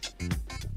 Today is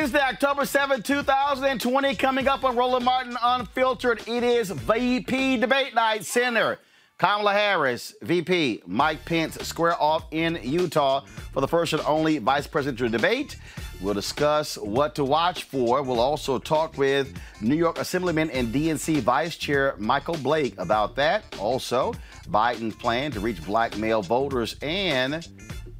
Wednesday, October 7, 2020. Coming up on Roland Martin Unfiltered, it is VP Debate Night. Center. Kamala Harris, VP Mike Pence square off in Utah for the first and only vice presidential debate. We'll discuss what to watch for. We'll also talk with New York Assemblyman and DNC Vice Chair Michael Blake about that. Also, Biden's plan to reach black male voters and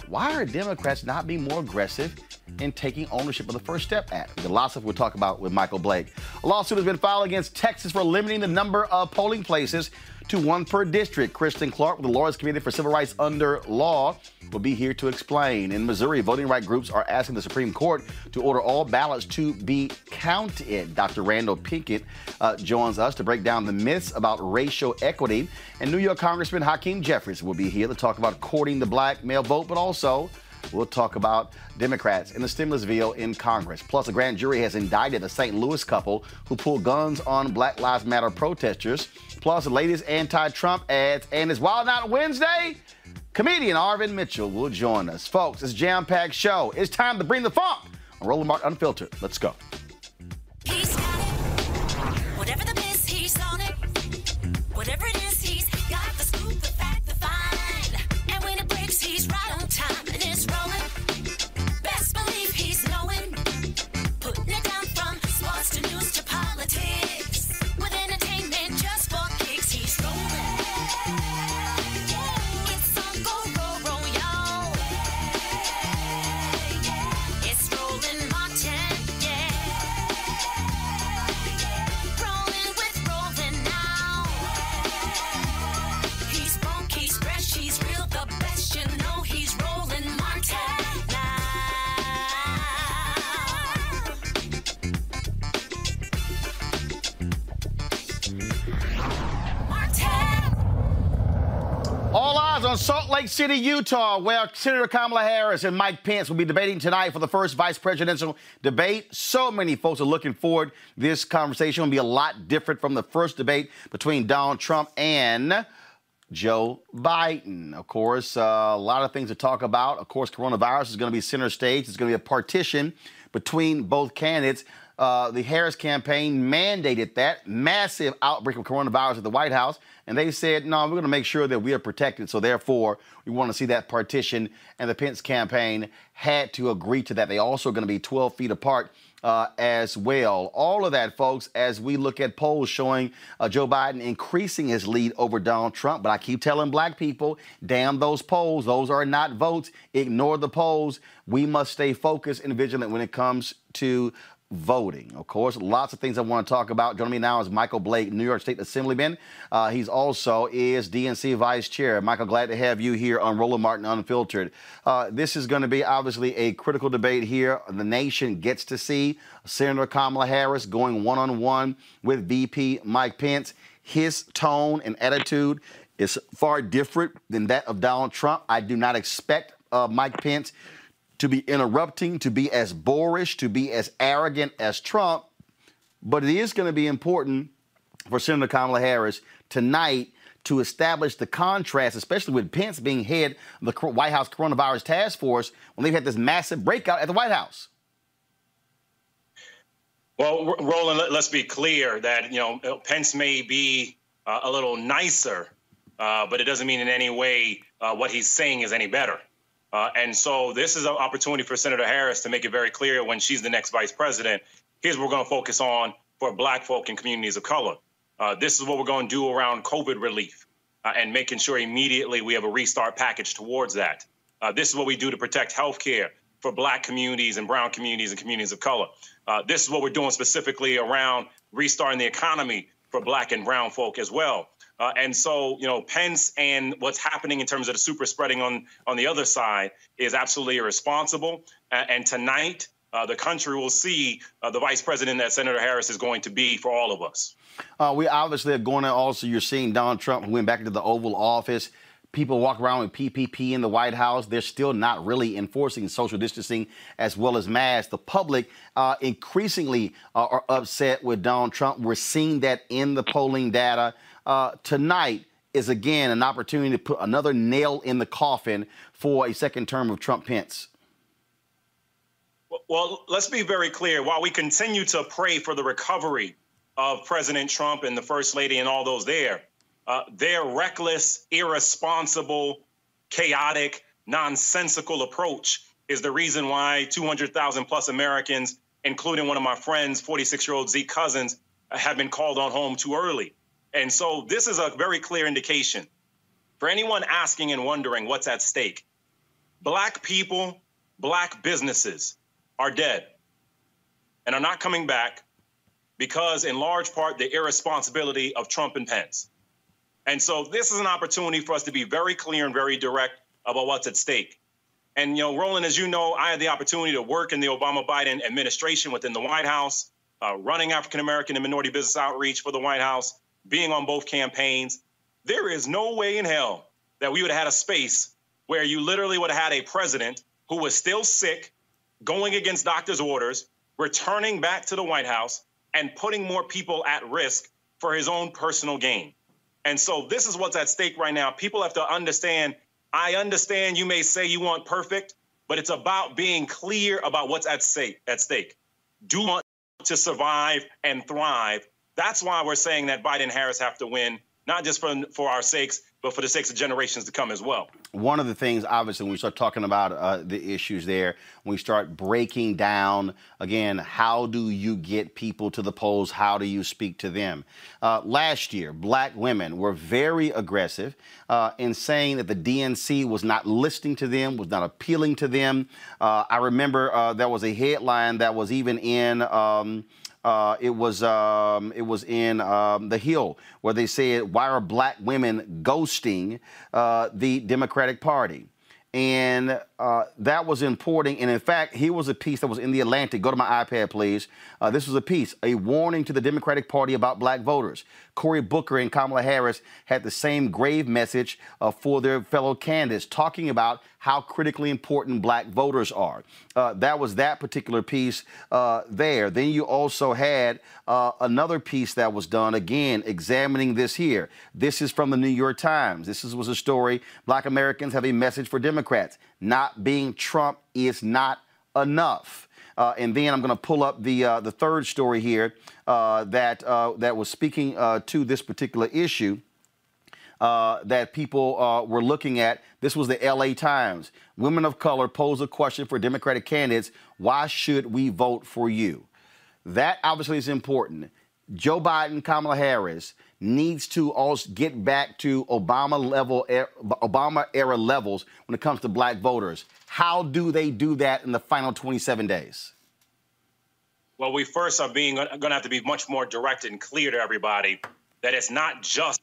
why are Democrats not being more aggressive in taking ownership of the First Step Act? The of we'll talk about with Michael Blake. A lawsuit has been filed against Texas for limiting the number of polling places to one per district. Kristen Clarke with the Lawyers Committee for Civil Rights Under Law will be here to explain. In Missouri, voting rights groups are asking the Supreme Court to order all ballots to be counted. Dr. Randall Pinkett uh, joins us to break down the myths about racial equity. And New York Congressman Hakeem Jeffries will be here to talk about courting the black male vote, but also We'll talk about Democrats and the stimulus bill in Congress. Plus, a grand jury has indicted a St. Louis couple who pulled guns on Black Lives Matter protesters. Plus, the latest anti Trump ads. And it's Wild Out Wednesday. Comedian Arvin Mitchell will join us. Folks, it's jam packed show. It's time to bring the funk on Roland Martin Unfiltered. Let's go. Whatever the miss, he's on it. Whatever it is, on Salt Lake City, Utah, where Senator Kamala Harris and Mike Pence will be debating tonight for the first vice presidential debate. So many folks are looking forward. This conversation will be a lot different from the first debate between Donald Trump and Joe Biden. Of course, uh, a lot of things to talk about. Of course, coronavirus is going to be center stage. It's going to be a partition between both candidates. Uh, the Harris campaign mandated that massive outbreak of coronavirus at the White House, and they said, no, we're going to make sure that we are protected. So, therefore, we want to see that partition, and the Pence campaign had to agree to that. They also are going to be 12 feet apart. Uh, as well. All of that, folks, as we look at polls showing uh, Joe Biden increasing his lead over Donald Trump. But I keep telling black people, damn those polls. Those are not votes. Ignore the polls. We must stay focused and vigilant when it comes to voting. Of course, lots of things I want to talk about. Joining me now is Michael Blake, New York State Assemblyman. Uh, he's also is DNC Vice Chair. Michael, glad to have you here on Roland Martin Unfiltered. Uh, this is going to be obviously a critical debate here. The nation gets to see Senator Kamala Harris going one-on-one with VP Mike Pence. His tone and attitude is far different than that of Donald Trump. I do not expect uh, Mike Pence to be interrupting, to be as boorish, to be as arrogant as Trump. But it is going to be important for Senator Kamala Harris tonight to establish the contrast, especially with Pence being head of the White House coronavirus task force when they've had this massive breakout at the White House. Well, Roland, let's be clear that you know Pence may be uh, a little nicer, uh, but it doesn't mean in any way uh, what he's saying is any better. Uh, and so this is an opportunity for Senator Harris to make it very clear when she's the next vice president. Here's what we're going to focus on for Black folk and communities of color. Uh, this is what we're going to do around COVID relief uh, and making sure immediately we have a restart package towards that. this is what we do to protect health care for Black communities and Brown communities and communities of color. Uh, this is what we're doing specifically around restarting the economy for Black and Brown folk as well. Uh, and so, you know, Pence and what's happening in terms of the super spreading on on the other side is absolutely irresponsible. Uh, and tonight, uh, the country will see uh, the vice president that Senator Harris is going to be for all of us. Uh, we obviously are going to also, you're seeing Donald Trump who went back into the Oval Office people walk around with PPP in the White House. They're still not really enforcing social distancing as well as masks. The public uh, increasingly are upset with Donald Trump. We're seeing that in the polling data. Uh, tonight is again an opportunity to put another nail in the coffin for a second term of Trump Pence. Well, let's be very clear. While we continue to pray for the recovery of President Trump and the First Lady and all those there, uh, their reckless, irresponsible, chaotic, nonsensical approach is the reason why 200,000 plus Americans, including one of my friends, 46 year old Zeke Cousins, have been called on home too early. And so this is a very clear indication for anyone asking and wondering what's at stake. Black people, black businesses are dead and are not coming back because, in large part, the irresponsibility of Trump and Pence. And so this is an opportunity for us to be very clear and very direct about what's at stake. And, you know, Roland, as you know, I had the opportunity to work in the Obama Biden administration within the White House, uh, running African American and minority business outreach for the White House, being on both campaigns. There is no way in hell that we would have had a space where you literally would have had a president who was still sick, going against doctor's orders, returning back to the White House, and putting more people at risk for his own personal gain. And so this is what's at stake right now. People have to understand. I understand you may say you want perfect, but it's about being clear about what's at stake. At stake, do you want to survive and thrive. That's why we're saying that Biden and Harris have to win, not just for for our sakes, but for the sakes of generations to come as well. One of the things, obviously, when we start talking about uh, the issues there, when we start breaking down, again, how do you get people to the polls? How do you speak to them? Uh, last year, black women were very aggressive uh, in saying that the DNC was not listening to them, was not appealing to them. Uh, I remember uh, there was a headline that was even in. Um, uh, it was um, it was in um, the Hill where they said, "Why are black women ghosting uh, the Democratic Party?" and uh, that was important. And in fact, here was a piece that was in the Atlantic. Go to my iPad, please. Uh, this was a piece, a warning to the Democratic Party about black voters. Cory Booker and Kamala Harris had the same grave message uh, for their fellow candidates, talking about how critically important black voters are. Uh, that was that particular piece uh, there. Then you also had uh, another piece that was done, again, examining this here. This is from the New York Times. This is, was a story Black Americans have a message for Democrats. Not being Trump is not enough. Uh, and then I'm going to pull up the uh, the third story here uh, that uh, that was speaking uh, to this particular issue uh, that people were looking at. This was the LA Times. Women of color pose a question for Democratic candidates: Why should we vote for you? That obviously is important. Joe Biden, Kamala Harris needs to also get back to Obama level, Obama era levels when it comes to black voters. How do they do that in the final 27 days? Well, we first are being going to have to be much more direct and clear to everybody that it's not just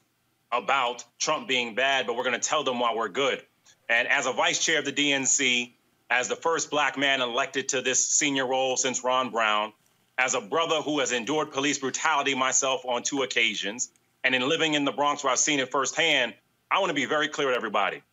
about Trump being bad, but we're going to tell them why we're good. And as a vice chair of the DNC, as the first black man elected to this senior role since Ron Brown, as a brother who has endured police brutality myself on two occasions, and in living in the Bronx where I've seen it firsthand, I want to be very clear with everybody.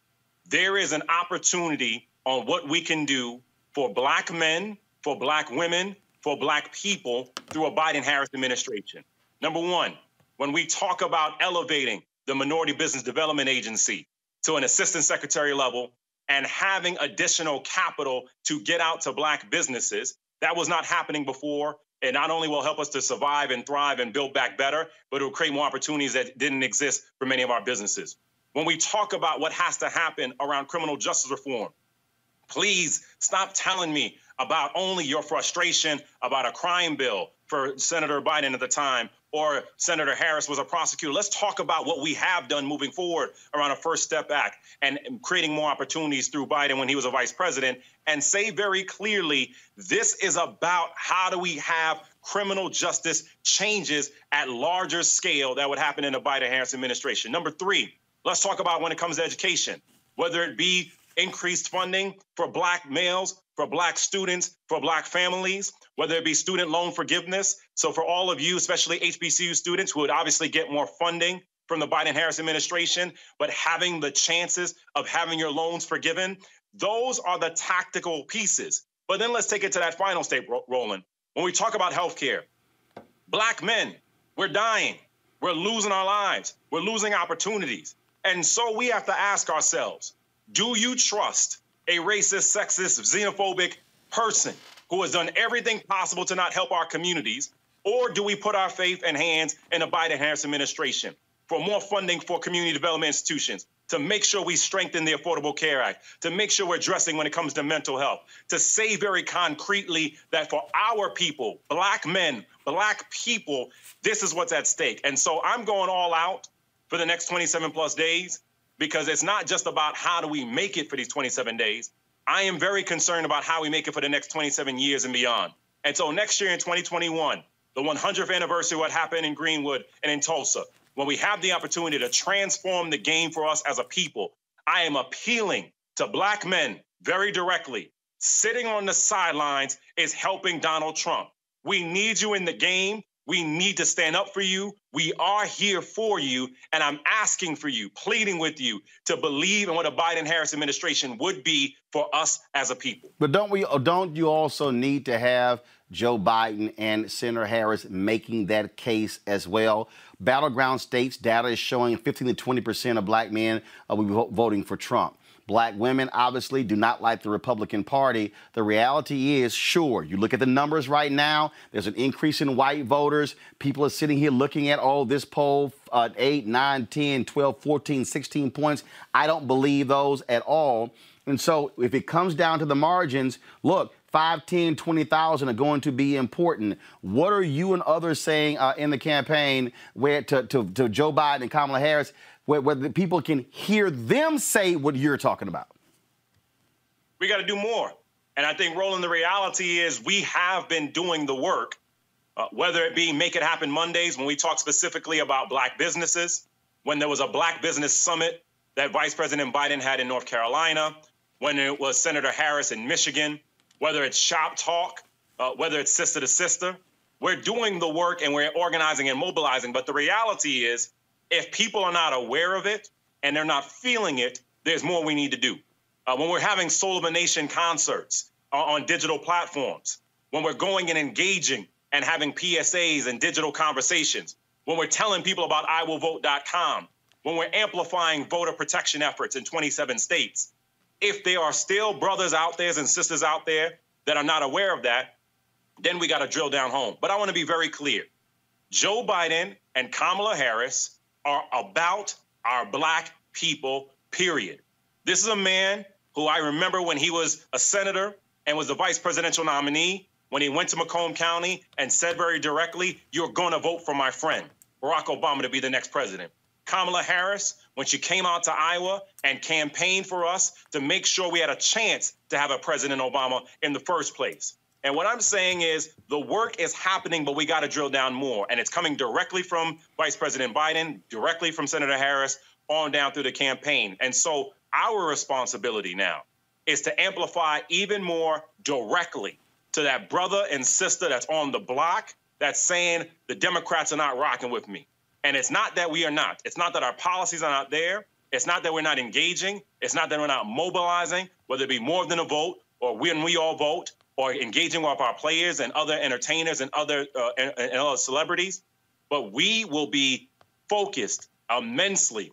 There is an opportunity on what we can do for black men, for black women, for black people through a Biden Harris administration. Number one, when we talk about elevating the Minority Business Development Agency to an assistant secretary level and having additional capital to get out to black businesses, that was not happening before. It not only will help us to survive and thrive and build back better, but it will create more opportunities that didn't exist for many of our businesses. When we talk about what has to happen around criminal justice reform, please stop telling me about only your frustration about a crime bill for Senator Biden at the time or Senator Harris was a prosecutor. Let's talk about what we have done moving forward around a First Step Act and creating more opportunities through Biden when he was a vice president. And say very clearly this is about how do we have criminal justice changes at larger scale that would happen in the Biden Harris administration. Number three, let's talk about when it comes to education, whether it be increased funding for black males, for black students, for black families, whether it be student loan forgiveness. So for all of you, especially HBCU students who would obviously get more funding from the Biden Harris administration, but having the chances of having your loans forgiven, those are the tactical pieces. But then let's take it to that final state, Roland. When we talk about healthcare, black men, we're dying. We're losing our lives. We're losing opportunities. And so we have to ask ourselves do you trust a racist, sexist, xenophobic person who has done everything possible to not help our communities? Or do we put our faith and hands in the Biden Harris administration for more funding for community development institutions, to make sure we strengthen the Affordable Care Act, to make sure we're addressing when it comes to mental health, to say very concretely that for our people, black men, black people, this is what's at stake. And so I'm going all out for the next 27 plus days because it's not just about how do we make it for these 27 days. I am very concerned about how we make it for the next 27 years and beyond. And so next year in 2021, the 100th anniversary of what happened in Greenwood and in Tulsa, when we have the opportunity to transform the game for us as a people, I am appealing to black men very directly. Sitting on the sidelines is helping Donald Trump. We need you in the game. We need to stand up for you. We are here for you. And I'm asking for you, pleading with you to believe in what a Biden Harris administration would be for us as a people. But don't we don't you also need to have Joe Biden and Senator Harris making that case as well? Battleground states data is showing 15 to 20 percent of black men will be voting for Trump. Black women obviously do not like the Republican Party. The reality is, sure, you look at the numbers right now, there's an increase in white voters. People are sitting here looking at, oh, this poll, uh, 8, 9, 10, 12, 14, 16 points. I don't believe those at all. And so if it comes down to the margins, look, 5, 10, 20,000 are going to be important. What are you and others saying uh, in the campaign where to, to, to Joe Biden and Kamala Harris? Where, where the people can hear them say what you're talking about? We got to do more. And I think, Roland, the reality is we have been doing the work, uh, whether it be Make It Happen Mondays, when we talk specifically about black businesses, when there was a black business summit that Vice President Biden had in North Carolina, when it was Senator Harris in Michigan, whether it's Shop Talk, uh, whether it's Sister to Sister. We're doing the work and we're organizing and mobilizing. But the reality is, if people are not aware of it and they're not feeling it, there's more we need to do. Uh, when we're having Soul of a Nation concerts on, on digital platforms, when we're going and engaging and having PSAs and digital conversations, when we're telling people about iwillvote.com, when we're amplifying voter protection efforts in 27 states, if there are still brothers out there and sisters out there that are not aware of that, then we got to drill down home. But I want to be very clear Joe Biden and Kamala Harris are about our black people, period. This is a man who I remember when he was a senator and was the vice presidential nominee, when he went to Macomb County and said very directly, You're going to vote for my friend, Barack Obama, to be the next president. Kamala Harris, when she came out to Iowa and campaigned for us to make sure we had a chance to have a President Obama in the first place. And what I'm saying is the work is happening, but we got to drill down more. And it's coming directly from Vice President Biden, directly from Senator Harris, on down through the campaign. And so our responsibility now is to amplify even more directly to that brother and sister that's on the block that's saying the Democrats are not rocking with me. And it's not that we are not. It's not that our policies are not there. It's not that we're not engaging. It's not that we're not mobilizing, whether it be more than a vote or when we all vote or engaging with our players and other entertainers and other uh, and, and other celebrities. But we will be focused immensely,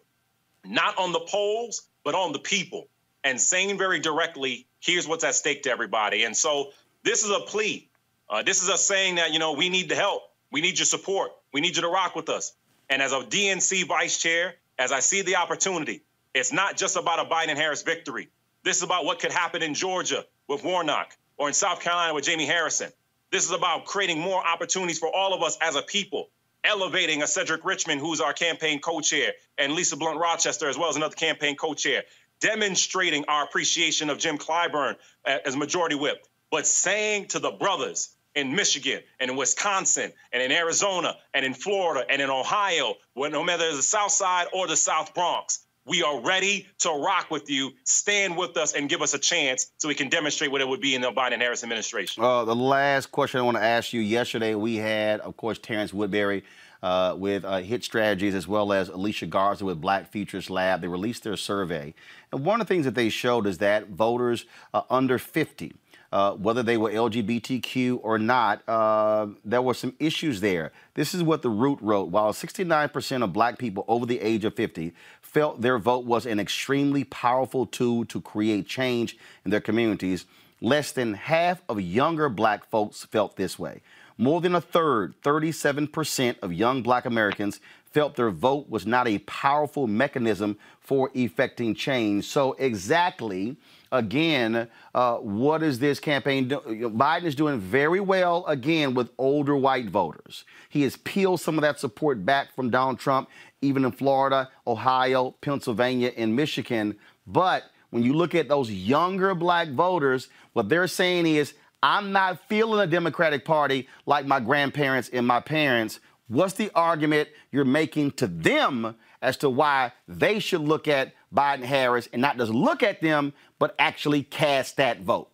not on the polls, but on the people and saying very directly, here's what's at stake to everybody. And so this is a plea. Uh, this is us saying that, you know, we need the help. We need your support. We need you to rock with us. And as a DNC vice chair, as I see the opportunity, it's not just about a Biden Harris victory. This is about what could happen in Georgia with Warnock or in South Carolina with Jamie Harrison. This is about creating more opportunities for all of us as a people, elevating a Cedric Richmond, who's our campaign co chair, and Lisa Blunt Rochester, as well as another campaign co chair, demonstrating our appreciation of Jim Clyburn as majority whip, but saying to the brothers, in Michigan and in Wisconsin and in Arizona and in Florida and in Ohio, no matter the South Side or the South Bronx, we are ready to rock with you. Stand with us and give us a chance so we can demonstrate what it would be in the Biden Harris administration. Uh, the last question I want to ask you yesterday, we had, of course, Terrence Woodbury. Uh, with uh, Hit Strategies as well as Alicia Garza with Black Futures Lab. They released their survey. And one of the things that they showed is that voters uh, under 50 uh, whether they were LGBTQ or not, uh, there were some issues there. This is what the Root wrote. While 69% of black people over the age of 50 felt their vote was an extremely powerful tool to create change in their communities, less than half of younger black folks felt this way. More than a third, 37% of young black Americans felt their vote was not a powerful mechanism for effecting change. So, exactly again, uh, what is this campaign doing? Biden is doing very well again with older white voters. He has peeled some of that support back from Donald Trump, even in Florida, Ohio, Pennsylvania, and Michigan. But when you look at those younger black voters, what they're saying is, I'm not feeling a Democratic Party like my grandparents and my parents. What's the argument you're making to them as to why they should look at Biden Harris and not just look at them, but actually cast that vote?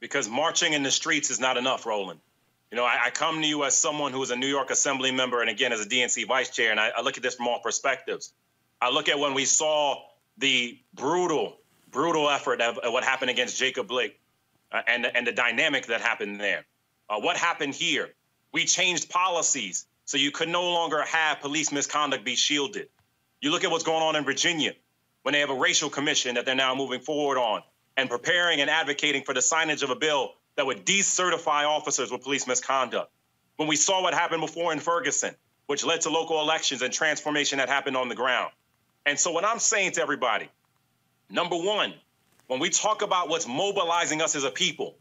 Because marching in the streets is not enough, Roland. You know, I, I come to you as someone who is a New York Assembly member and again as a DNC vice chair, and I, I look at this from all perspectives. I look at when we saw the brutal, brutal effort of, of what happened against Jacob Blake uh, and, and the dynamic that happened there. Uh, what happened here? We changed policies so you could no longer have police misconduct be shielded. You look at what's going on in Virginia when they have a racial commission that they're now moving forward on and preparing and advocating for the signage of a bill that would decertify officers with police misconduct. When we saw what happened before in Ferguson, which led to local elections and transformation that happened on the ground. And so, what I'm saying to everybody, number one, when we talk about what's mobilizing us as a people,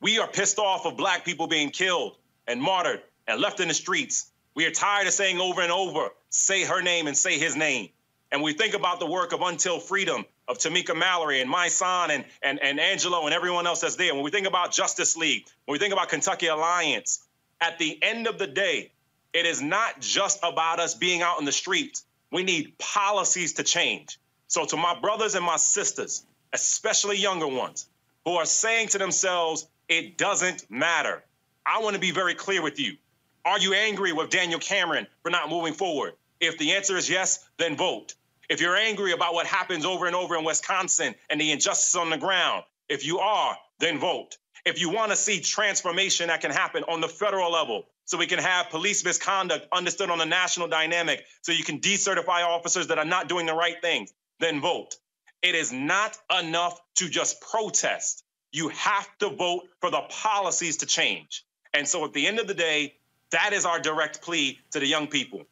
we are pissed off of black people being killed and martyred and left in the streets. We are tired of saying over and over, say her name and say his name. And we think about the work of Until Freedom, of Tamika Mallory and Mysonne and, and, and Angelo and everyone else that's there. When we think about Justice League, when we think about Kentucky Alliance, at the end of the day, it is not just about us being out in the streets. We need policies to change. So, to my brothers and my sisters, especially younger ones, who are saying to themselves, it doesn't matter. I want to be very clear with you. Are you angry with Daniel Cameron for not moving forward? If the answer is yes, then vote. If you're angry about what happens over and over in Wisconsin and the injustice on the ground, if you are, then vote. If you want to see transformation that can happen on the federal level, so we can have police misconduct understood on the national dynamic, so you can decertify officers that are not doing the right things, then vote. It is not enough to just protest. You have to vote for the policies to change. And so at the end of the day, that is our direct plea to the young people.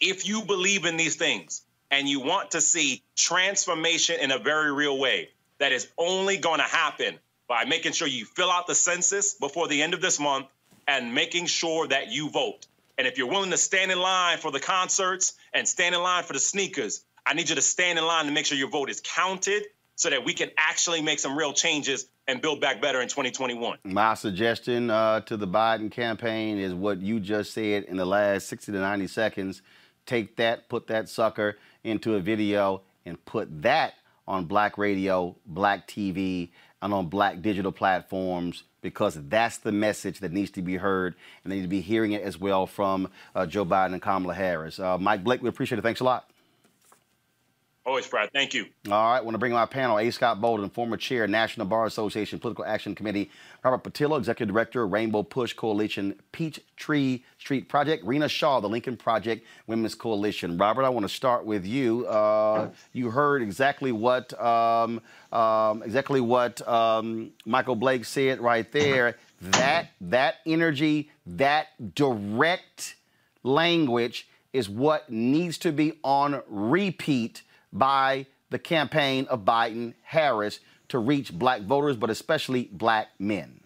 If you believe in these things and you want to see transformation in a very real way, that is only going to happen by making sure you fill out the census before the end of this month and making sure that you vote. And if you're willing to stand in line for the concerts and stand in line for the sneakers, I need you to stand in line to make sure your vote is counted so that we can actually make some real changes and build back better in 2021. My suggestion uh, to the Biden campaign is what you just said in the last 60 to 90 seconds. Take that, put that sucker into a video, and put that on black radio, black TV, and on black digital platforms because that's the message that needs to be heard, and they need to be hearing it as well from uh, Joe Biden and Kamala Harris. Uh, Mike Blake, we appreciate it. Thanks a lot. Always, Brad. Thank you. All right, want to bring my panel A. Scott Bolden, former chair, National Bar Association Political Action Committee, Robert Patillo, Executive Director, Rainbow Push Coalition, Peachtree Street Project, Rena Shaw, the Lincoln Project Women's Coalition. Robert, I want to start with you. Uh, you heard exactly what um, um, exactly what um, Michael Blake said right there. That that energy, that direct language is what needs to be on repeat by the campaign of Biden Harris to reach black voters, but especially black men.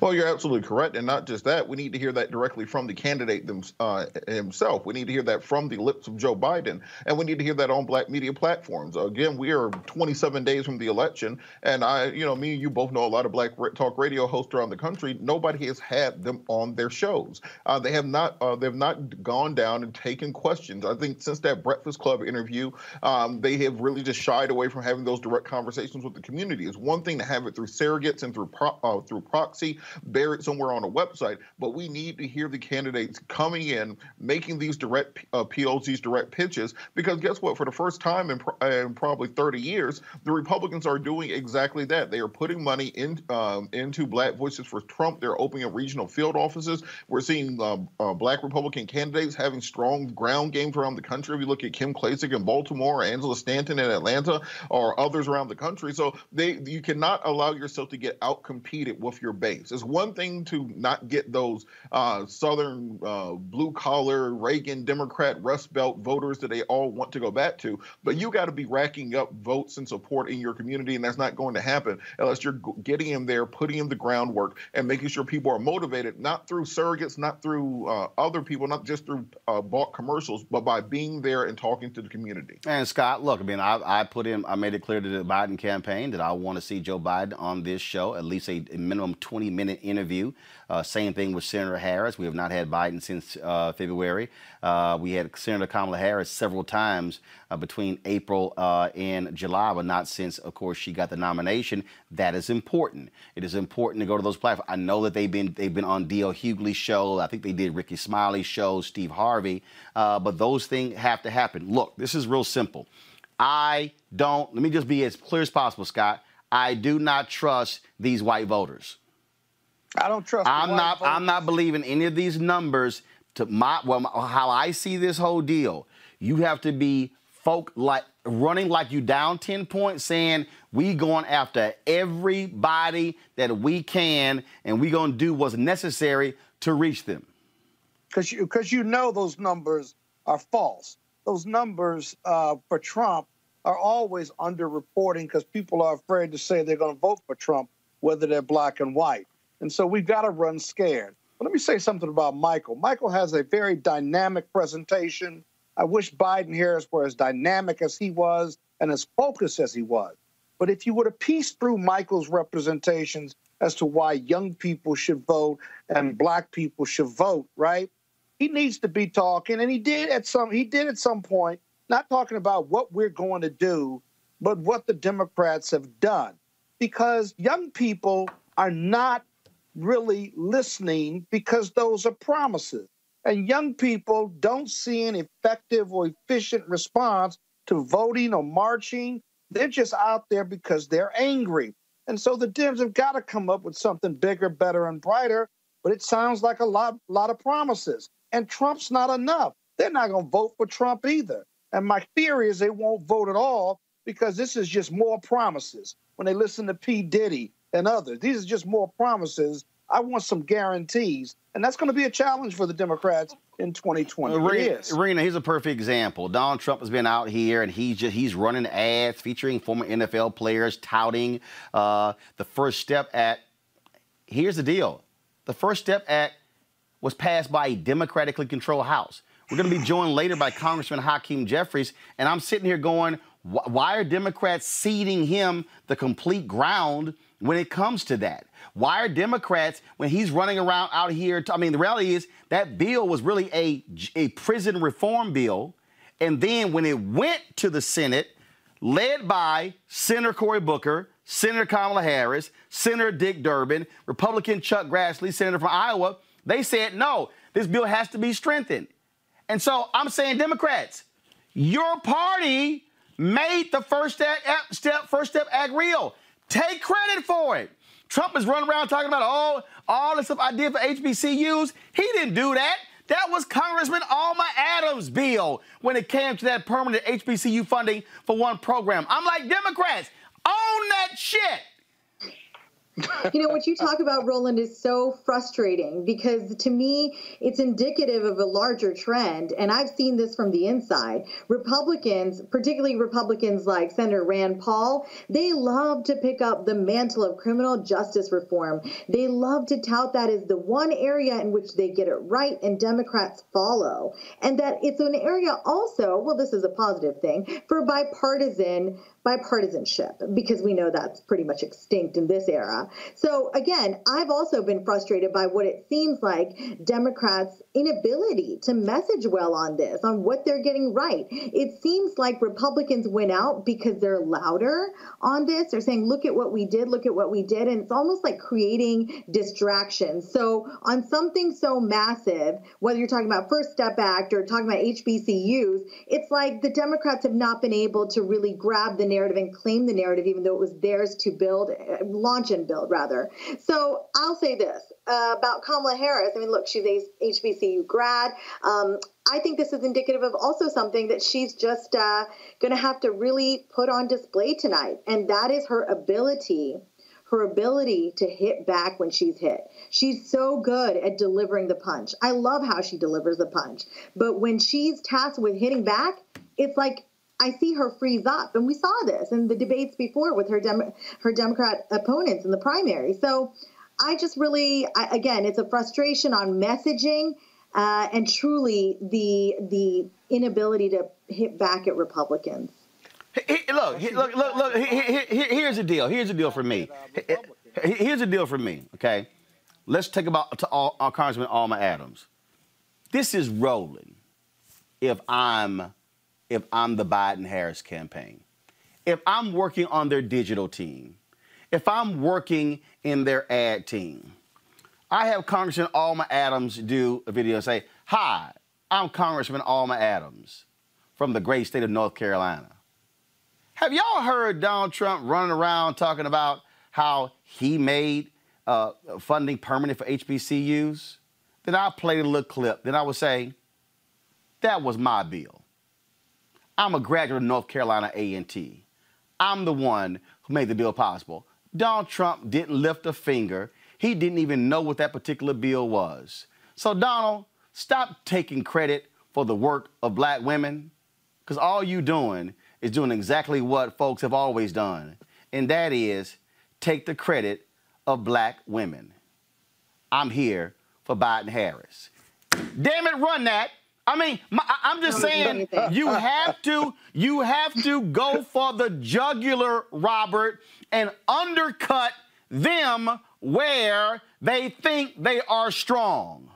Well, you're absolutely correct, and not just that. We need to hear that directly from the candidate them, uh, himself. We need to hear that from the lips of Joe Biden, and we need to hear that on black media platforms. Again, we are 27 days from the election, and I, you know, me and you both know a lot of black talk radio hosts around the country. Nobody has had them on their shows. Uh, they have not. Uh, they have not gone down and taken questions. I think since that Breakfast Club interview, um, they have really just shied away from having those direct conversations with the community. It's one thing to have it through surrogates and through pro- uh, through proxy buried somewhere on a website. But we need to hear the candidates coming in, making these direct uh, appeals, these direct pitches, because guess what? For the first time in, in, probably 30 years, the Republicans are doing exactly that. They are putting money in, um, into Black Voices for Trump. They're opening up regional field offices. We're seeing um, uh, Black Republican candidates having strong ground games around the country. If you look at Kim Klacik in Baltimore, Angela Stanton in Atlanta, or others around the country. So they you cannot allow yourself to get out competed with your base. It's one thing to not get those uh, Southern uh, blue collar Reagan Democrat Rust Belt voters that they all want to go back to, but you got to be racking up votes and support in your community, and that's not going to happen unless you're getting them there, putting in the groundwork, and making sure people are motivated, not through surrogates, not through uh, other people, not just through uh, bought commercials, but by being there and talking to the community. And Scott, look, I mean, I, I put in, I made it clear to the Biden campaign that I want to see Joe Biden on this show at least a, a minimum 20 minute interview. Uh, same thing with Senator Harris. We have not had Biden since uh, February. Uh, we had Senator Kamala Harris several times uh, between April uh, and July, but not since, of course, she got the nomination. That is important. It is important to go to those platforms. I know that they've been they've been on D.L. Hughley's show. I think they did Rickey Smiley's show, Steve Harvey. Uh, but those things have to happen. Look, this is real simple. I don't. Let me just be as clear as possible, Scott. I do not trust these white voters. I don't trust. I'm not. I'm not believing any of these numbers. To my well, how I see this whole deal, you have to be folk like running like you down ten points, saying we going after everybody that we can, and we gonna do what's necessary to reach them. Because you, because you know those numbers are false. Those numbers uh, for Trump are always underreporting because people are afraid to say they're going to vote for Trump, whether they're black and white. And so we've got to run scared. But let me say something about Michael. Michael has a very dynamic presentation. I wish Biden Harris were as dynamic as he was and as focused as he was. But if you were to piece through Michael's representations as to why young people should vote and black people should vote, right? He needs to be talking, and he did at some he did at some point, not talking about what we're going to do but what the Democrats have done. Because young people are not really listening because those are promises. And young people don't see an effective or efficient response to voting or marching. They're just out there because they're angry. And so the Dems have got to come up with something bigger, better, and brighter. But it sounds like a lot, lot of promises. And Trump's not enough. They're not going to vote for Trump either. And my theory is they won't vote at all because this is just more promises. When they listen to P. Diddy and others, these are just more promises. I want some guarantees. And that's going to be a challenge for the Democrats in 2020. Rena, Rena, here's a perfect example. Donald Trump has been out here and he's just he's running ads featuring former NFL players, touting uh, the First Step Act. Here's the deal: the First Step Act was passed by a democratically controlled House. We're going to be joined later by Congressman Hakeem Jeffries, and I'm sitting here going, why are Democrats ceding him the complete ground when it comes to that? Why are Democrats, when he's running around out here, I mean, the reality is that bill was really a, a prison reform bill. And then when it went to the Senate, led by Senator Cory Booker, Senator Kamala Harris, Senator Dick Durbin, Republican Chuck Grassley, Senator from Iowa, they said, no, this bill has to be strengthened. And so I'm saying, Democrats, your party made the first step first step act real. Take credit for it. Trump is running around talking about all, all the stuff I did for HBCUs. He didn't do that. That was Congressman Alma Adams' bill when it came to that permanent HBCU funding for one program. I'm like, Democrats, own that shit you know what you talk about roland is so frustrating because to me it's indicative of a larger trend and i've seen this from the inside. Republicans particularly republicans like senator rand paul they love to pick up the mantle of criminal justice reform. They love to tout that as the one area in which they get it right and democrats follow and that it's an area also well this is a positive thing for bipartisan bipartisanship because we know that's pretty much extinct in this era. So again, I've also been frustrated by what it seems like Democrats' inability to message well on this, on what they're getting right. It seems like Republicans went out because they're louder on this. They're saying, look at what we did, look at what we did. And it's almost like creating distractions. So on something so massive, whether you're talking about First Step Act or talking about HBCUs, it's like the Democrats have not been able to really grab the narrative and claim the narrative, even though it was theirs to build, uh, launch and build, rather. So I'll say this uh, about Kamala Harris. I mean, look, she's a HBCU grad. Um, I think this is indicative of also something that she's just uh, going to have to really put on display tonight, and that is her ability her ability to hit back when she's hit. She's so good at delivering the punch. I love how she delivers the punch. But when she's tasked with hitting back, it's like I see her freeze up, and we saw this in the debates before with her Dem- her Democrat opponents in the primary. So I just really, I, again, it's a frustration on messaging uh, and truly the the inability to hit back at Republicans. Look, look, look, look. here's the deal. Here's the deal for me. Here's the deal for me. Okay, let's take about to all, uh, Congressman Alma Adams. This is rolling. If I'm if I'm the Biden Harris campaign. If I'm working on their digital team, if I'm working in their ad team, I have Congressman Alma Adams do a video and say, Hi, I'm Congressman Alma Adams from the great state of North Carolina. Have y'all heard Donald Trump running around talking about how he made uh, funding permanent for HBCUs? Then I play a little clip. Then I would say, that was my bill. I'm a graduate of North Carolina A&T. I'm the one who made the bill possible. Donald Trump didn't lift a finger. He didn't even know what that particular bill was. So, Donald, stop taking credit for the work of black women, because all you doing is doing exactly what folks have always done, and that is take the credit of black women. I'm here for Biden Harris. Damn it, run that. I mean, my, I'm just saying you have to you have to go for the jugular, Robert, and undercut them where they think they are strong.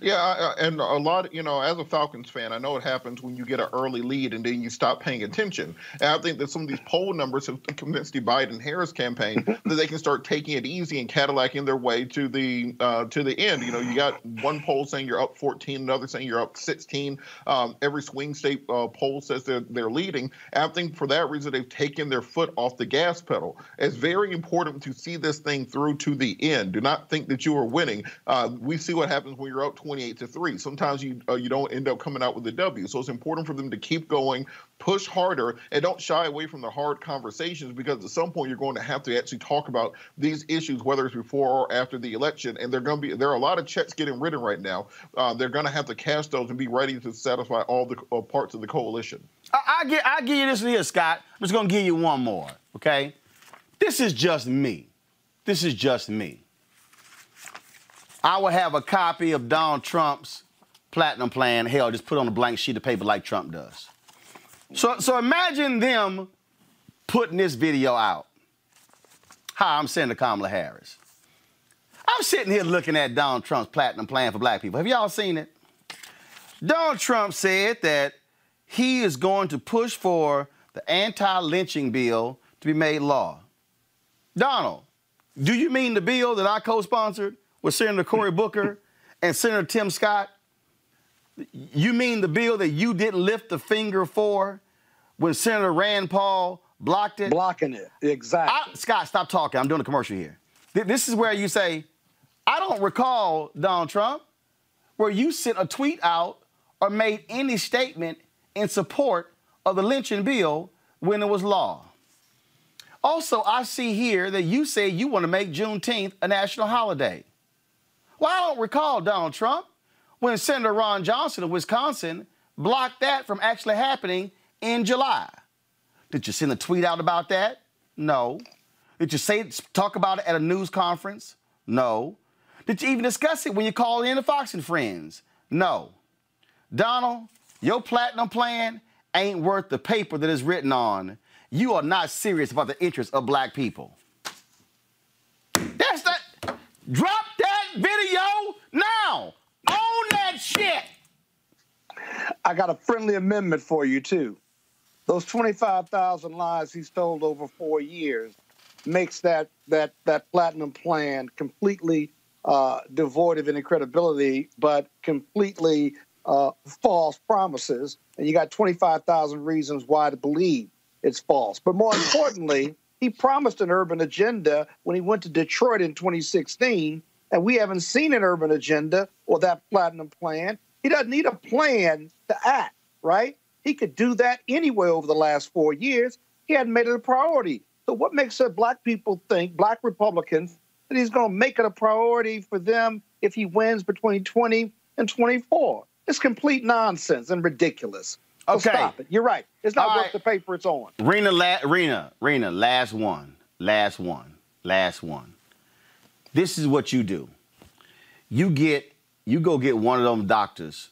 Yeah, and a lot, you know, as a Falcons fan, I know it happens when you get an early lead and then you stop paying attention. And I think that some of these poll numbers have convinced the Biden-Harris campaign that they can start taking it easy and Cadillacing their way to the uh, to the end. You know, you got one poll saying you're up 14, another saying you're up 16. Um, every swing state uh, poll says they're they're leading. And I think for that reason, they've taken their foot off the gas pedal. It's very important to see this thing through to the end. Do not think that you are winning. Uh, we see what happens when you're up 28 to three. Sometimes you uh, you don't end up coming out with a W. So it's important for them to keep going, push harder, and don't shy away from the hard conversations because at some point you're going to have to actually talk about these issues, whether it's before or after the election. And they're going to be there are a lot of checks getting written right now. Uh, they're going to have to cash those and be ready to satisfy all the uh, parts of the coalition. I, I get I give you this here, Scott. I'm just gonna give you one more, okay? This is just me. This is just me. I would have a copy of Donald Trump's platinum plan. Hell, just put on a blank sheet of paper like Trump does. So, so imagine them putting this video out. Hi, I'm Senator Kamala Harris. I'm sitting here looking at Donald Trump's platinum plan for black people. Have y'all seen it? Donald Trump said that he is going to push for the anti lynching bill to be made law. Donald, do you mean the bill that I co sponsored with Senator Cory Booker and Senator Tim Scott? You mean the bill that you didn't lift a finger for when Senator Rand Paul blocked it? Blocking it, exactly. I, Scott, stop talking. I'm doing a commercial here. This is where you say, I don't recall, Donald Trump, where you sent a tweet out or made any statement in support of the lynching bill when it was law. Also, I see here that you say you want to make Juneteenth a national holiday. Well, I don't recall, Donald Trump, when Senator Ron Johnson of Wisconsin blocked that from actually happening in July. Did you send a tweet out about that? No. Did you say talk about it at a news conference? No. Did you even discuss it when you called in to Fox and Friends? No. Donald, your platinum plan ain't worth the paper that it's written on. You are not serious about the interests of black people. That's that. Drop that video now. Own that shit. I got a friendly amendment for you too. Those 25,000 lives he stole over four years makes that that that platinum plan completely uh, devoid of any credibility, but completely uh, false promises. And you got 25,000 reasons why to believe it's false. But more importantly, he promised an urban agenda when he went to Detroit in 2016, and we haven't seen an urban agenda or that platinum plan. He doesn't need a plan to act, right? He could do that anyway over the last four years. He hadn't made it a priority. So, what makes black people think, black Republicans, that he's going to make it a priority for them if he wins between 20 and 24? It's complete nonsense and ridiculous. So Okay. Stop it. You're right. It's not All worth right. the paper it's on. Rena, la- Rena, Rena, last one, last one, last one. This is what you do. You get, you go get one of them doctors,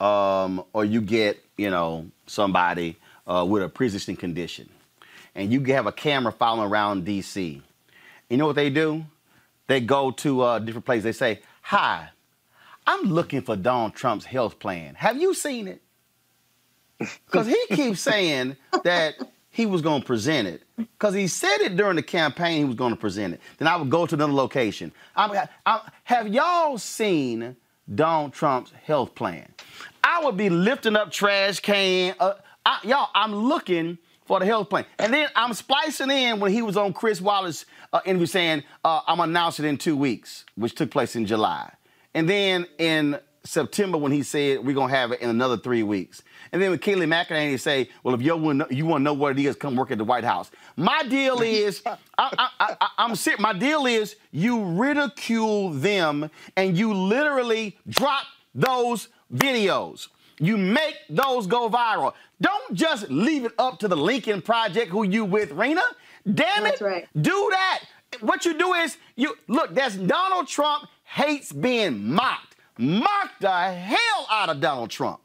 um, or you get, you know, somebody uh, with a pre-existing condition, and you have a camera following around D.C. You know what they do? They go to uh, different places. They say, "Hi, I'm looking for Donald Trump's health plan. Have you seen it?" Because he keeps saying that he was going to present it. Because he said it during the campaign he was going to present it. Then I would go to another location. I, I, have y'all seen Donald Trump's health plan? I would be lifting up trash can. Uh, I, y'all, I'm looking for the health plan. And then I'm splicing in when he was on Chris Wallace uh, interview saying, uh, I'm announcing it in two weeks, which took place in July. And then in September when he said we're gonna have it in another three weeks. And then when Kayleigh McEnany say, well, if you want you want to know what it is, come work at the White House. My deal is, I, I, I, I, I'm sick. My deal is you ridicule them and you literally drop those videos. You make those go viral. Don't just leave it up to the Lincoln Project who you with, Rena. Damn it. Right. Do that. What you do is you look, that's Donald Trump hates being mocked. Mock the hell out of Donald Trump.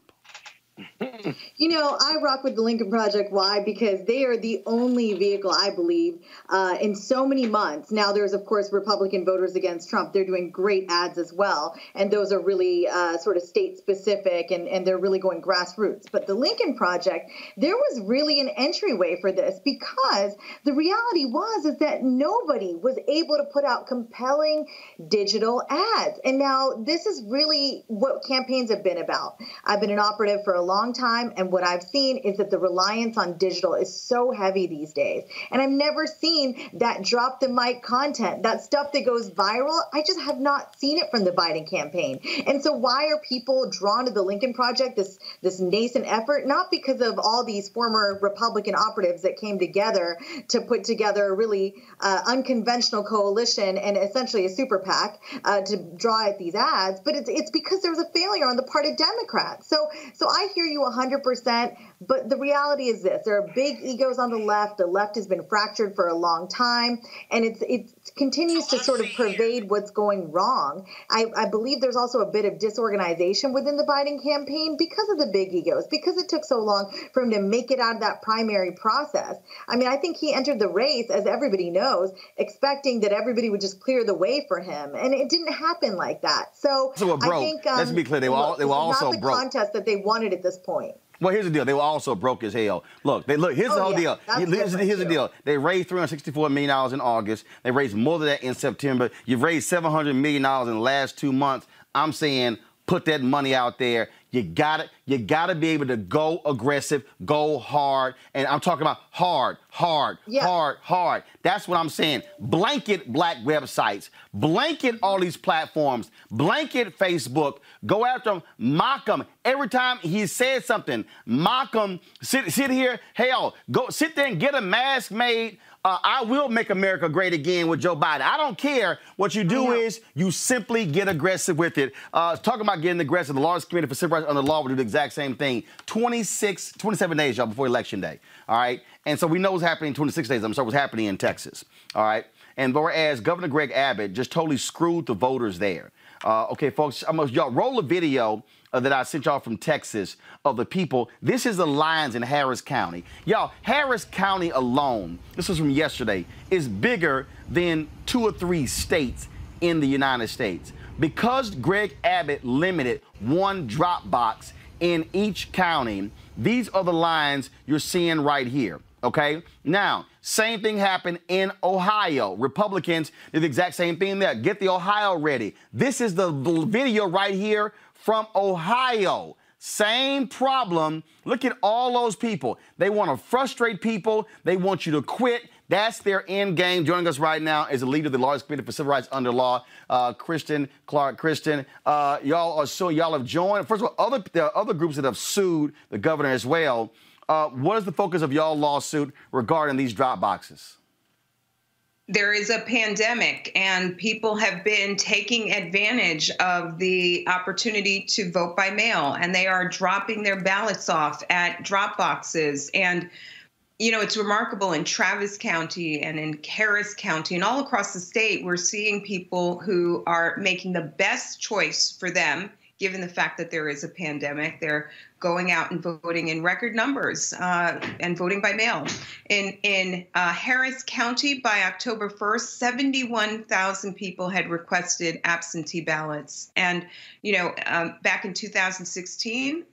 You know, I rock with the Lincoln Project. Why? Because they are the only vehicle, I believe, uh, in so many months. Now, there's, of course, Republican voters against Trump. They're doing great ads as well. And those are really uh, sort of state specific and, and they're really going grassroots. But the Lincoln Project, there was really an entryway for this because the reality was is that nobody was able to put out compelling digital ads. And now this is really what campaigns have been about. I've been an operative for a long time, and what I've seen is that the reliance on digital is so heavy these days. And I've never seen that drop the mic content, that stuff that goes viral. I just have not seen it from the Biden campaign. And so why are people drawn to the Lincoln Project, this this nascent effort? Not because of all these former Republican operatives that came together to put together a really uh, unconventional coalition and essentially a super PAC uh, to draw at these ads, but it's it's because there was a failure on the part of Democrats. So so I hear you 100%, but the reality is this: there are big egos on the left. The left has been fractured for a long time, and it's it continues to sort of pervade what's going wrong. I, I believe there's also a bit of disorganization within the Biden campaign because of the big egos, because it took so long for him to make it out of that primary process. I mean, I think he entered the race, as everybody knows, expecting that everybody would just clear the way for him, and it didn't happen like that. So, So what I broke? think um, Let's be clear, they were all- they were this is also not the broke. contest that they wanted at this point. Well, here's the deal. They were also broke as hell. Look, they look. Here's the Oh, whole yeah. deal. That's Here's, here's the deal. They raised 364 million dollars in August. They raised more than that in September. You've raised 700 million dollars in the last two months. I'm saying put that money out there. You got to You got to be able to go aggressive, go hard, and I'm talking about hard, hard, hard, hard. That's what I'm saying. Blanket black websites, blanket all these platforms, blanket Facebook. Go after them, mock them every time he says something. Mock them. Sit, sit here. Hell, go sit there and get a mask made. Uh, I will make America great again with Joe Biden. I don't care. What you do is you simply get aggressive with it. Uh, talking about getting aggressive, the largest committee for civil rights under law will do the exact same thing. 26, 27 days, y'all, before election day. All right. And so we know what's happening in 26 days. I'm sorry, what's happening in Texas. All right. And whereas Governor Greg Abbott just totally screwed the voters there. Uh, okay, folks, I'm gonna y'all roll a video uh, that I sent y'all from Texas of the people. This is the lines in Harris County. Y'all, Harris County alone, this was from yesterday, is bigger than two or three states in the United States. Because Greg Abbott limited one drop box in each county, these are the lines you're seeing right here. Okay? Now, same thing happened in Ohio. Republicans did the exact same thing there. Get the Ohio ready. This is the video right here from Ohio. Same problem. Look at all those people. They want to frustrate people. They want you to quit. That's their end game. Joining us right now is the leader of the largest committee for civil rights under law, uh, Kristen Clarke. Kristen, uh, y'all are so y'all have joined. First of all, other there are other groups that have sued the governor as well. Uh, what is the focus of y'all lawsuit regarding these drop boxes? There is a pandemic and people have been taking advantage of the opportunity to vote by mail and they are dropping their ballots off at drop boxes. And you know it's remarkable in Travis County and in Harris County and all across the state we're seeing people who are making the best choice for them given the fact that there is a pandemic they're going out and voting in record numbers uh, and voting by mail. In in uh, Harris County, by October 1st, 71,000 people had requested absentee ballots, and you know, um, back in 2016,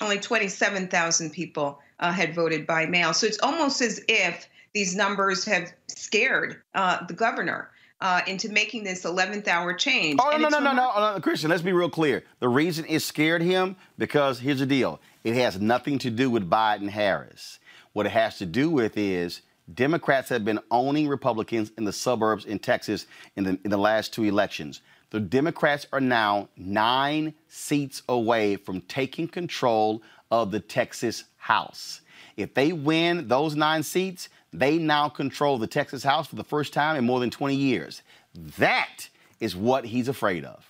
only 27,000 people uh, had voted by mail. So it's almost as if these numbers have scared uh, the governor. Uh, into making this 11th hour change. Oh, And no, no, no, no, no, Christian, let's be real clear. The reason it scared him, because here's the deal it has nothing to do with Biden Harris. What it has to do with is Democrats have been owning Republicans in the suburbs in Texas in the, in the last two elections. The Democrats are now nine seats away from taking control of the Texas House. If they win those nine seats, they now control the Texas House for the first time in more than 20 years. That is what he's afraid of.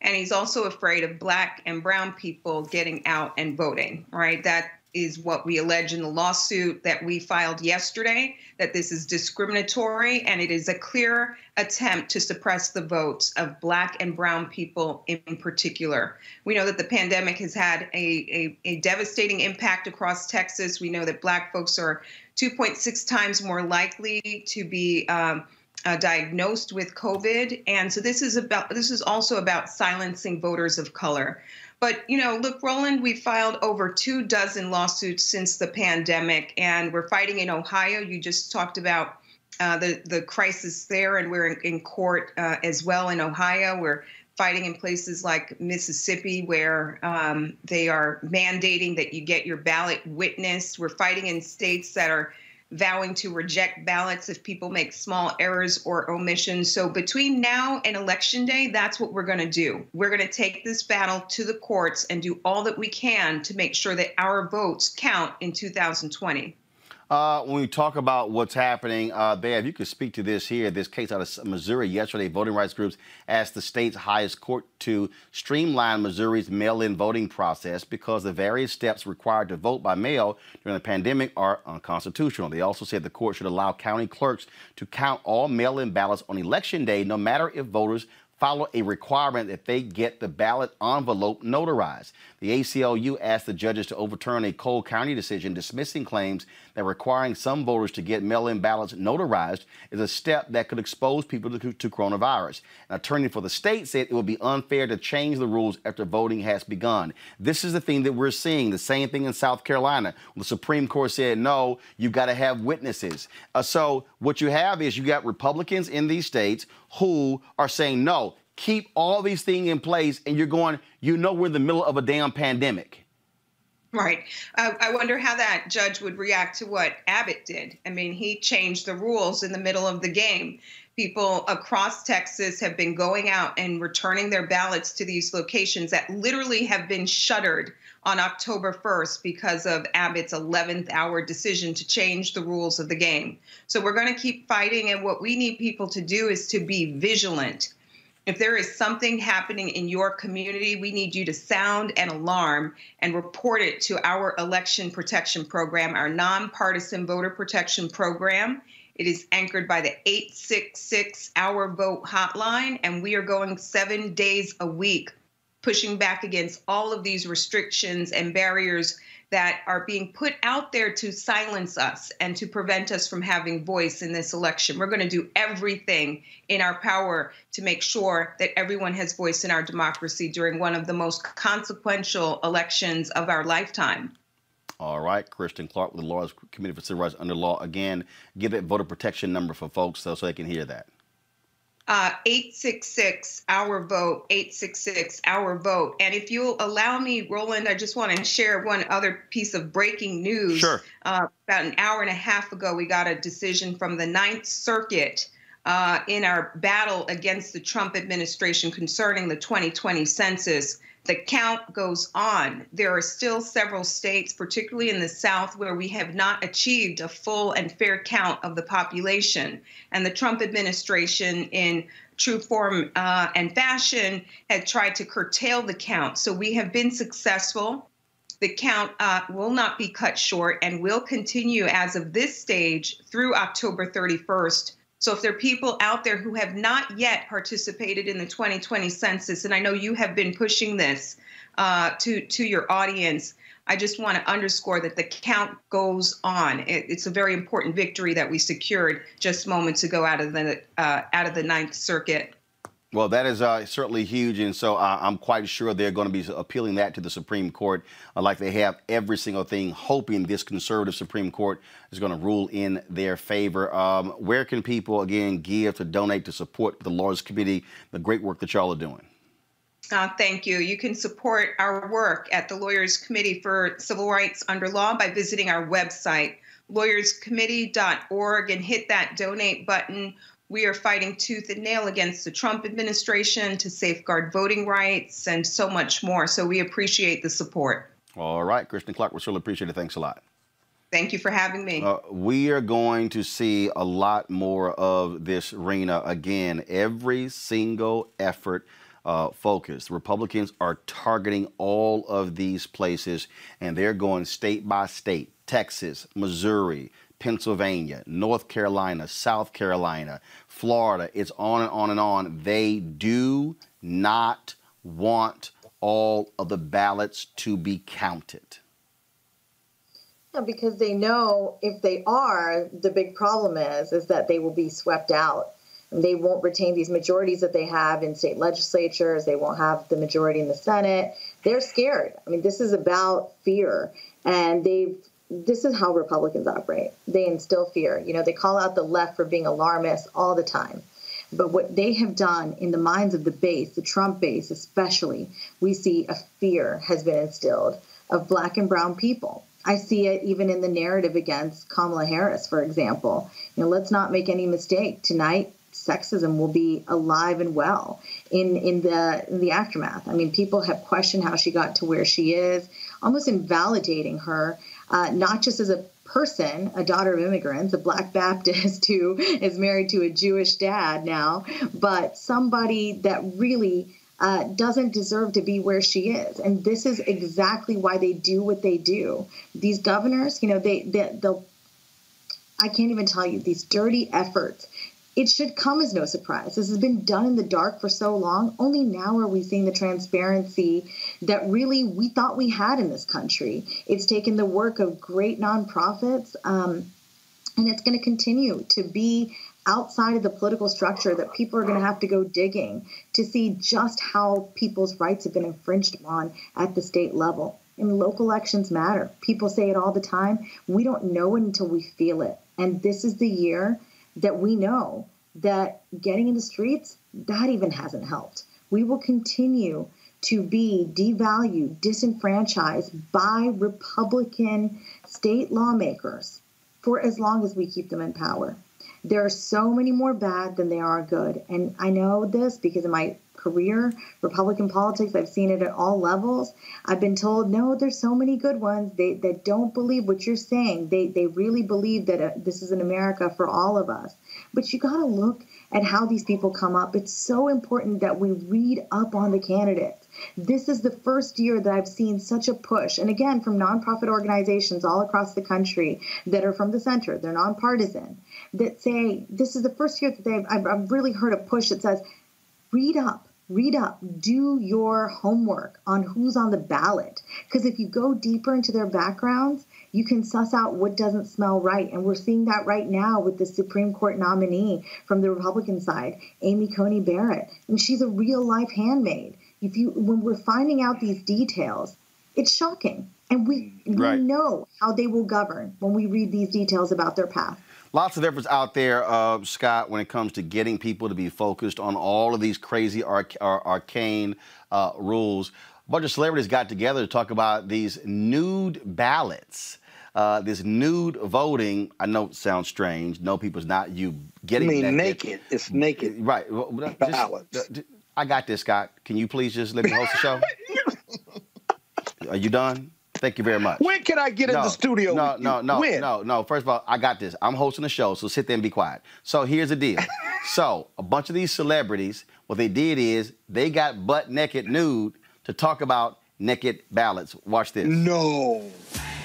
and he's also afraid of black and brown people getting out and voting right that is what we allege in the lawsuit that we filed yesterday that this is discriminatory and it is a clear attempt to suppress the votes of black and brown people in particular. We know that the pandemic has had a, a, a devastating impact across Texas. We know that black folks are 2.6 times more likely to be um, uh, diagnosed with COVID, and so this is about this is also about silencing voters of color. But you know, look, Roland, we filed over two dozen lawsuits since the pandemic, and we're fighting in Ohio. You just talked about uh, the the crisis there, and we're in, in court uh, as well in Ohio. We're fighting in places like Mississippi, where um, they are mandating that you get your ballot witnessed. We're fighting in states that are vowing to reject ballots if people make small errors or omissions. So between now and election day, that's what we're going to do. We're going to take this battle to the courts and do all that we can to make sure that our votes count in 2020. Uh, when we talk about what's happening, uh, Bev, you could speak to this here. This case out of Missouri yesterday, voting rights groups asked the state's highest court to streamline Missouri's mail-in voting process because the various steps required to vote by mail during the pandemic are unconstitutional. They also said the court should allow county clerks to count all mail-in ballots on election day, no matter if voters follow a requirement that they get the ballot envelope notarized. The ACLU asked the judges to overturn a Cole County decision dismissing claims that requiring some voters to get mail in ballots notarized is a step that could expose people to, to, coronavirus. An attorney for the state said it would be unfair to change the rules after voting has begun. This is the thing that we're seeing, the same thing in South Carolina. The Supreme Court said, no, you've got to have witnesses. Uh, so what you have is you got Republicans in these states who are saying, no, keep all these things in place, and you're going, you know, we're in the middle of a damn pandemic. Right. I wonder how that judge would react to what Abbott did. I mean, he changed the rules in the middle of the game. People across Texas have been going out and returning their ballots to these locations that literally have been shuttered on October 1st because of Abbott's 11th hour decision to change the rules of the game. So we're going to keep fighting. And what we need people to do is to be vigilant if there is something happening in your community, we need you to sound an alarm and report it to our election protection program, our nonpartisan voter protection program. It is anchored by the 866 Our Vote hotline, and we are going seven days a week, pushing back against all of these restrictions and barriers that are being put out there to silence us and to prevent us from having voice in this election. We're going to do everything in our power to make sure that everyone has voice in our democracy during one of the most consequential elections of our lifetime. All right, Kristen Clarke with the Lawyers Committee for Civil Rights Under Law. Again, give that voter protection number for folks so, so they can hear that. Uh, 866 our vote 866 our vote. And if you'll allow me roland i just want to share one other piece of breaking news. Sure. Uh, about an hour and a half ago we got a decision from the ninth circuit uh, in our battle against the trump administration concerning the 2020 census the count goes on. There are still several states, particularly in the South, where we have not achieved a full and fair count of the population. And the Trump administration, in true form uh, and fashion, had tried to curtail the count. So we have been successful. The count uh, will not be cut short and will continue as of this stage through October 31st so if there are people out there who have not yet participated in the 2020 census, and I know you have been pushing this uh, to to your audience, I just want to underscore that the count goes on. It, it's a very important victory that we secured just moments ago out of the uh, out of the Ninth Circuit. Well, that is uh, certainly huge, and so uh, I'm quite sure they're going to be appealing that to the Supreme Court, uh, like they have every single thing, hoping this conservative Supreme Court is going to rule in their favor. Um, where can people again give to donate to support the Lawyers Committee, the great work that y'all are doing? Uh, thank you. You can support our work at the Lawyers Committee for Civil Rights Under Law by visiting our website, lawyerscommittee.org, and hit that donate button we are fighting tooth and nail against the Trump administration to safeguard voting rights and so much more. So we appreciate the support. All right, Kristen Clarke, we certainly appreciate it. Thanks a lot. Thank you for having me. Uh, we are going to see a lot more of this, Rena. Again, every single effort uh, focused. Republicans are targeting all of these places, and they're going state by state Texas, Missouri, Pennsylvania, North Carolina, South Carolina, Florida. It's on and on and on. They do not want all of the ballots to be counted. Yeah, because they know if they are, the big problem is is that they will be swept out. And they won't retain these majorities that they have in state legislatures. They won't have the majority in the Senate. They're scared. I mean, this is about fear, and they've. This is how Republicans operate. They instill fear. You know, they call out the left for being alarmist all the time. But what they have done in the minds of the base, the Trump base especially, we see a fear has been instilled of black and brown people. I see it even in the narrative against Kamala Harris, for example. You know, let's not make any mistake. Tonight, sexism will be alive and well in in the in the aftermath. I mean, people have questioned how she got to where she is, almost invalidating her, uh, not just as a person, a daughter of immigrants, a black Baptist who is married to a Jewish dad now, but somebody that really uh, doesn't deserve to be where she is. And this is exactly why they do what they do. These governors, you know, they, they they'll I can't even tell you these dirty efforts. It should come as no surprise. This has been done in the dark for so long. Only now are we seeing the transparency that really we thought we had in this country. It's taken the work of great nonprofits, um, and it's going to continue to be outside of the political structure that people are going to have to go digging to see just how people's rights have been infringed upon at the state level. And local elections matter. People say it all the time. We don't know it until we feel it. And this is the year that we know that getting in the streets, that even hasn't helped. We will continue to be devalued, disenfranchised by Republican state lawmakers for as long as we keep them in power. There are so many more bad than there are good. And I know this because of my career, Republican politics, I've seen it at all levels. I've been told, no, there's so many good ones. They that don't believe what you're saying. They they really believe that uh, this is an America for all of us. But you got to look at how these people come up. It's so important that we read up on the candidates. This is the first year that I've seen such a push, and again, from nonprofit organizations all across the country that are from the center, they're nonpartisan, that say this is the first year that they've, I've, I've really heard a push that says, read up, read up, do your homework on who's on the ballot. Because if you go deeper into their backgrounds, you can suss out what doesn't smell right. And we're seeing that right now with the Supreme Court nominee from the Republican side, Amy Coney Barrett. And she's a real life handmaid. If you when we're finding out these details, it's shocking. And we, Right. we know how they will govern when we read these details about their path. Lots of efforts out there, uh, Scott, when it comes to getting people to be focused on all of these crazy arc- ar- arcane uh, rules. A bunch of celebrities got together to talk about these nude ballots. Uh, this nude voting, I know it sounds strange. No, people's not you getting I mean, naked. It's naked. Right. well, just- Ballots. I got this, Scott. Can you please just let me host the show? Are you done? Thank you very much. When can I get in the studio No, with you? no, no, When? no, no. First of all, I got this. I'm hosting the show, so sit there and be quiet. So here's the deal. so a bunch of these celebrities, what they did is they got butt naked nude to talk about naked ballots. Watch this. No.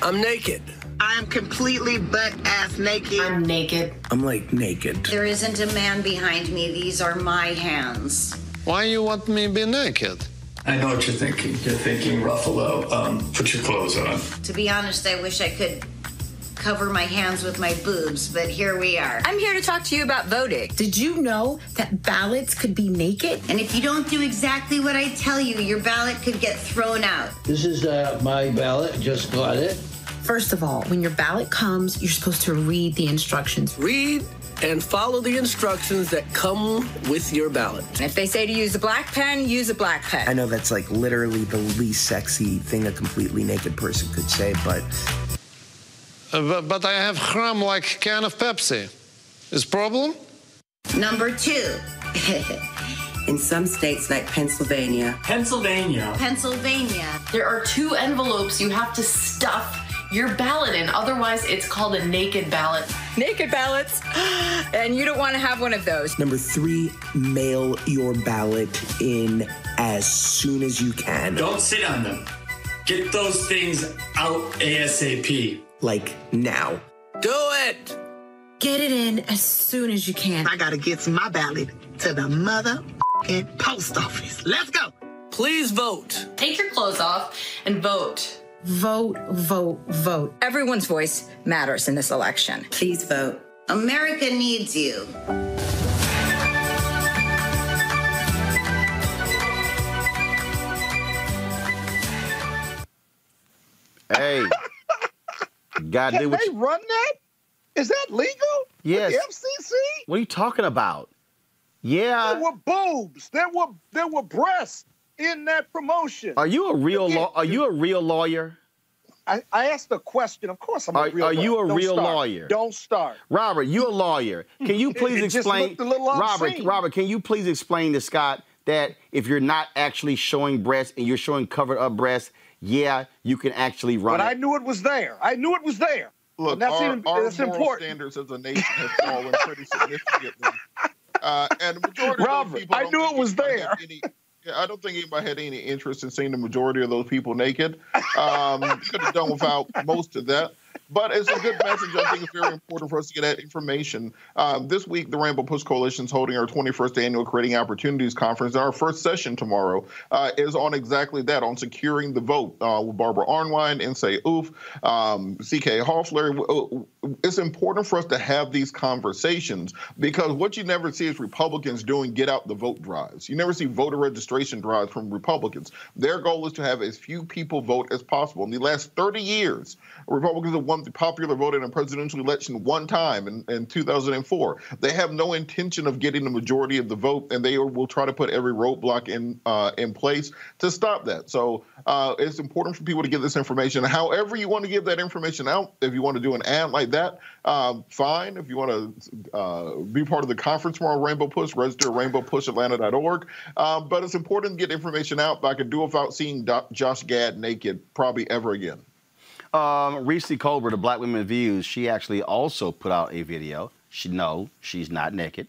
I'm naked. I'm completely butt ass naked. I'm naked. I'm like naked. There isn't a man behind me. These are my hands. Why you want me to be naked? I know what you're thinking. You're thinking, Ruffalo, um, put your clothes on. To be honest, I wish I could cover my hands with my boobs, but here we are. I'm here to talk to you about voting. Did you know that ballots could be naked? And if you don't do exactly what I tell you, your ballot could get thrown out. This is uh, my ballot. Just got it. First of all, when your ballot comes, you're supposed to read the instructions. Read and follow the instructions that come with your ballot. If they say to use a black pen, use a black pen. I know that's like literally the least sexy thing a completely naked person could say, but Uh, but, but I have crumb like can of Pepsi. Is problem? Number two. In some states like Pennsylvania, Pennsylvania. Pennsylvania. There are two envelopes you have to stuff your ballot in. Otherwise, it's called a naked ballot. naked ballots, and you don't want to have one of those. Number three, mail your ballot in as soon as you can. Don't sit on them. Get those things out ASAP. Like now. Do it. Get it in as soon as you can. I gotta get my ballot to the mother post office. Let's go. Please vote. Take your clothes off and vote. Vote, vote, vote. Everyone's voice matters in this election. Please vote. America needs you. Hey, God, Can do they you, run that? Is that legal? With Yes. The FCC? What are you talking about? Yeah. There were boobs. There were there were breasts in that promotion. Are you a real law? Are you a real lawyer? I, I asked a question. Of course, I'm Are- a real. Lawyer. Are you lawyer. a Don't real start. lawyer? Don't start. Robert, you're a lawyer. Can you please it just explain? looked a little Robert. Robert, can you please explain to Scott that if you're not actually showing breasts and you're showing covered up breasts, yeah, you can actually run But it. I knew it was there. I knew it was there. Look, and that's our, even our that's moral important. standards as a nation have fallen pretty significantly. Uh, and the majority Robert, of people, I don't knew think it was there. Any, yeah, I don't think anybody had any interest in seeing the majority of those people naked. Um, could have done without most of that. But it's a good message. I think it's very important for us to get that information. Um, this week, the Rainbow Push Coalition is holding our 21st annual Creating Opportunities Conference. And our first session tomorrow uh, is on exactly that, on securing the vote uh, with Barbara Arnwine, Nse Ufot, um, CK Hoffler. It's important for us to have these conversations because what you never see is Republicans doing get out the vote drives. You never see voter registration drives from Republicans. Their goal is to have as few people vote as possible. In the last 30 years, Republicans have won the popular vote in a presidential election one time in, in 2004. They have no intention of getting the majority of the vote, and they will try to put every roadblock in uh, in place to stop that. So uh, it's important for people to get this information. However, you want to give that information out, if you want to do an ad like that, um, fine. If you want to uh, be part of the conference tomorrow, Rainbow Push, register at rainbowpushatlanta.org. Um, but it's important to get information out. But I could do without seeing Doc, Josh Gad naked probably ever again. Um, Reese Colbert of Black Women Views, she actually also put out a video. She no, she's not naked.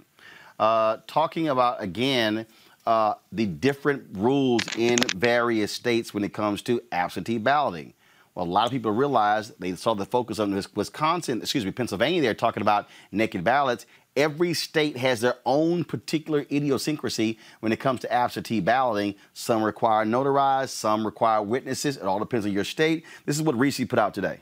Uh, talking about again uh, the different rules in various states when it comes to absentee balloting. Well, a lot of people realize they saw the focus on this Wisconsin, excuse me, Pennsylvania. They're talking about naked ballots. Every state has their own particular idiosyncrasy when it comes to absentee balloting. Some require notarized, some require witnesses. It all depends on your state. This is what Reese put out today.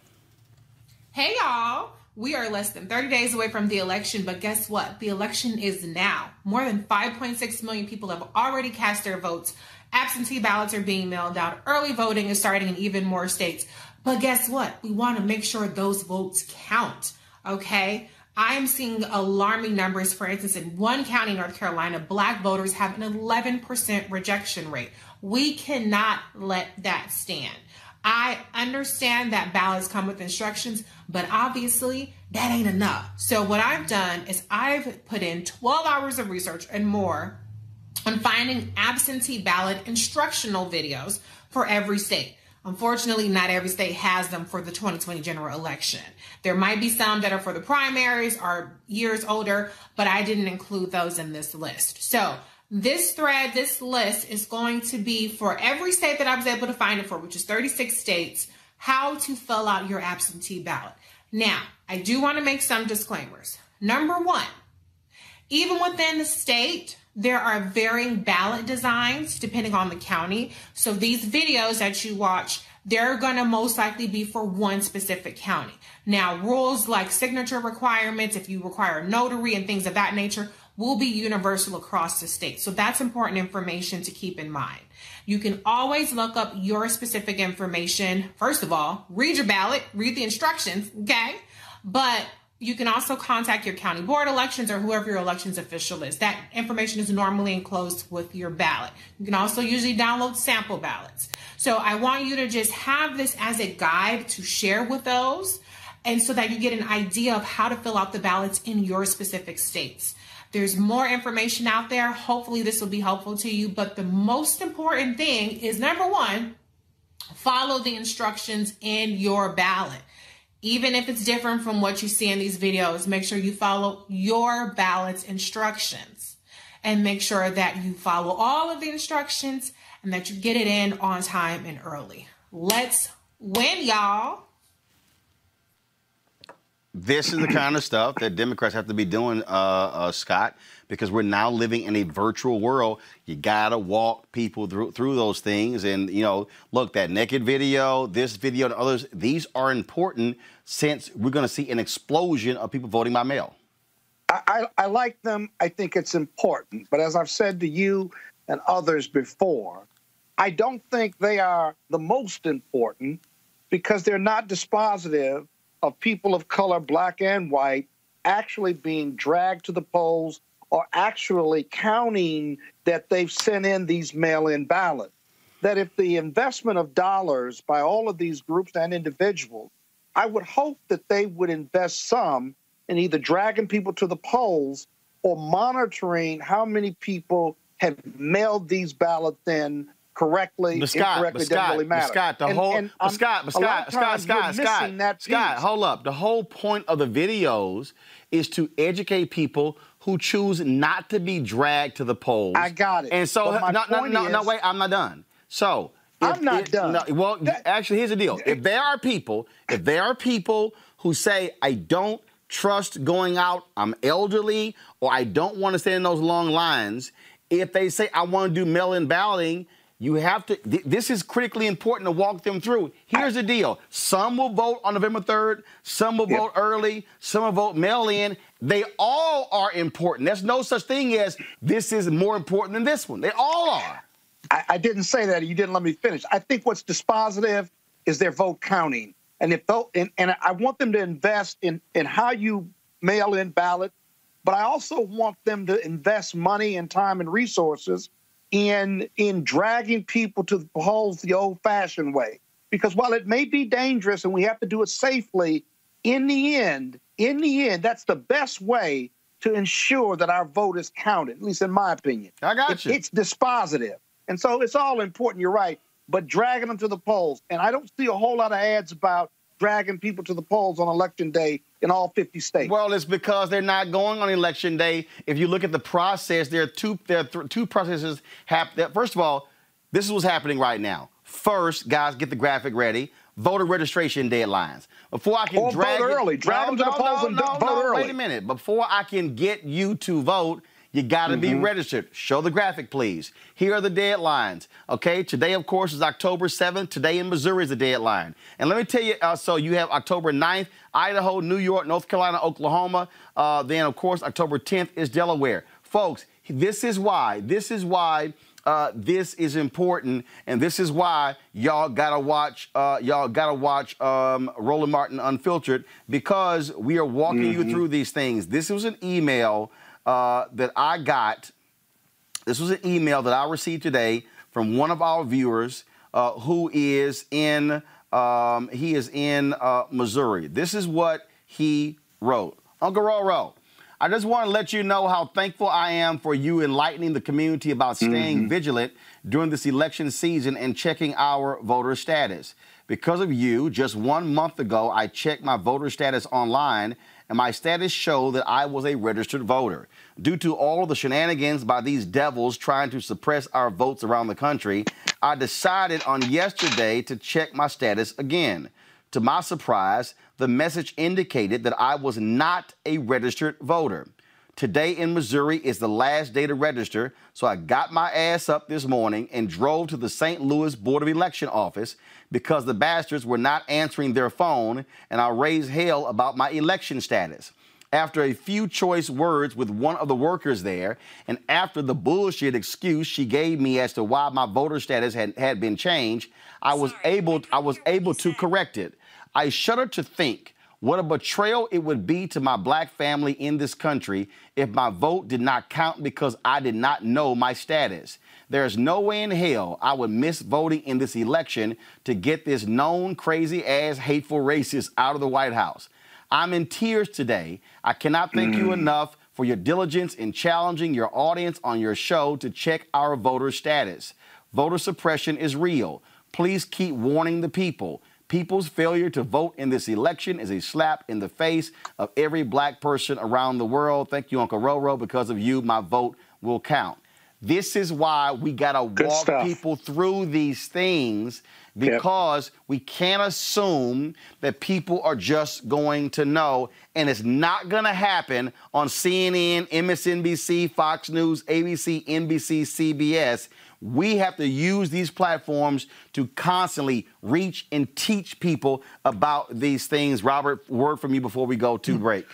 Hey y'all, we are less than 30 days away from the election, but guess what? The election is now. More than 5.6 million people have already cast their votes. Absentee ballots are being mailed out. Early voting is starting in even more states. But guess what? We want to make sure those votes count, okay? I am seeing alarming numbers. For instance, in one county, North Carolina, black voters have an 11% rejection rate. We cannot let that stand. I understand that ballots come with instructions, but obviously that ain't enough. So, what I've done is I've put in 12 hours of research and more on finding absentee ballot instructional videos for every state. Unfortunately, not every state has them for the 2020 general election. There might be some that are for the primaries or years older, but I didn't include those in this list. So, this thread, this list is going to be for every state that I was able to find it for, which is 36 states, how to fill out your absentee ballot. Now, I do want to make some disclaimers. Number one, even within the state, there are varying ballot designs depending on the county. So these videos that you watch, they're going to most likely be for one specific county. Now, rules like signature requirements, if you require a notary and things of that nature, will be universal across the state. So that's important information to keep in mind. You can always look up your specific information. First of all, read your ballot, read the instructions, okay? But you can also contact your county board elections or whoever your elections official is. That information is normally enclosed with your ballot. You can also usually download sample ballots. So I want you to just have this as a guide to share with those and so that you get an idea of how to fill out the ballots in your specific states. There's more information out there. Hopefully, this will be helpful to you. But the most important thing is number one, follow the instructions in your ballot. Even if it's different from what you see in these videos, make sure you follow your ballot's instructions and make sure that you follow all of the instructions and that you get it in on time and early. Let's win, y'all. This is the kind of stuff that Democrats have to be doing, uh, uh, Scott, because we're now living in a virtual world. You gotta walk people through through those things, and you know, look, that naked video, this video, and others. These are important since we're going to see an explosion of people voting by mail. I, I, I like them. I think it's important. But as I've said to you and others before, I don't think they are the most important because they're not dispositive of people of color, black and white, actually being dragged to the polls or actually counting that they've sent in these mail in ballots. That if the investment of dollars by all of these groups and individuals, I would hope that they would invest some in either dragging people to the polls or monitoring how many people have mailed these ballots in correctly, But Scott, incorrectly, but doesn't Scott, really but matter. Scott, the And- whole, and but Scott, but Scott, Scott, Scott, Scott, missing that Scott, hold up. The whole point of the videos is to educate people who choose not to be dragged to the polls. I got it. And so, no, no, no, no, wait, I'm not done. So, if I'm not it- done. no, well, actually, here's the deal. If there are people, if there are people who say, I don't trust going out, I'm elderly, or I don't want to stand in those long lines, if they say, I want to do mail in balloting, you have to, th- this is critically important to walk them through. Here's the deal some will vote on November 3rd, some will vote early, some will vote mail in. They all are important. There's no such thing as this is more important than this one. They all are. I, I didn't say that. You didn't let me finish. I think what's dispositive is their vote counting, and if vote, and, and I want them to invest in in how you mail in ballot, but I also want them to invest money and time and resources in in dragging people to the polls the old-fashioned way. Because while it may be dangerous and we have to do it safely, in the end, in the end, that's the best way to ensure that our vote is counted. At least in my opinion. I got It- you. It's dispositive. And so it's all important, you're right. But dragging them to the polls, and I don't see a whole lot of ads about dragging people to the polls on election day in all 50 states. Well, it's because they're not going on election day. If you look at the process, there are two there are th- two processes. Hap- that, first of all, this is what's happening right now. First, guys, get the graphic ready. Voter registration deadlines. Before I can Or vote it- early. Drag them to the polls and vote early. Wait a minute. Before I can get you to vote, you got to be Mhm. registered. Show the graphic, please. Here are the deadlines. Okay, today, of course, is October 7th. Today in Missouri is the deadline. And let me tell you, uh, so you have October 9th, Idaho, New York, North Carolina, Oklahoma. Uh, then, of course, October 10th is Delaware. Folks, this is why. This is why. Uh, this is important, and this is why y'all gotta watch. Uh, y'all gotta watch um, Roland Martin Unfiltered because we are walking you Mhm. through these things. This was an email uh, that I got. This was an email that I received today from one of our viewers uh, who is in um, he is in uh, Missouri. This is what he wrote. Uncle Roro, I just want to let you know how thankful I am for you enlightening the community about staying vigilant during this election season and checking our voter status. Because of you, just one month ago, I checked my voter status online, and my status showed that I was a registered voter. Due to all of the shenanigans by these devils trying to suppress our votes around the country, I decided on yesterday to check my status again. To my surprise, the message indicated that I was not a registered voter. Today in Missouri is the last day to register, so I got my ass up this morning and drove to the St. Louis Board of Election office because the bastards were not answering their phone and I raised hell about my election status. After a few choice words with one of the workers there, and after the bullshit excuse she gave me as to why my voter status had, had been changed, I was able I was able to correct it. I shudder to think what a betrayal it would be to my black family in this country if my vote did not count because I did not know my status. There is no way in hell I would miss voting in this election to get this known crazy ass hateful racist out of the White House. I'm in tears today. I cannot thank you mm. enough for your diligence in challenging your audience on your show to check our voter status. Voter suppression is real. Please keep warning the people. People's failure to vote in this election is a slap in the face of every black person around the world. Thank you, Uncle Roro. Because of you, my vote will count. This is why we got to walk stuff. people through these things because we can't assume that people are just going to know. And it's not going to happen on CNN, MSNBC, Fox News, ABC, NBC, CBS. We have to use these platforms to constantly reach and teach people about these things. Robert, word from you before we go to mm-hmm. break.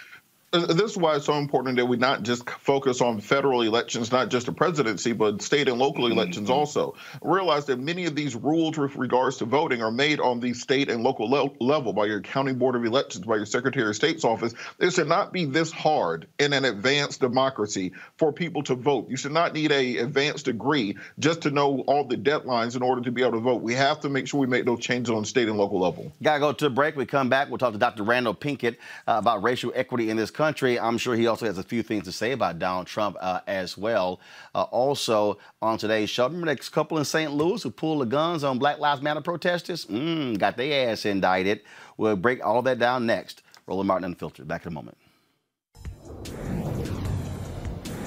Uh, This is why it's so important that we not just focus on federal elections, not just the presidency, but state and local elections also. Realize that many of these rules with regards to voting are made on the state and local le- level by your county board of elections, by your secretary of state's office. It should not be this hard in an advanced democracy for people to vote. You should not need a advanced degree just to know all the deadlines in order to be able to vote. We have to make sure we make those changes on state and local level. Gotta go to a break. We come back. We'll talk to Dr. Randall Pinkett uh, about racial equity in this country. I'm sure he also has a few things to say about Donald Trump uh, as well. Uh, also, on today's show, remember that couple in St. Louis who pulled the guns on Black Lives Matter protesters? Mm, got their ass indicted. We'll break all that down next. Roland Martin Unfiltered. Back in a moment.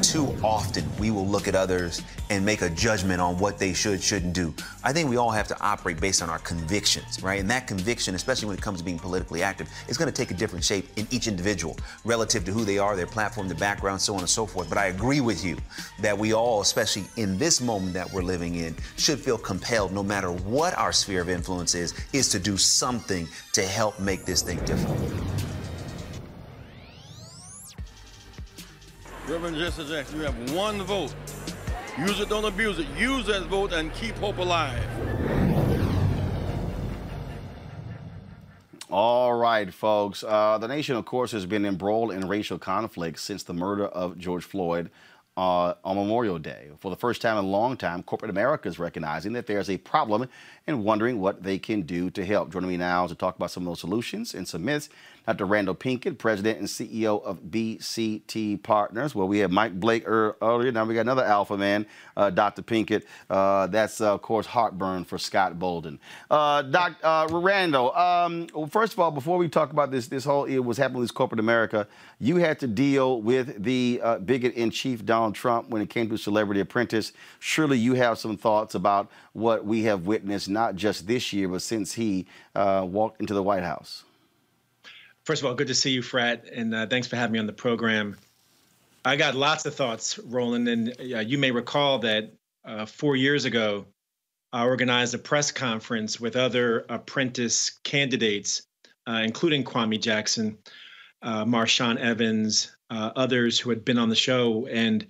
Too often we will look at others and make a judgment on what they should, shouldn't do. I think we all have to operate based on our convictions, right? And that conviction, especially when it comes to being politically active, is going to take a different shape in each individual relative to who they are, their platform, their background, so on and so forth. But I agree with you that we all, especially in this moment that we're living in, should feel compelled, no matter what our sphere of influence is, is to do something to help make this thing different. Reverend Jesse Jackson, you have one vote. Use it, don't abuse it. Use that vote and keep hope alive. All right, folks. Uh, the nation, of course, has been embroiled in racial conflict since the murder of George Floyd uh, on Memorial Day. For the first time in a long time, corporate America is recognizing that there's a problem and wondering what they can do to help. Joining me now to talk about some of those solutions and some myths, Dr. Randall Pinkett, President and CEO of BCT Partners. Well, we had Mike Blake earlier. Now we got another alpha man, uh, Dr. Pinkett. Uh, that's, uh, of course, heartburn for Scott Bolden. Uh, Doc, uh, Randall, um, well, first of all, before we talk about this, this whole it was happening with corporate America, you had to deal with the uh, bigot in chief, Donald Trump, when it came to Celebrity Apprentice. Surely you have some thoughts about what we have witnessed, not just this year, but since he walked into the White House. First of all, good to see you, Frat, and uh, thanks for having me on the program. I got lots of thoughts, Roland, and uh, you may recall that uh, four years ago, I organized a press conference with other apprentice candidates, uh, including Kwame Jackson, uh, Marshawn Evans, uh, others who had been on the show, and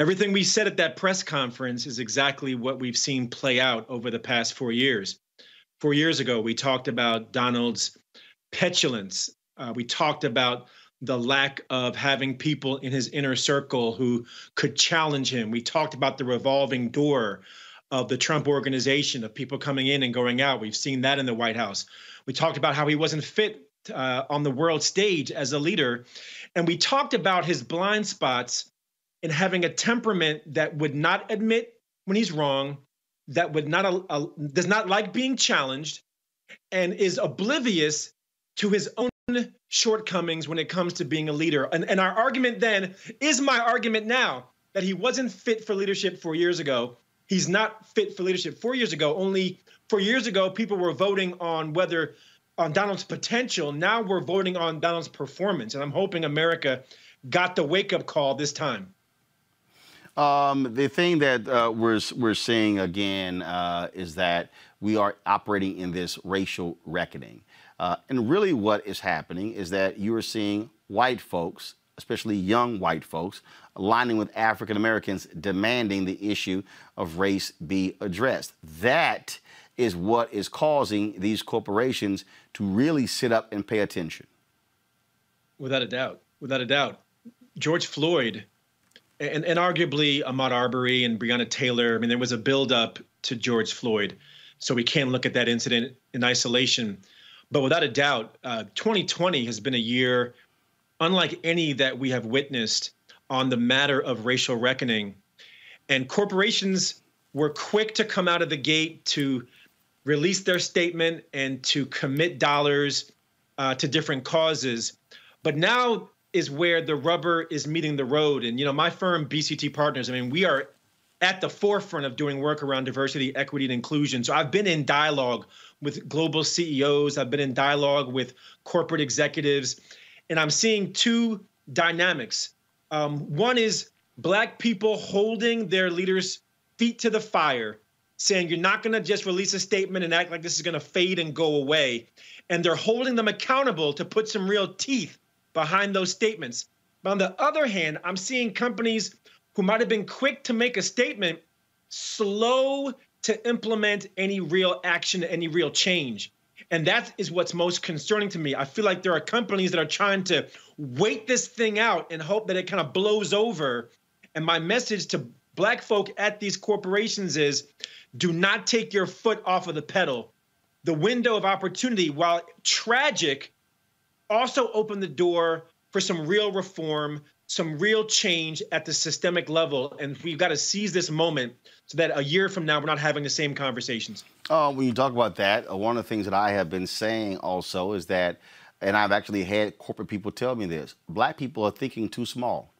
everything we said at that press conference is exactly what we've seen play out over the past four years. Four years ago, we talked about Donald's petulance. Uh, we talked about the lack of having people in his inner circle who could challenge him. We talked about the revolving door of the Trump organization, of people coming in and going out. We've seen that in the White House. We talked about how he wasn't fit uh, on the world stage as a leader. And we talked about his blind spots in having a temperament that would not admit when he's wrong, that would not uh, does not like being challenged, and is oblivious to his own shortcomings when it comes to being a leader. And, and our argument then is my argument now that he wasn't fit for leadership four years ago. He's not fit for leadership four years ago. Only four years ago, people were voting on whether on Donald's potential. Now we're voting on Donald's performance. And I'm hoping America got the wake up call this time. Um, the thing that uh, we're we're seeing again uh, is that we are operating in this racial reckoning, uh, and really what is happening is that you are seeing white folks, especially young white folks, aligning with African Americans, demanding the issue of race be addressed. That is what is causing these corporations to really sit up and pay attention. Without a doubt. Without a doubt. George Floyd and, and arguably Ahmaud Arbery and Breonna Taylor, I mean, there was a buildup to George Floyd. So we can't look at that incident in isolation. But without a doubt, uh, 2020 has been a year unlike any that we have witnessed on the matter of racial reckoning. And corporations were quick to come out of the gate to release their statement and to commit dollars uh, to different causes. But now is where the rubber is meeting the road. And, you know, my firm, BCT Partners, I mean, we are at the forefront of doing work around diversity, equity, and inclusion. So I've been in dialogue with global CEOs, I've been in dialogue with corporate executives, and I'm seeing two dynamics. Um, one is Black people holding their leaders' feet to the fire, saying, You're not going to just release a statement and act like this is going to fade and go away. And they're holding them accountable to put some real teeth behind those statements. But on the other hand, I'm seeing companies who might have been quick to make a statement slow to implement any real action, any real change. And that is what's most concerning to me. I feel like there are companies that are trying to wait this thing out and hope that it kind of blows over. And my message to black folk at these corporations is do not take your foot off of the pedal. The window of opportunity, while tragic, also opened the door for some real reform, some real change at the systemic level. And we've got to seize this moment so that a year from now, we're not having the same conversations. Uh, when you talk about that, uh, one of the things that I have been saying also is that, and I've actually had corporate people tell me this black people are thinking too small.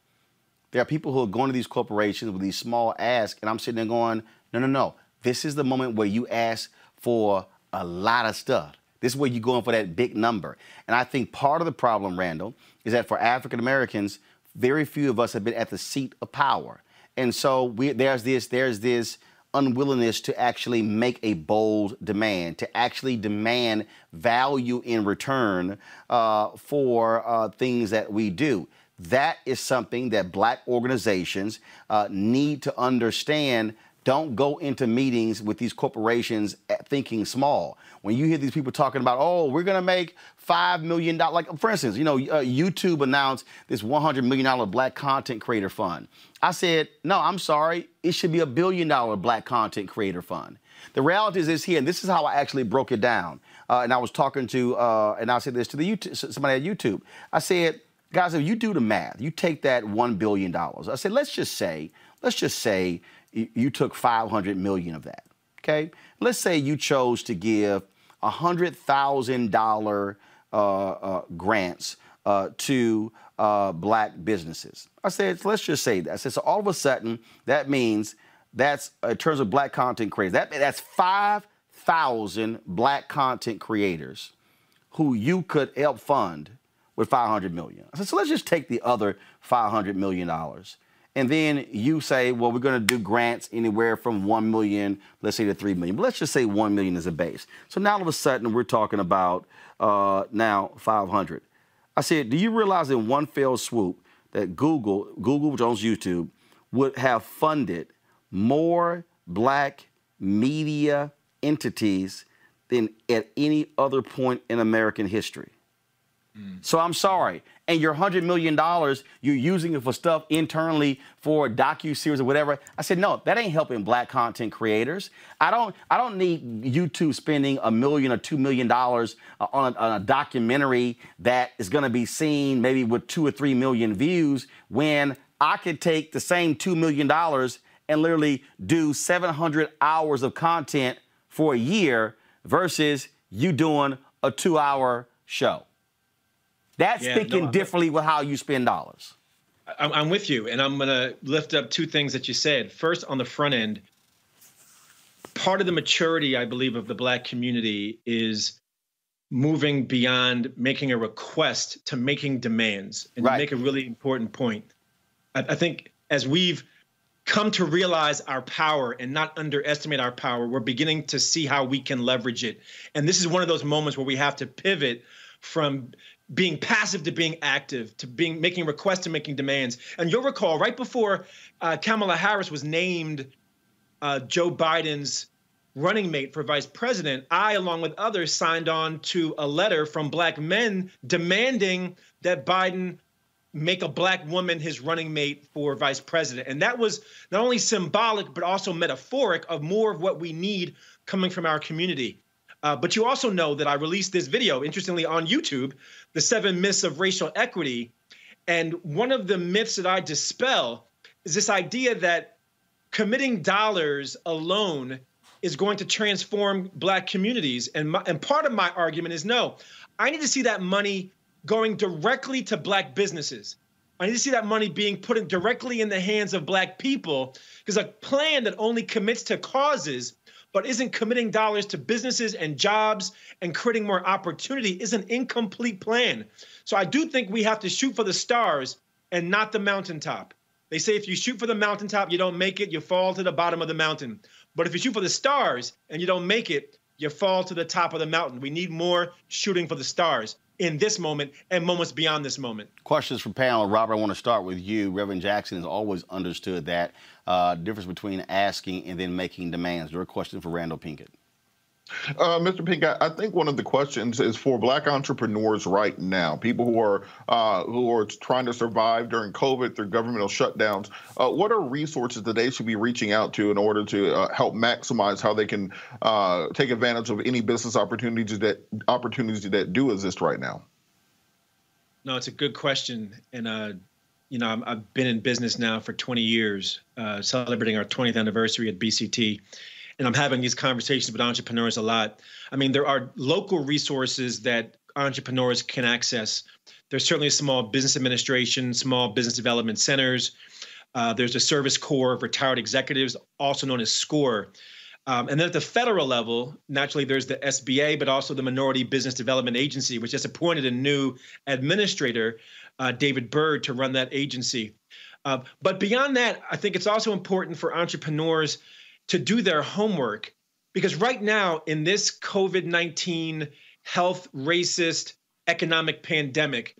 There are people who are going to these corporations with these small asks, and I'm sitting there going, no, no, no. This is the moment where you ask for a lot of stuff. This is where you're going for that big number. And I think part of the problem, Randall, is that for African Americans, very few of us have been at the seat of power. And so we, there's this there's this unwillingness to actually make a bold demand, to actually demand value in return uh, for uh, things that we do. That is something that black organizations uh, need to understand don't go into meetings with these corporations thinking small. When you hear these people talking about, oh, we're to make $5 million, like for instance, you know, uh, YouTube announced this $100 million black content creator fund. I said, no, I'm sorry. It should be a billion dollar black content creator fund. The reality is this here, and this is how I actually broke it down. Uh, and I was talking to, uh, and I said this to the YouTube, somebody at YouTube. I said, guys, if you do the math, you take that $1 billion. I said, let's just say, let's just say you took 500 million of that. Okay, let's say you chose to give hundred thousand dollar uh, uh, grants uh, to uh, black businesses. I said, let's just say that. I said, so all of a sudden, that means that's in terms of black content creators. That that's five thousand black content creators who you could help fund with 500 million. I said, so let's just take the other 500 million dollars and then you say, well, we're going to do grants anywhere from 1 million, let's say to 3 million. But let's just say 1 million is a base. So now all of a sudden we're talking about uh, now 500. I said, do you realize in one fell swoop that Google, Google, which owns YouTube, would have funded more black media entities than at any other point in American history? So I'm sorry. And your hundred million dollars, you're using it for stuff internally for docu series or whatever. I said, no, that ain't helping black content creators. I don't, I don't need YouTube spending a million or two million dollars uh, on a, on a documentary that is going to be seen maybe with two or three million views when I could take the same two million dollars and literally do 700 hours of content for a year versus you doing a two-hour show. That's yeah, thinking no, differently with how you spend dollars. I'm with you, and I'm going to lift up two things that you said. First, on the front end, part of the maturity, I believe, of the Black community is moving beyond making a request to making demands. And right. to make a really important point, I, I think as we've come to realize our power and not underestimate our power, we're beginning to see how we can leverage it. And this is one of those moments where we have to pivot from being passive to being active, to being making requests and making demands. And you'll recall right before uh, Kamala Harris was named uh, Joe Biden's running mate for vice president, I, along with others, signed on to a letter from black men demanding that Biden make a black woman his running mate for vice president. And that was not only symbolic, but also metaphoric of more of what we need coming from our community. Uh, but you also know that I released this video, interestingly, on YouTube, the seven myths of racial equity. And one of the myths that I dispel is this idea that committing dollars alone is going to transform black communities. And, my, and part of my argument is no, I need to see that money going directly to black businesses. I need to see that money being put in directly in the hands of black people because a plan that only commits to causes but isn't committing dollars to businesses and jobs and creating more opportunity is an incomplete plan. So I do think we have to shoot for the stars and not the mountaintop. They say if you shoot for the mountaintop, you don't make it, you fall to the bottom of the mountain. But if you shoot for the stars and you don't make it, you fall to the top of the mountain. We need more shooting for the stars in this moment and moments beyond this moment. Questions from panel. Robert, I want to start with you. Reverend Jackson has always understood that uh, difference between asking and then making demands. Your question for Randall Pinkett. Uh, Mr. Pink, I, I, think one of the questions is for Black entrepreneurs right now, people who are uh, who are trying to survive during COVID through governmental shutdowns. Uh, what are resources that they should be reaching out to in order to uh, help maximize how they can uh, take advantage of any business opportunities that opportunities that do exist right now? No, it's a good question, and uh, you know i have been in business now for 20 years, celebrating our 20th anniversary at BCT and I'm having these conversations with entrepreneurs a lot. I mean, there are local resources that entrepreneurs can access. There's certainly small business administration, small business development centers. Uh, there's a service corps of retired executives, also known as SCORE. Um, and then at the federal level, naturally, there's the SBA, but also the Minority Business Development Agency, which just appointed a new administrator, uh, David Byrd, to run that agency. Uh, but beyond that, I think it's also important for entrepreneurs to do their homework. Because right now in this COVID-19 health racist economic pandemic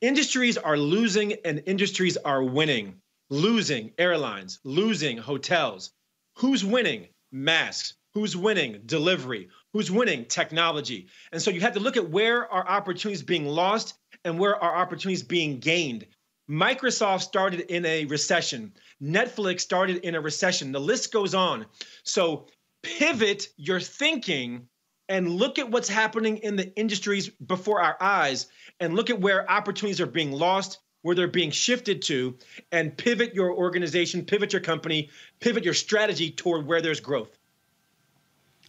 industries are losing and industries are winning. Losing airlines losing hotels. Who's winning? Masks. Who's winning? Delivery. Who's winning? Technology. And so you have to look at where are opportunities being lost and where are opportunities being gained Microsoft started in a recession. Netflix started in a recession. The list goes on. So pivot your thinking and look at what's happening in the industries before our eyes and look at where opportunities are being lost, where they're being shifted to, and pivot your organization, pivot your company, pivot your strategy toward where there's growth.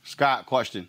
Scott, question.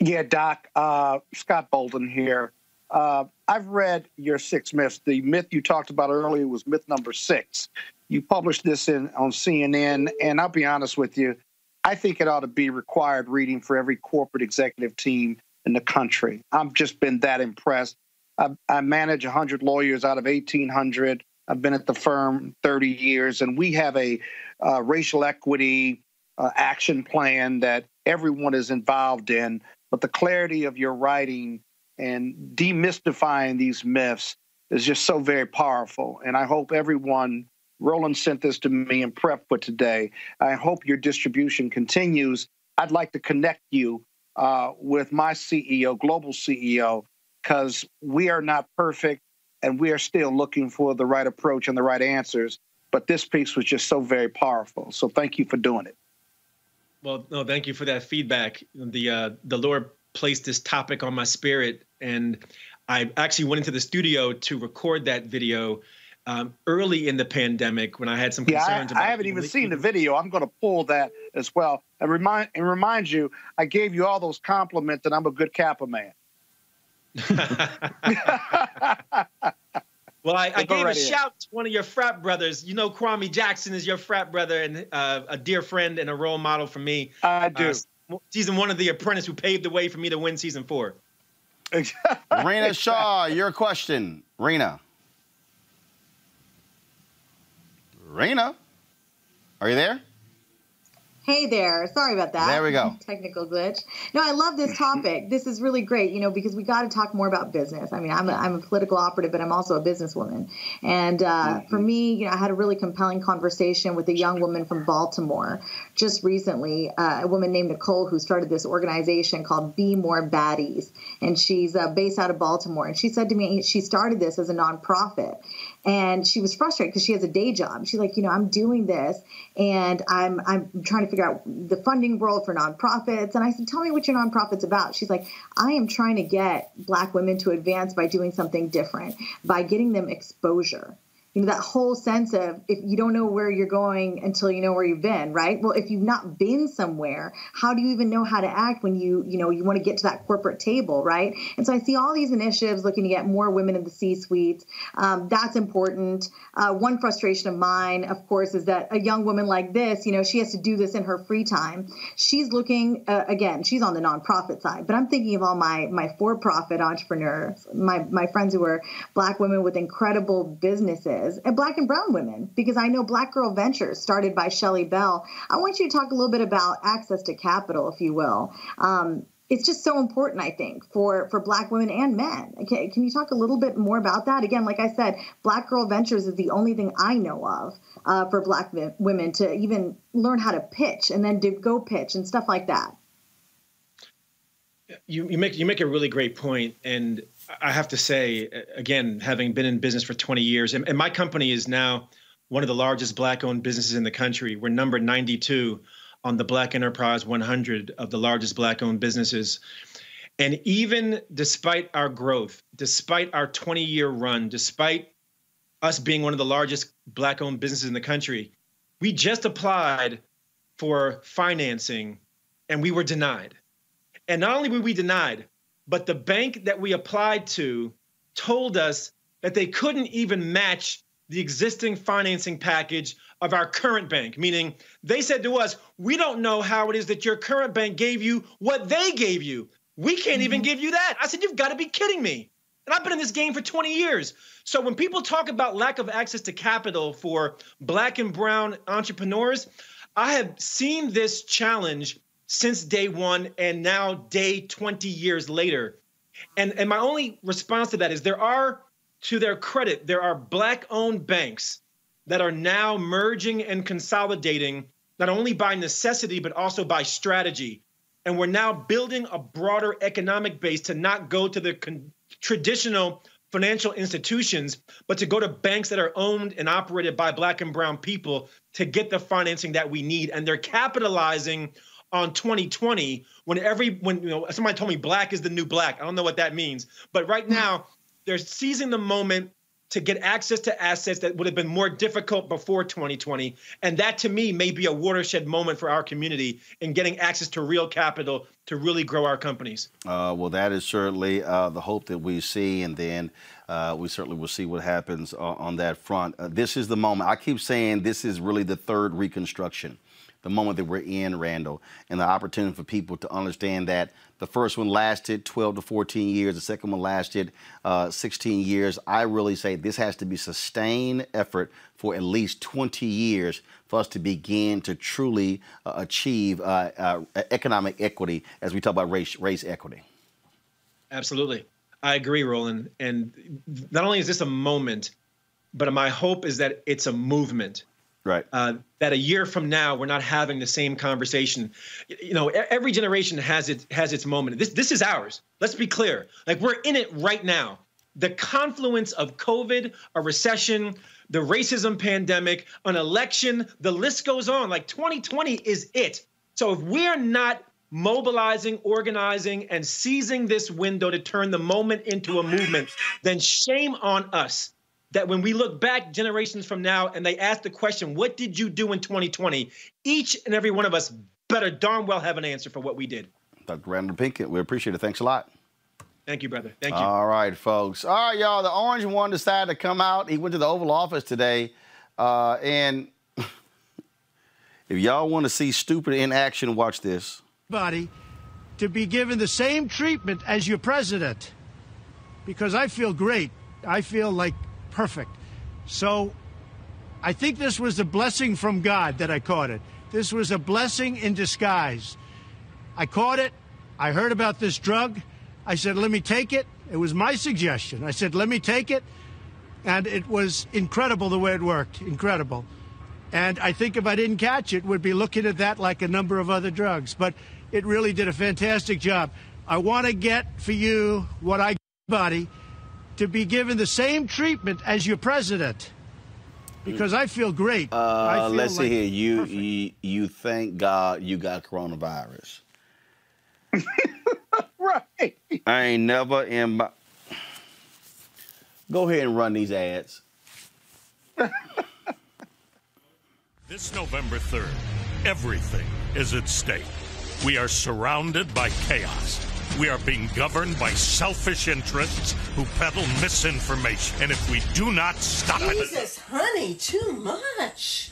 Yeah, Doc. Uh, Scott Bolden here. Uh, I've read your six myths. The myth you talked about earlier was myth number six. You published this in on CNN, and I'll be honest with you, I think it ought to be required reading for every corporate executive team in the country. I've just been that impressed. I, I manage 100 lawyers out of 1,800. I've been at the firm 30 years, and we have a uh, racial equity uh, action plan that everyone is involved in. But the clarity of your writing and demystifying these myths is just so very powerful. And I hope everyone, Roland sent this to me in prep for today. I hope your distribution continues. I'd like to connect you uh, with my CEO, global CEO, because we are not perfect and we are still looking for the right approach and the right answers. But this piece was just so very powerful. So thank you for doing it. Well, no, thank you for that feedback. The uh, the Lord placed this topic on my spirit and I actually went into the studio to record that video um, early in the pandemic when I had some concerns. Yeah, I, I haven't even seen the video. I'm going to pull that as well and remind and remind you. I gave you all those compliments, and I'm a good Kappa man. well, I, I gave a shout to one of your frat brothers. You know, Kwame Jackson is your frat brother and uh, a dear friend and a role model for me. I do. Uh, season one of The Apprentice, who paved the way for me to win season four. Rina Shah, your question. Rena. Rena, are you there? Hey there. Sorry about that. There we go. Technical glitch. No, I love this topic. this is really great, you know, because we got to talk more about business. I mean, I'm a, I'm a political operative, but I'm also a businesswoman. And uh, mm-hmm. for me, you know, I had a really compelling conversation with a young woman from Baltimore just recently, uh, a woman named Nicole who started this organization called Be More Baddies. And she's uh, based out of Baltimore. And she said to me, she started this as a nonprofit and she was frustrated because she has a day job. She's like, you know, I'm doing this and I'm I'm trying to figure out the funding world for nonprofits. And I said, tell me what your nonprofit's about. She's like, I am trying to get Black women to advance by doing something different, by getting them exposure you know that whole sense of if you don't know where you're going until you know where you've been right? Well if you've not been somewhere how do you even know how to act when you you know you want to get to that corporate table right? And so i see all these initiatives looking to get more women in the c suites um, that's important. Uh, one frustration of mine of course is that a young woman like this you know she has to do this in her free time. She's looking uh, again she's on the nonprofit side but i'm thinking of all my my for-profit entrepreneurs my my friends who are black women with incredible businesses and black and brown women because i know black girl ventures started by shelly bell. I want you to talk a little bit about access to capital if you will. Um, it's just so important i think for for black women and men. Okay, can you talk a little bit more about that? Again like i said black girl ventures is the only thing i know of uh, for black women to even learn how to pitch and then to go pitch and stuff like that. You, you make you make a really great point and i have to say again having been in business for 20 years and, and my company is now one of the largest black owned businesses in the country we're number 92 on the Black Enterprise 100 of the largest Black owned businesses. And even despite our growth, despite our 20 year run, despite us being one of the largest Black owned businesses in the country, we just applied for financing and we were denied. And not only were we denied, but the bank that we applied to told us that they couldn't even match the existing financing package of our current bank, meaning they said to us, We don't know how it is that your current bank gave you what they gave you. We can't mm-hmm. even give you that. I said, You've got to be kidding me. And I've been in this game for 20 years. So when people talk about lack of access to capital for black and brown entrepreneurs, I have seen this challenge since day one and now day 20 years later. And, and my only response to that is there are to their credit, there are black owned banks that are now merging and consolidating, not only by necessity, but also by strategy. And we're now building a broader economic base to not go to the con- traditional financial institutions, but to go to banks that are owned and operated by black and brown people to get the financing that we need. And they're capitalizing on 2020 when every when you know somebody told me black is the new black. I don't know what that means. But right now, they're seizing the moment to get access to assets that would have been more difficult before 2020. And that to me may be a watershed moment for our community in getting access to real capital to really grow our companies. Uh, well, that is certainly uh, the hope that we see. And then uh, we certainly will see what happens uh, on that front. Uh, this is the moment. I keep saying this is really the third reconstruction the moment that we're in, Randall, and the opportunity for people to understand that the first one lasted 12 to 14 years, the second one lasted uh, 16 years. I really say this has to be sustained effort for at least 20 years for us to begin to truly uh, achieve uh, uh economic equity as we talk about race, race equity. Absolutely. I agree, Roland. And not only is this a moment, but my hope is that it's a movement Right. Uh, that a year from now we're not having the same conversation. You know, every generation has its has its moment. This this is ours. Let's be clear. Like we're in it right now. The confluence of COVID, a recession, the racism pandemic, an election, the list goes on. Like 2020 is it. So if we're not mobilizing, organizing, and seizing this window to turn the moment into a movement, then shame on us that when we look back generations from now and they ask the question, what did you do in 2020? Each and every one of us better darn well have an answer for what we did. Dr. Randall Pinkett, we appreciate it. Thanks a lot. Thank you, brother. Thank you. All right, folks. All right, y'all. The orange one decided to come out. He went to the Oval Office today. Uh, and if y'all want to see stupid in action, watch this. Body to be given the same treatment as your president because I feel great. I feel like perfect. So I think this was a blessing from God that I caught it. This was a blessing in disguise. I caught it. I heard about this drug. I said, let me take it. It was my suggestion. I said, let me take it. And it was incredible the way it worked. Incredible. And I think if I didn't catch it, we'd be looking at that like a number of other drugs. But it really did a fantastic job. I want to get for you what I body to be given the same treatment as your president because I feel great. Uh, feel let's like see here. You, you you thank God you got coronavirus. right. I ain't never in my. Go ahead and run these ads. This November 3rd, everything is at stake. We are surrounded by chaos. We are being governed by selfish interests who peddle misinformation. And if we do not stop it. Jesus, honey, too much.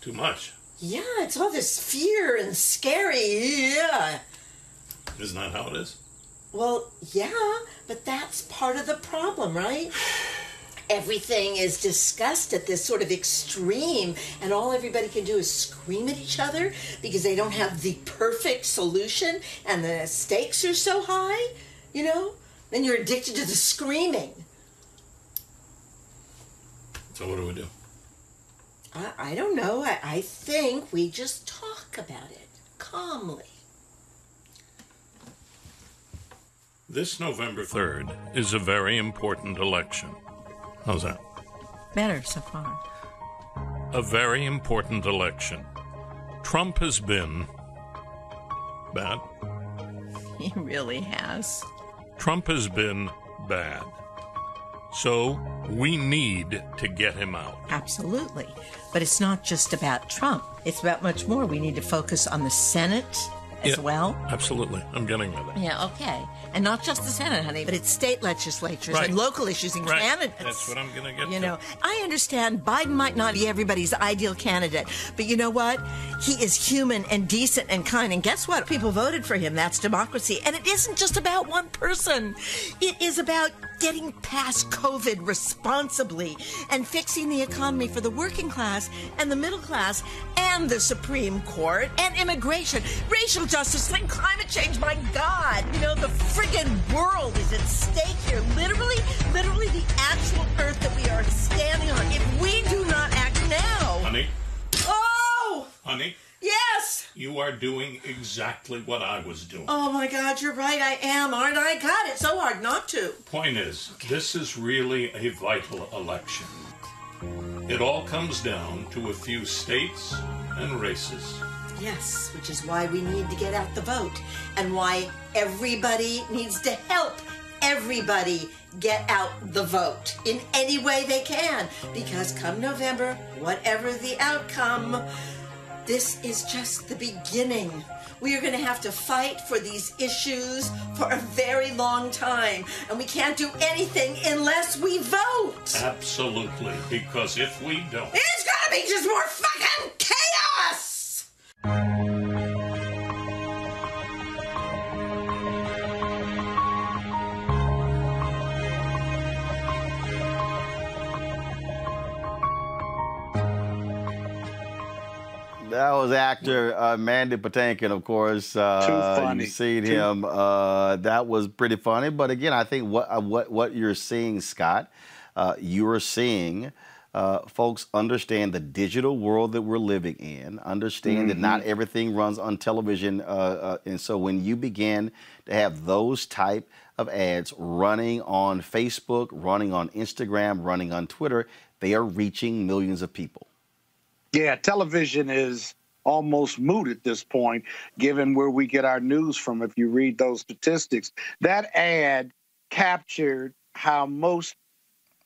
Too much. Yeah, it's all this fear and scary. Yeah. Isn't that how it is? Well, yeah, but that's part of the problem, right? Everything is discussed at this sort of extreme, and all everybody can do is scream at each other because they don't have the perfect solution, and the stakes are so high, you know? Then you're addicted to the screaming. So what do we do? I, I don't know. I, I think we just talk about it calmly. This November 3rd is a very important election. How's that? Better so far. A very important election. Trump has been bad. He really has. Trump has been bad. So we need to get him out. Absolutely. But it's not just about Trump, it's about much more. We need to focus on the Senate as Yeah, well. Absolutely. I'm getting with it. Yeah, okay. And not just the Senate, honey, but it's state legislatures Right. and local issues and Right. candidates. That's what I'm going to get You to. know, I understand Biden might not be everybody's ideal candidate, but you know what? He is human and decent and kind. And guess what? People voted for him. That's democracy. And it isn't just about one person, it is about getting past COVID responsibly and fixing the economy for the working class and the middle class and the Supreme Court and immigration, racial justice, and climate change. My God, you know, the friggin' world is at stake here. Literally, literally the actual earth that we are standing on. If we do not act now. Honey, Oh! honey, Yes! you are doing exactly what I was doing. Oh my God, you're right. I am, aren't I? God, it's so hard not to. Point is, this is really a vital election. It all comes down to a few states and races. Yes, which is why we need to get out the vote and why everybody needs to help everybody get out the vote in any way they can. Because come November, whatever the outcome, this is just the beginning. We are going to have to fight for these issues for a very long time. And we can't do anything unless we vote. Absolutely, because if we don't, It's going to be just more fucking chaos! That was actor uh, Mandy Patinkin, of course. Uh, Too funny. You've seen Too- him. Uh, that was pretty funny. But again, I think what uh, what what you're seeing, Scott, uh, you are seeing. Uh, folks understand the digital world that we're living in. Understand that not Mhm. everything runs on television, uh, uh, and so when you begin to have those type of ads running on Facebook, running on Instagram, running on Twitter, they are reaching millions of people. Yeah, television is almost moot at this point, given where we get our news from. If you read those statistics, that ad captured how most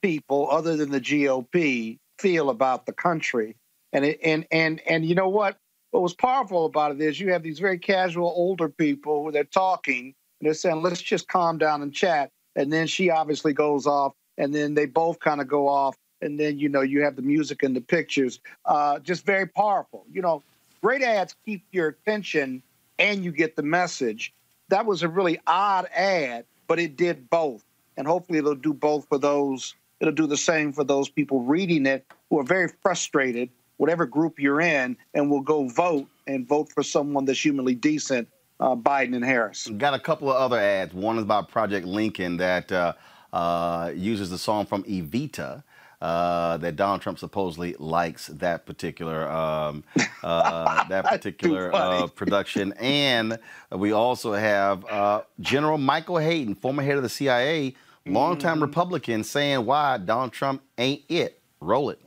people, other than the GOP, feel about the country. And it, and and and you know what? What was powerful about it is you have these very casual older people who they're talking and they're saying, "Let's just calm down and chat." And then she obviously goes off, and then they both kind of go off, and then you know you have the music and the pictures. Uh, just very powerful. You know, great ads keep your attention, and you get the message. That was a really odd ad, but it did both, and hopefully it'll do both for those. It'll do the same for those people reading it who are very frustrated, whatever group you're in, and will go vote and vote for someone that's humanly decent, uh, Biden and Harris. We've Got a couple of other ads. One is about Project Lincoln that uh, uh, uses the song from Evita. Uh, that Donald Trump supposedly likes that particular um, uh, that particular uh, production, and we also have uh, General Michael Hayden, former head of the CIA, longtime mm. Republican, saying why Donald Trump ain't it. Roll it.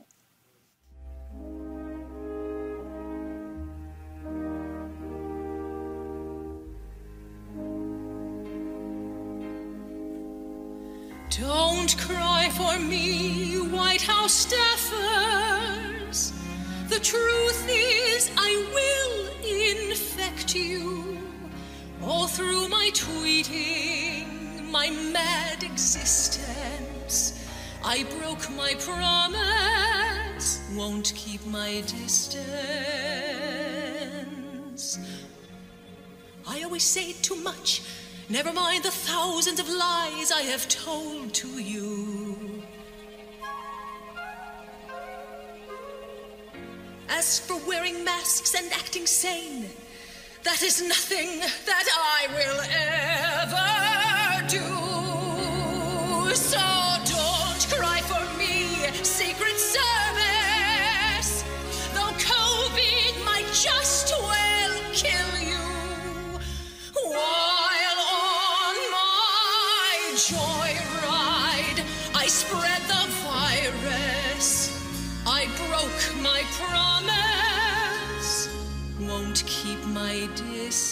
Don't cry for me while White House staffers. The truth is, I will infect you all through my tweeting, my mad existence. I broke my promise, won't keep my distance. I always say too much. Never mind the thousands of lies I have told to you. As for wearing masks and acting sane, that is nothing that I will ever do. So don't cry for me, Secret Service. Though COVID might just well kill you. While on my joyride, I spread the virus. I broke my promise, won't keep my distance.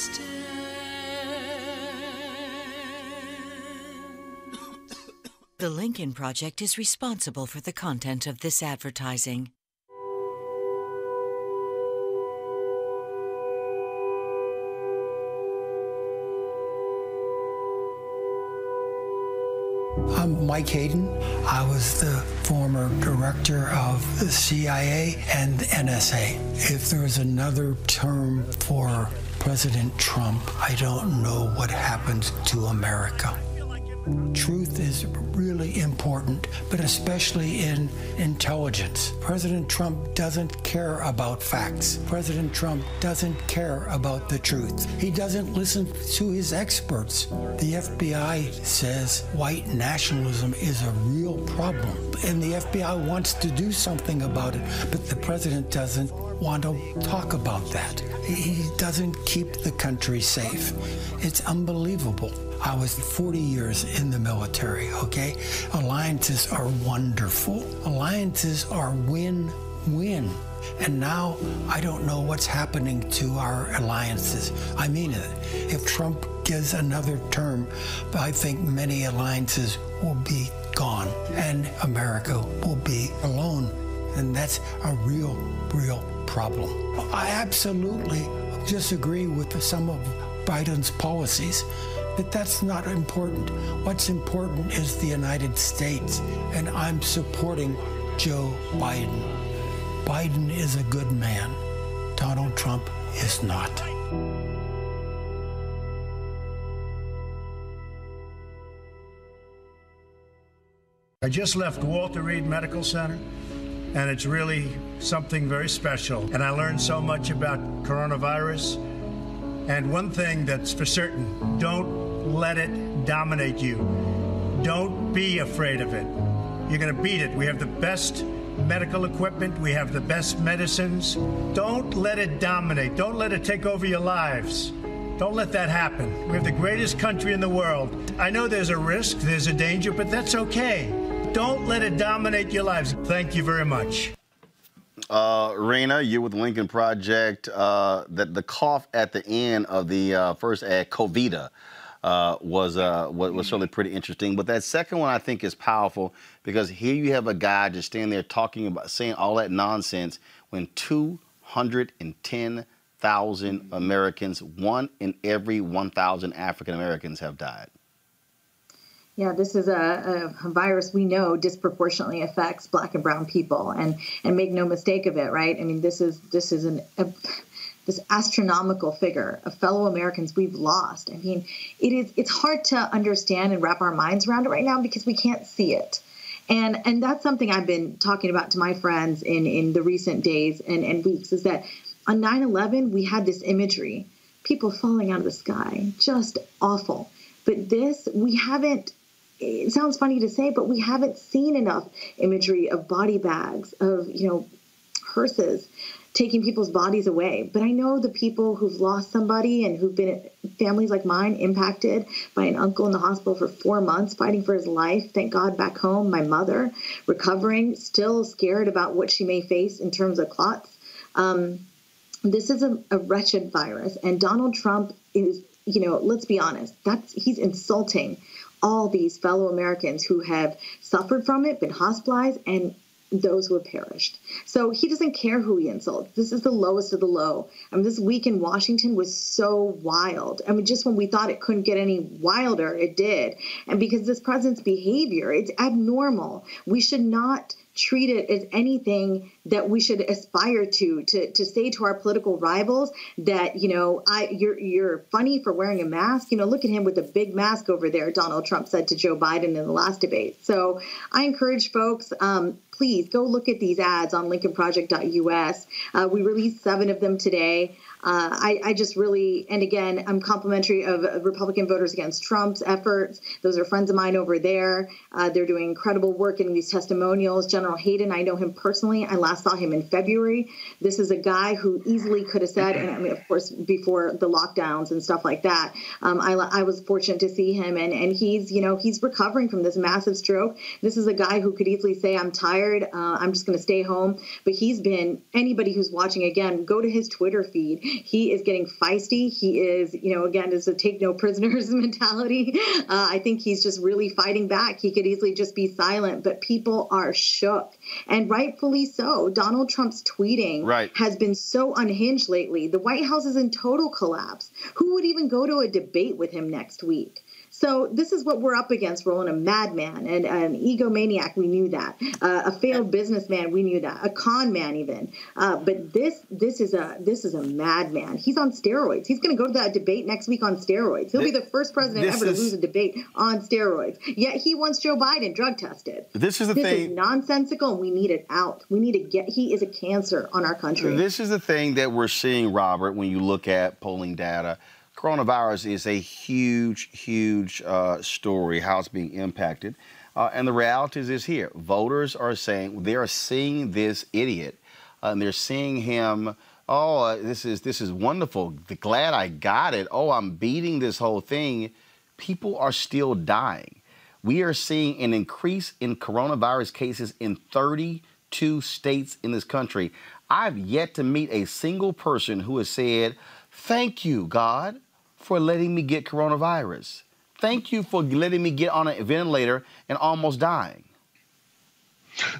The Lincoln Project is responsible for the content of this advertising. I'm Mike Hayden. I was the former director of the CIA and the NSA. If there is another term for President Trump, I don't know what happened to America. Truth is really important, but especially in intelligence. President Trump doesn't care about facts. President Trump doesn't care about the truth. He doesn't listen to his experts. The FBI says white nationalism is a real problem, and the FBI wants to do something about it, but the president doesn't want to talk about that. He doesn't keep the country safe. It's unbelievable. I was 40 years in the military, okay? Alliances are wonderful. Alliances are win win. And now I don't know what's happening to our alliances. I mean it. If Trump gives another term, I think many alliances will be gone and America will be alone. And that's a real, real problem. I absolutely disagree with some of Biden's policies. But that's not important. What's important is the United States, and I'm supporting Joe Biden. Biden is a good man. Donald Trump is not. I just left Walter Reed Medical Center, and it's really something very special. And I learned so much about coronavirus. And one thing that's for certain don't let it dominate you. Don't be afraid of it. You're going to beat it. We have the best medical equipment, we have the best medicines. Don't let it dominate, don't let it take over your lives. Don't let that happen. We have the greatest country in the world. I know there's a risk, there's a danger, but that's okay. Don't let it dominate your lives. Thank you very much. Uh, Raina, you're with Lincoln Project. Uh, that the cough at the end of the uh, first ad, Covita, uh, was, uh, was was certainly pretty interesting. But that second one, I think, is powerful because here you have a guy just standing there talking about saying all that nonsense when 210,000 Americans, one in every 1,000 African Americans, have died. Yeah, this is a, a, virus we know disproportionately affects Black and Brown people, and and make no mistake of it, right? I mean, this is this is an a, this astronomical figure of fellow Americans we've lost. I mean, it is it's hard to understand and wrap our minds around it right now because we can't see it. And and that's something I've been talking about to my friends in in the recent days and, and weeks is that on 9/11 we had this imagery, people falling out of the sky, just awful. But this we haven't it sounds funny to say, but we haven't seen enough imagery of body bags, of, you know, hearses taking people's bodies away. But I know the people who've lost somebody and who've been families like mine impacted by an uncle in the hospital for four months fighting for his life. Thank God back home, my mother recovering, still scared about what she may face in terms of clots. Um, this is a, a wretched virus, and Donald Trump is, you know, let's be honest, that's he's insulting all these fellow Americans who have suffered from it, been hospitalized, and those who have perished. So he doesn't care who he insults. This is the lowest of the low. I mean, this week in Washington was so wild. I mean, just when we thought it couldn't get any wilder, it did. And because this president's behavior, it's abnormal. We should not treat it as anything that we should aspire to to to say to our political rivals that you know I you're you're funny for wearing a mask. You know look at him with a big mask over there Donald Trump said to Joe Biden in the last debate. So I encourage folks um, please go look at these ads on lincolnproject.us uh, we released seven of them today uh, I, I, just really, and again, I'm complimentary of Republican Voters Against Trump's efforts. Those are friends of mine over there. Uh, they're doing incredible work getting these testimonials. General Hayden, I know him personally. I last saw him in February. This is a guy who easily could have said, and I mean, of course, before the lockdowns and stuff like that, um, I, I, was fortunate to see him, and, and he's, you know, he's recovering from this massive stroke. This is a guy who could easily say, I'm tired, uh, I'm just going to stay home. But he's been, anybody who's watching again, go to his Twitter feed he is getting feisty. He is, you know, again, is a take no prisoners mentality. Uh, I think he's just really fighting back. He could easily just be silent, but people are shook, and rightfully so. Donald Trump's tweeting right. has been so unhinged lately. The White House is in total collapse. Who would even go to a debate with him next week? So this is what we're up against, Roland, a madman and an egomaniac. We knew that. Uh, a failed businessman. We knew that. A con man, even. Uh, but this this is a this is a madman. He's on steroids. He's going to go to that debate next week on steroids. He'll this, be the first president ever is, to lose a debate on steroids. Yet he wants Joe Biden drug tested. This is the this thing. This is nonsensical, and we need it out. We need to get. He is a cancer on our country. This is the thing that we're seeing, Robert. When you look at polling data coronavirus is a huge, huge uh, story, how it's being impacted. Uh, and the reality is here. Voters are saying they are seeing this idiot, uh, and they're seeing him. Oh, uh, this is this is wonderful. Glad I got it. Oh, I'm beating this whole thing. People are still dying. We are seeing an increase in coronavirus cases in 32 states in this country. I've yet to meet a single person who has said, "Thank you, God." For letting me get coronavirus. Thank you for letting me get on a ventilator and almost dying.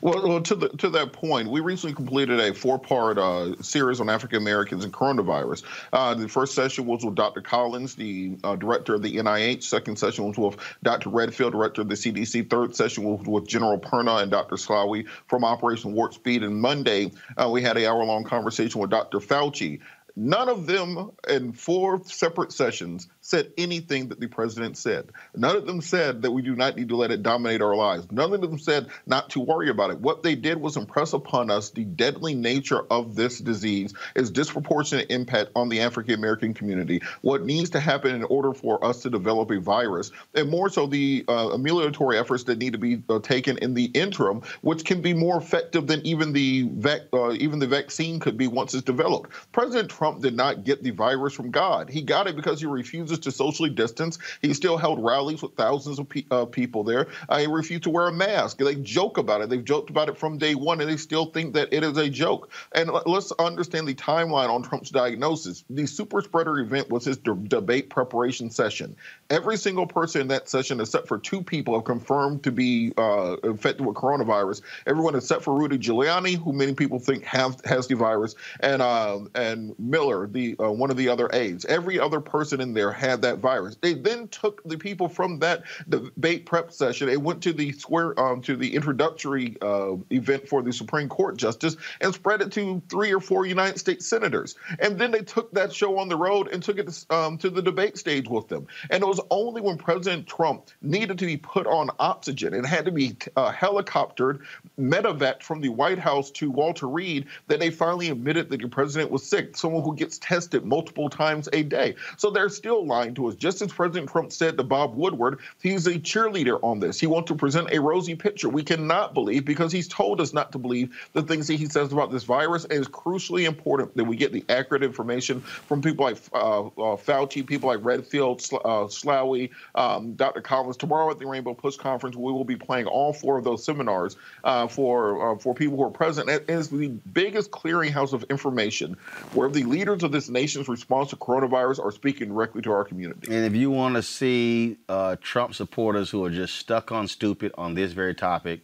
Well, well, to the to that point, we recently completed a four-part uh, series on African Americans and coronavirus. Uh, the first session was with Dr. Collins, the uh, director of the NIH. Second session was with Dr. Redfield, director of the CDC. Third session was with General Perna and Dr. Slaoui from Operation Warp Speed. And Monday, uh, we had an hour-long conversation with Dr. Fauci. None of them in four separate sessions said anything that the president said. None of them said that we do not need to let it dominate our lives. None of them said not to worry about it. What they did was impress upon us the deadly nature of this disease, its disproportionate impact on the African American community, what needs to happen in order for us to develop a virus, and more so the uh, amelioratory efforts that need to be uh, taken in the interim, which can be more effective than even the vac- uh, even the vaccine could be once it's developed. President Trump did not get the virus from God. He got it because he refuses to socially distance. He still held rallies with thousands of pe- uh, people there. Uh, he refused to wear a mask. They joke about it. They've joked about it from day one, and they still think that it is a joke. And let's understand the timeline on Trump's diagnosis. The super spreader event was his de- debate preparation session. Every single person in that session, except for two people, have confirmed to be uh, infected with coronavirus. Everyone except for Rudy Giuliani, who many people think have, has the virus, and uh, and Miller, the uh, one of the other aides. Every other person in there had that virus. They then took the people from that debate prep session. They went to the square um, to the introductory uh, event for the Supreme Court justice and spread it to three or four United States senators. And then they took that show on the road and took it um, to the debate stage with them. And it was only when President Trump needed to be put on oxygen and had to be uh, helicoptered, medevac from the White House to Walter Reed that they finally admitted that the president was sick. Someone who gets tested multiple times a day. So they're still lying to us. Just as President Trump said to Bob Woodward, he's a cheerleader on this. He wants to present a rosy picture. We cannot believe because he's told us not to believe the things that he says about this virus. And it's crucially important that we get the accurate information from people like uh, uh, Fauci, people like Redfield, uh, Slaoui, um, Dr. Collins. Tomorrow at the Rainbow Push Conference, we will be playing all four of those seminars uh, for uh, for people who are present. It is the biggest clearinghouse of information where the leaders of this nation's response to coronavirus are speaking directly to our community. And if you want to see uh, Trump supporters who are just stuck on stupid on this very topic,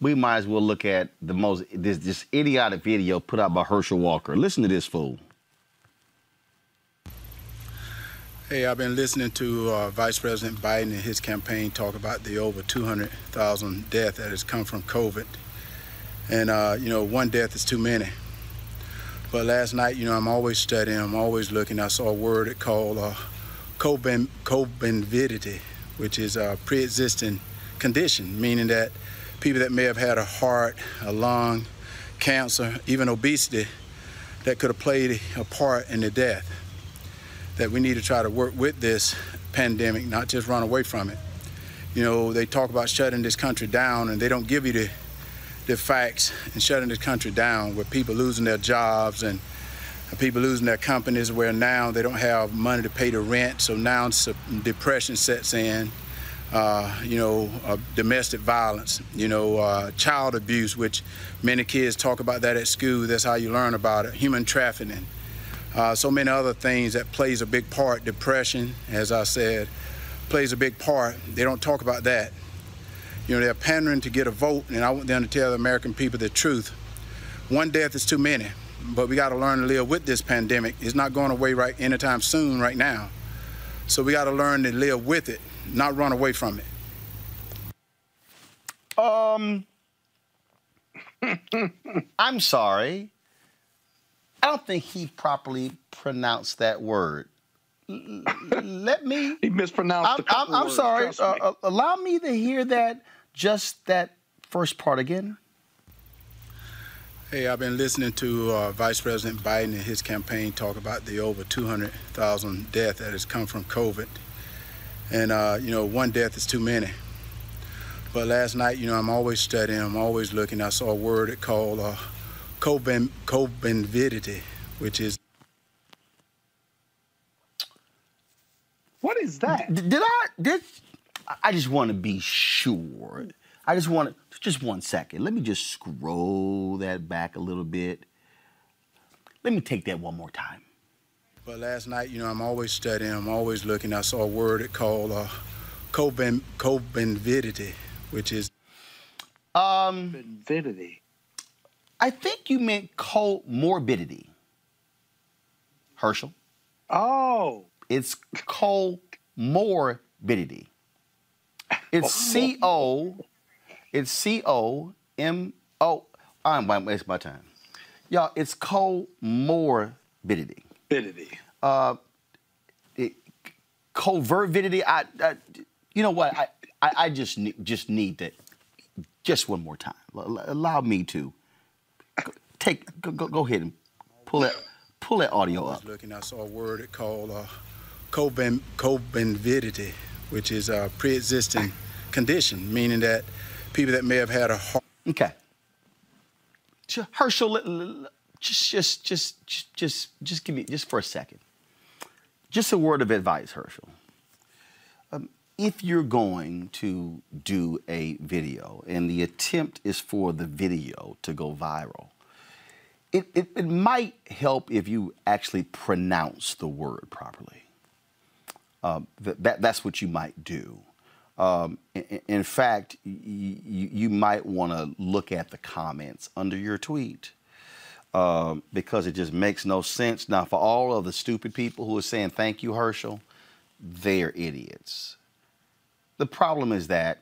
we might as well look at the most this this idiotic video put out by Herschel Walker. Listen to this fool. Hey, I've been listening to uh, Vice President Biden and his campaign talk about the over 200,000 death that has come from COVID. And, uh, you know, one death is too many. But last night, you know, I'm always studying, I'm always looking. I saw a word called uh, comorbidity, which is a pre-existing condition, meaning that people that may have had a heart, a lung, cancer, even obesity, that could have played a part in the death that we need to try to work with this pandemic, not just run away from it. You know, they talk about shutting this country down and they don't give you the, the facts and shutting this country down with people losing their jobs and people losing their companies where now they don't have money to pay the rent. So now depression sets in. Uh, you know, uh, domestic violence, you know, uh, child abuse, which many kids talk about that at school. That's how you learn about it. Human trafficking, uh, so many other things that plays a big part. Depression, as I said, plays a big part. They don't talk about that. You know, they're pandering to get a vote, and I want them to tell the American people the truth. One death is too many, but we got to learn to live with this pandemic. It's not going away right anytime soon, right now. So we got to learn to live with it, not run away from it. Um, I'm sorry. I don't think he properly pronounced that word. Let me. He mispronounced. I'm, I'm, I'm words, sorry. trust Uh, me. uh, allow me to hear that. Just that first part again. Hey, I've been listening to uh, Vice President Biden and his campaign talk about the over 200,000 death that has come from COVID. And, uh, you know, one death is too many. But last night, you know, I'm always studying, I'm always looking. I saw a word called uh, coben- comorbidity, which is. What is that? D- did I? Did I just want to be sure? I just want to just one second. Let me just scroll that back a little bit. Let me take that one more time. But last night, you know, I'm always studying, I'm always looking. I saw a word it called uh, coben- comorbidity, which is. Um, Comorbidity. I think you meant comorbidity. Herschel. Oh. It's comorbidity. It's C O. It's C O M O. I'm going to waste my time. Y'all, it's comorbidity. Bidity. Uh, it, covervidity. I, I, you know what? I, I, I just need, just need that. Just one more time. L- l- allow me to take. Go, go, go ahead and pull that pull that audio I up. was looking, I saw a word called uh, coben- comorbidity, which is a pre-existing condition, meaning that people that may have had a heart. Okay. J- Herschel, l- l- just, just, just, just, just, just give me just for a second. Just a word of advice, Herschel. Um, if you're going to do a video and the attempt is for the video to go viral, it, it, it might help if you actually pronounce the word properly. Um, th- that, that's what you might do. Um, in, in fact, y- you might want to look at the comments under your tweet um, because it just makes no sense. Now, for all of the stupid people who are saying thank you, Herschel, they're idiots. The problem is that,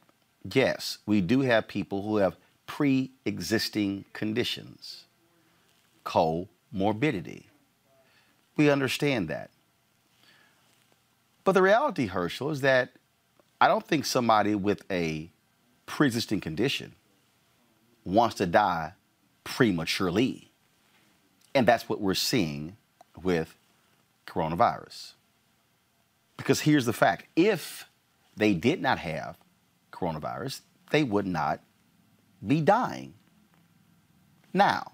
yes, we do have people who have pre existing conditions, comorbidity. We understand that. But the reality, Herschel, is that I don't think somebody with a pre existing condition wants to die prematurely. And that's what we're seeing with coronavirus. Because here's the fact if they did not have coronavirus, they would not be dying now.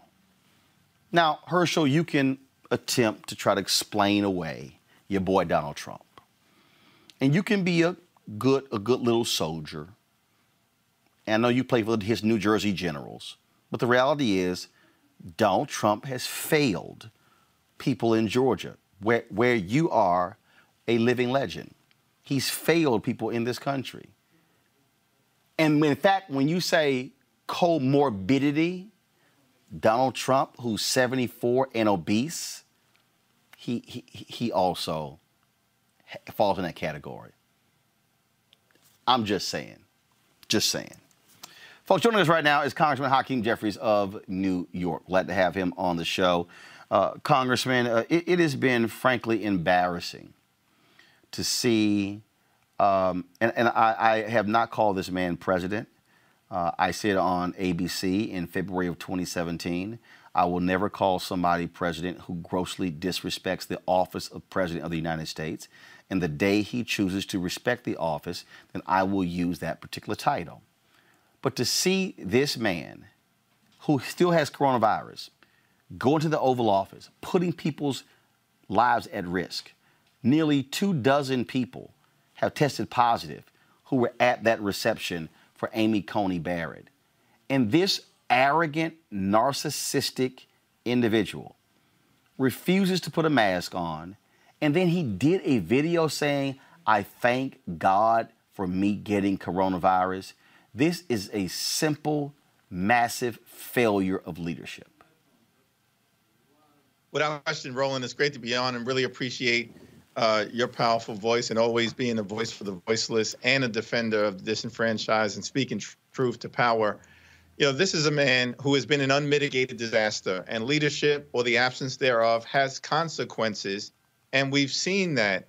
Now, Herschel, you can attempt to try to explain away your boy Donald Trump. And you can be a good, a good little soldier. And I know you play for his New Jersey Generals. But the reality is, Donald Trump has failed people in Georgia, where, where you are a living legend. He's failed people in this country. And in fact, when you say comorbidity, Donald Trump, who's 74 and obese, he, he, he also falls in that category. I'm just saying. Just saying. Folks, joining us right now is Congressman Hakeem Jeffries of New York. Glad to have him on the show. Uh, Congressman, uh, it, it, has been frankly embarrassing to see, um, and, and I, I, have not called this man president. Uh, I said on ABC in February of 2017, I will never call somebody president who grossly disrespects the office of president of the United States. And the day he chooses to respect the office, then I will use that particular title. But to see this man who still has coronavirus, going to the Oval Office, putting people's lives at risk. Nearly two dozen people have tested positive who were at that reception for Amy Coney Barrett. And this arrogant, narcissistic individual refuses to put a mask on. And then he did a video saying, I thank God for me getting coronavirus. This is a simple, massive failure of leadership without question, Roland, it's great to be on and really appreciate uh, your powerful voice and always being a voice for the voiceless and a defender of the disenfranchised and speaking tr- truth to power. You know, this is a man who has been an unmitigated disaster, and leadership or the absence thereof has consequences. And we've seen that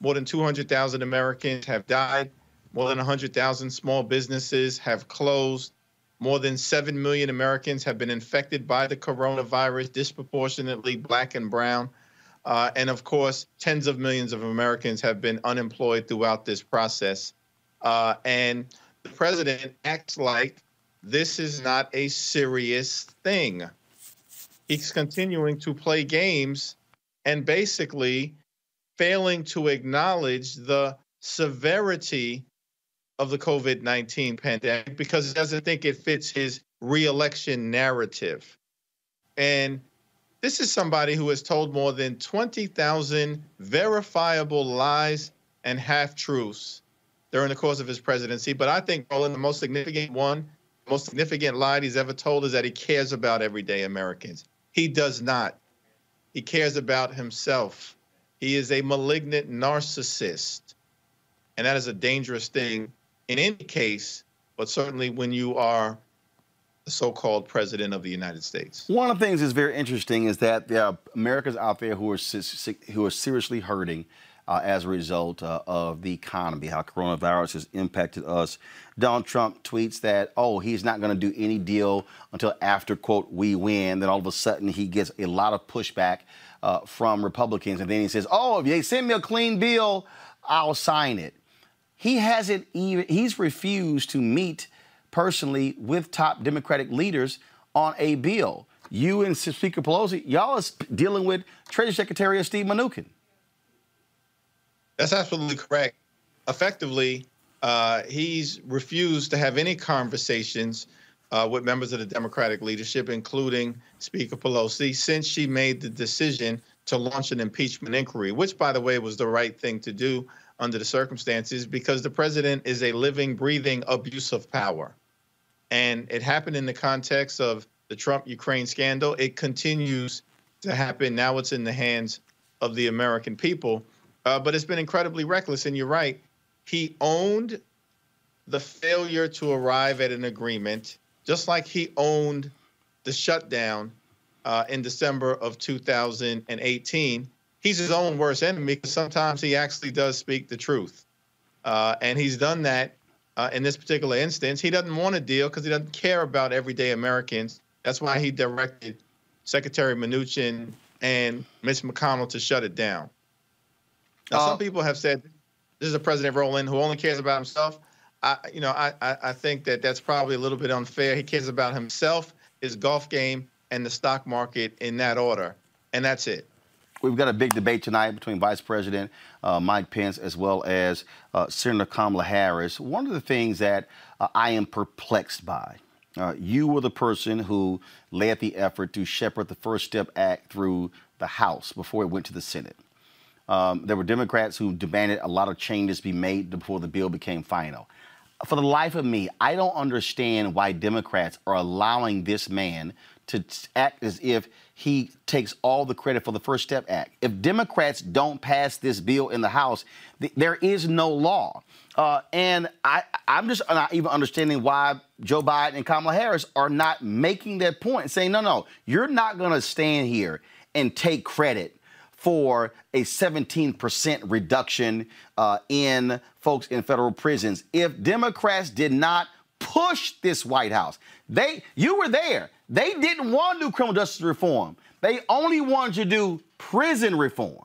more than 200,000 Americans have died, more than 100,000 small businesses have closed. More than 7 million Americans have been infected by the coronavirus, disproportionately black and brown. Uh, and of course, tens of millions of Americans have been unemployed throughout this process. Uh, and the president acts like this is not a serious thing. He's continuing to play games and basically failing to acknowledge the severity of the COVID 19 pandemic because he doesn't think it fits his reelection narrative. And this is somebody who has told more than 20,000 verifiable lies and half truths during the course of his presidency. But I think, Roland, the most significant one, most significant lie he's ever told is that he cares about everyday Americans. He does not. He cares about himself. He is a malignant narcissist. And that is a dangerous thing in any case, but certainly when you are the so-called president of the United States. One of the things that's very interesting is that there are Americans out there who are who are seriously hurting uh, as a result uh, of the economy, how coronavirus has impacted us. Donald Trump tweets that, oh, he's not going to do any deal until after, quote, we win. Then all of a sudden he gets a lot of pushback uh, from Republicans. And then he says, oh, if they send me a clean bill, I'll sign it. He hasn't even, he's refused to meet personally with top Democratic leaders on a bill. You and Speaker Pelosi, y'all are dealing with Treasury Secretary Steve Mnuchin. That's absolutely correct. Effectively, uh, he's refused to have any conversations uh, with members of the Democratic leadership, including Speaker Pelosi, since she made the decision to launch an impeachment inquiry, which, by the way, was the right thing to do under the circumstances because the president is a living, breathing abuse of power. And it happened in the context of the Trump Ukraine scandal. It continues to happen. Now it's in the hands of the American people. Uh, but it's been incredibly reckless. And you're right. He owned the failure to arrive at an agreement, just like he owned the shutdown uh, in December of 2018 he's his own worst enemy because sometimes he actually does speak the truth. Uh, and he's done that uh, in this particular instance. He doesn't want a deal because he doesn't care about everyday Americans. That's why he directed Secretary Mnuchin and Mitch McConnell to shut it down. Now, uh, some people have said this is a president Roland who only cares about himself. I, you know, I, I think that that's probably a little bit unfair. He cares about himself, his golf game, and the stock market in that order, and that's it. We've got a big debate tonight between Vice President uh, Mike Pence as well as uh, Senator Kamala Harris. One of the things that uh, I am perplexed by, uh, you were the person who led the effort to shepherd the First Step Act through the House before it went to the Senate. Um, there were Democrats who demanded a lot of changes be made before the bill became final. for the life of me, I don't understand why Democrats are allowing this man to act as if he takes all the credit for the First Step Act. If Democrats don't pass this bill in the House, th- there is no law. Uh, and I, I'm just not even understanding why Joe Biden and Kamala Harris are not making that point, saying, no, no, you're not going to stand here and take credit for a 17% reduction uh, in folks in federal prisons. If Democrats did not push this White House, they you were there. They didn't want to do criminal justice reform. They only wanted to do prison reform.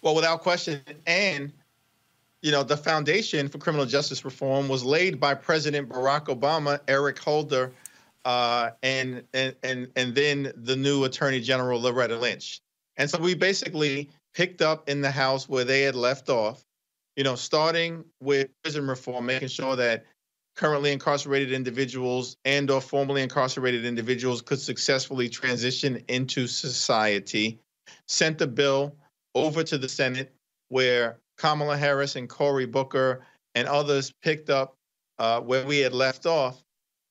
Well, without question, and you know, the foundation for criminal justice reform was laid by President Barack Obama, Eric Holder, uh, and, and and and then the new Attorney General Loretta Lynch. And so we basically picked up in the House where they had left off, you know, starting with prison reform, making sure that currently incarcerated individuals and or formerly incarcerated individuals could successfully transition into society sent the bill over to the senate where kamala harris and cory booker and others picked up uh, where we had left off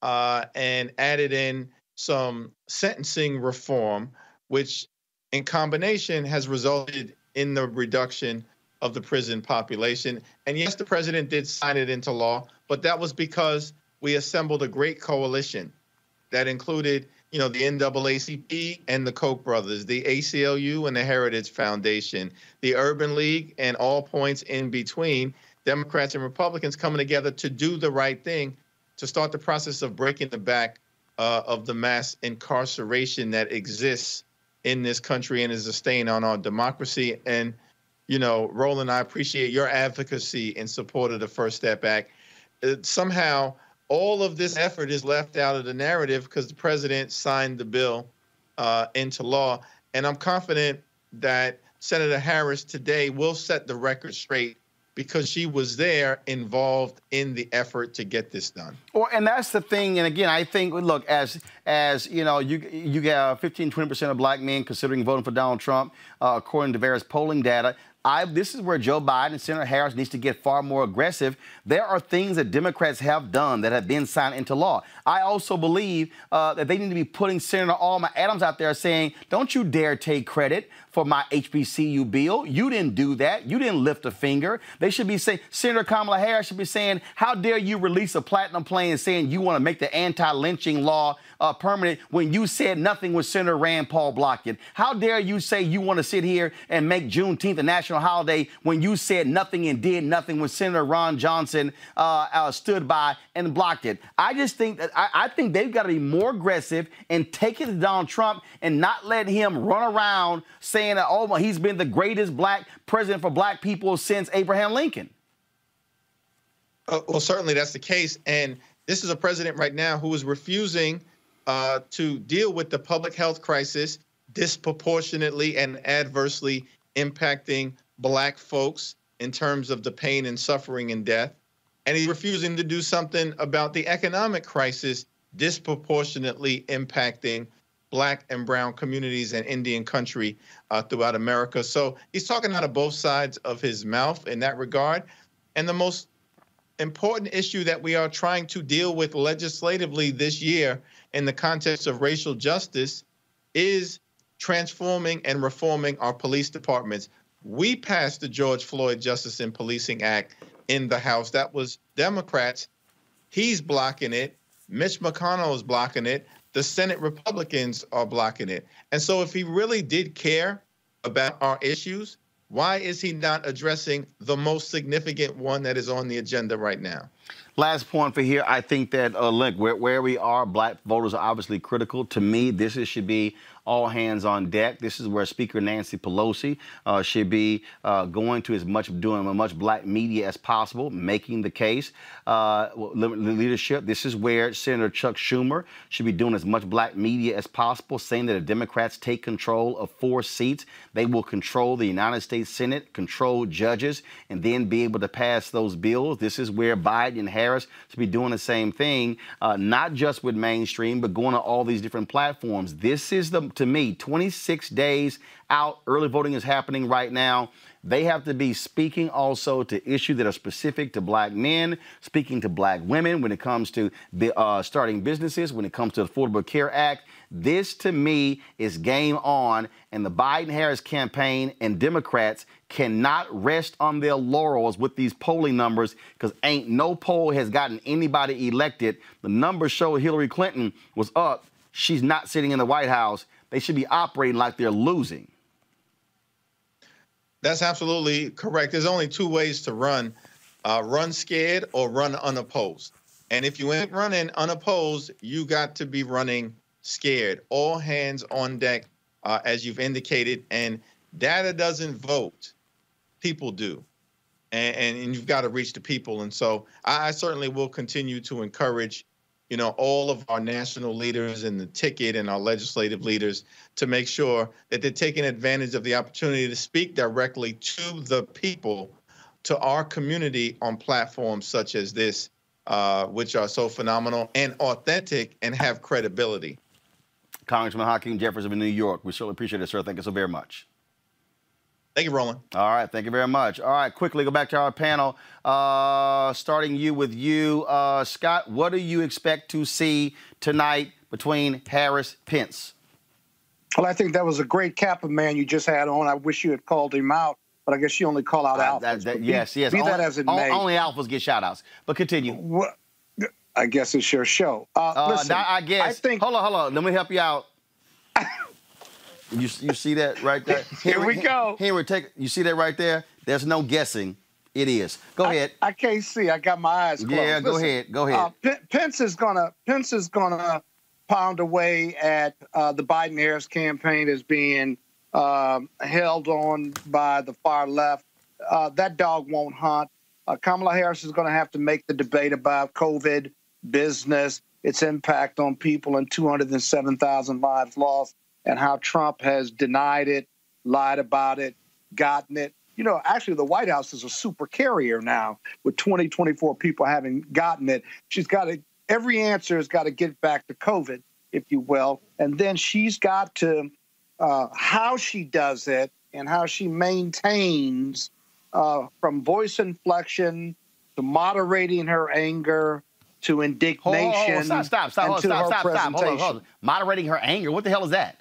uh, and added in some sentencing reform which in combination has resulted in the reduction of the prison population. And yes, the president did sign it into law, but that was because we assembled a great coalition that included, you know, the NAACP and the Koch brothers, the ACLU and the Heritage Foundation, the Urban League, and all points in between, Democrats and Republicans coming together to do the right thing, to start the process of breaking the back uh, of the mass incarceration that exists in this country and is a stain on our democracy. And, you know, Roland, I appreciate your advocacy in support of the First Step Act. Uh, somehow, all of this effort is left out of the narrative because the president signed the bill uh, into law. And I'm confident that Senator Harris today will set the record straight because she was there involved in the effort to get this done. Well, and that's the thing. And again, I think look as as you know, you you got 15, 20 percent of black men considering voting for Donald Trump, uh, according to various polling data. I, this is where Joe Biden and Senator Harris needs to get far more aggressive. There are things that Democrats have done that have been signed into law. I also believe uh, that they need to be putting Senator Alma Adams out there saying, "Don't you dare take credit for my HBCU bill. You didn't do that. You didn't lift a finger. They should be saying, Senator Kamala Harris should be saying, how dare you release a platinum plan saying you want to make the anti-lynching law uh, permanent when you said nothing when Senator Rand Paul blocked it? How dare you say you want to sit here and make Juneteenth a national holiday when you said nothing and did nothing when Senator Ron Johnson uh, uh, stood by and blocked it? I just think that I, I think they've got to be more aggressive and take it to Donald Trump and not let him run around saying saying that, oh, he's been the greatest black president for black people since Abraham Lincoln. Uh, well, certainly that's the case. And this is a president right now who is refusing uh, to deal with the public health crisis disproportionately and adversely impacting black folks in terms of the pain and suffering and death. And he's refusing to do something about the economic crisis disproportionately impacting black and brown communities and Indian country uh, throughout America. So he's talking out of both sides of his mouth in that regard. And the most important issue that we are trying to deal with legislatively this year in the context of racial justice is transforming and reforming our police departments. We passed the George Floyd Justice and Policing Act in the House. That was Democrats. He's blocking it. Mitch McConnell is blocking it the Senate Republicans are blocking it. And so, if he really did care about our issues, why is he not addressing the most significant one that is on the agenda right now? Last point for here, I think that uh, where, where we are, black voters are obviously critical. To me, this is, should be all hands on deck. This is where Speaker Nancy Pelosi uh, should be uh, going to as much doing as much black media as possible, making the case. Uh, leadership. This is where Senator Chuck Schumer should be doing as much black media as possible, saying that if Democrats take control of four seats, they will control the United States Senate, control judges, and then be able to pass those bills. This is where Biden and Harris should be doing the same thing, uh, not just with mainstream, but going to all these different platforms. This is the to me, 26 days out, early voting is happening right now. They have to be speaking also to issues that are specific to black men, speaking to black women when it comes to uh, starting businesses, when it comes to the Affordable Care Act. This to me is game on, and the Biden Harris campaign and Democrats cannot rest on their laurels with these polling numbers because ain't no poll has gotten anybody elected. The numbers show Hillary Clinton was up. She's not sitting in the White House. They should be operating like they're losing. That's absolutely correct. There's only two ways to run uh, run scared or run unopposed. And if you ain't running unopposed, you got to be running scared. All hands on deck, uh, as you've indicated. And data doesn't vote, people do. And, and, and you've got to reach the people. And so I, I certainly will continue to encourage you know, all of our national leaders and the ticket and our legislative leaders to make sure that they're taking advantage of the opportunity to speak directly to the people, to our community on platforms such as this, uh, which are so phenomenal and authentic and have credibility. Congressman Hakeem Jeffries of New York. We certainly appreciate it, sir. Thank you so very much. Thank you, Roland. All right, thank you very much. All right, quickly go back to our panel. Uh, starting you with you, uh, Scott. What do you expect to see tonight between Harris Pence? Well, I think that was a great Kappa man you just had on. I wish you had called him out, but I guess you only call out uh, alphas. That, that, yes, yes. Be only, that as it may. Only alphas get shout outs. But continue. What? I guess it's your show. Uh, uh, listen, I guess. I think. Hold on, hold on. Let me help you out. You, you see that right there? Henry, Here we go. Henry, take you see that right there? There's no guessing. It is. Go I, ahead. I can't see. I got my eyes closed. Yeah, go Listen, ahead. Go ahead. Uh, Pence is gonna Pence is gonna pound away at uh, the Biden Harris campaign as being um, held on by the far left. Uh, that dog won't hunt. Uh, Kamala Harris is going to have to make the debate about COVID, business, its impact on people, and 207,000 lives lost and how Trump has denied it, lied about it, gotten it. You know, actually, the White House is a super carrier now with 20, 24 people having gotten it. She's got to, every answer has got to get back to COVID, if you will. And then she's got to, uh, how she does it and how she maintains uh, from voice inflection to moderating her anger to indignation. Hold on, stop, stop, stop, hold, stop, stop, stop. Hold on, hold on. Moderating her anger. What the hell is that?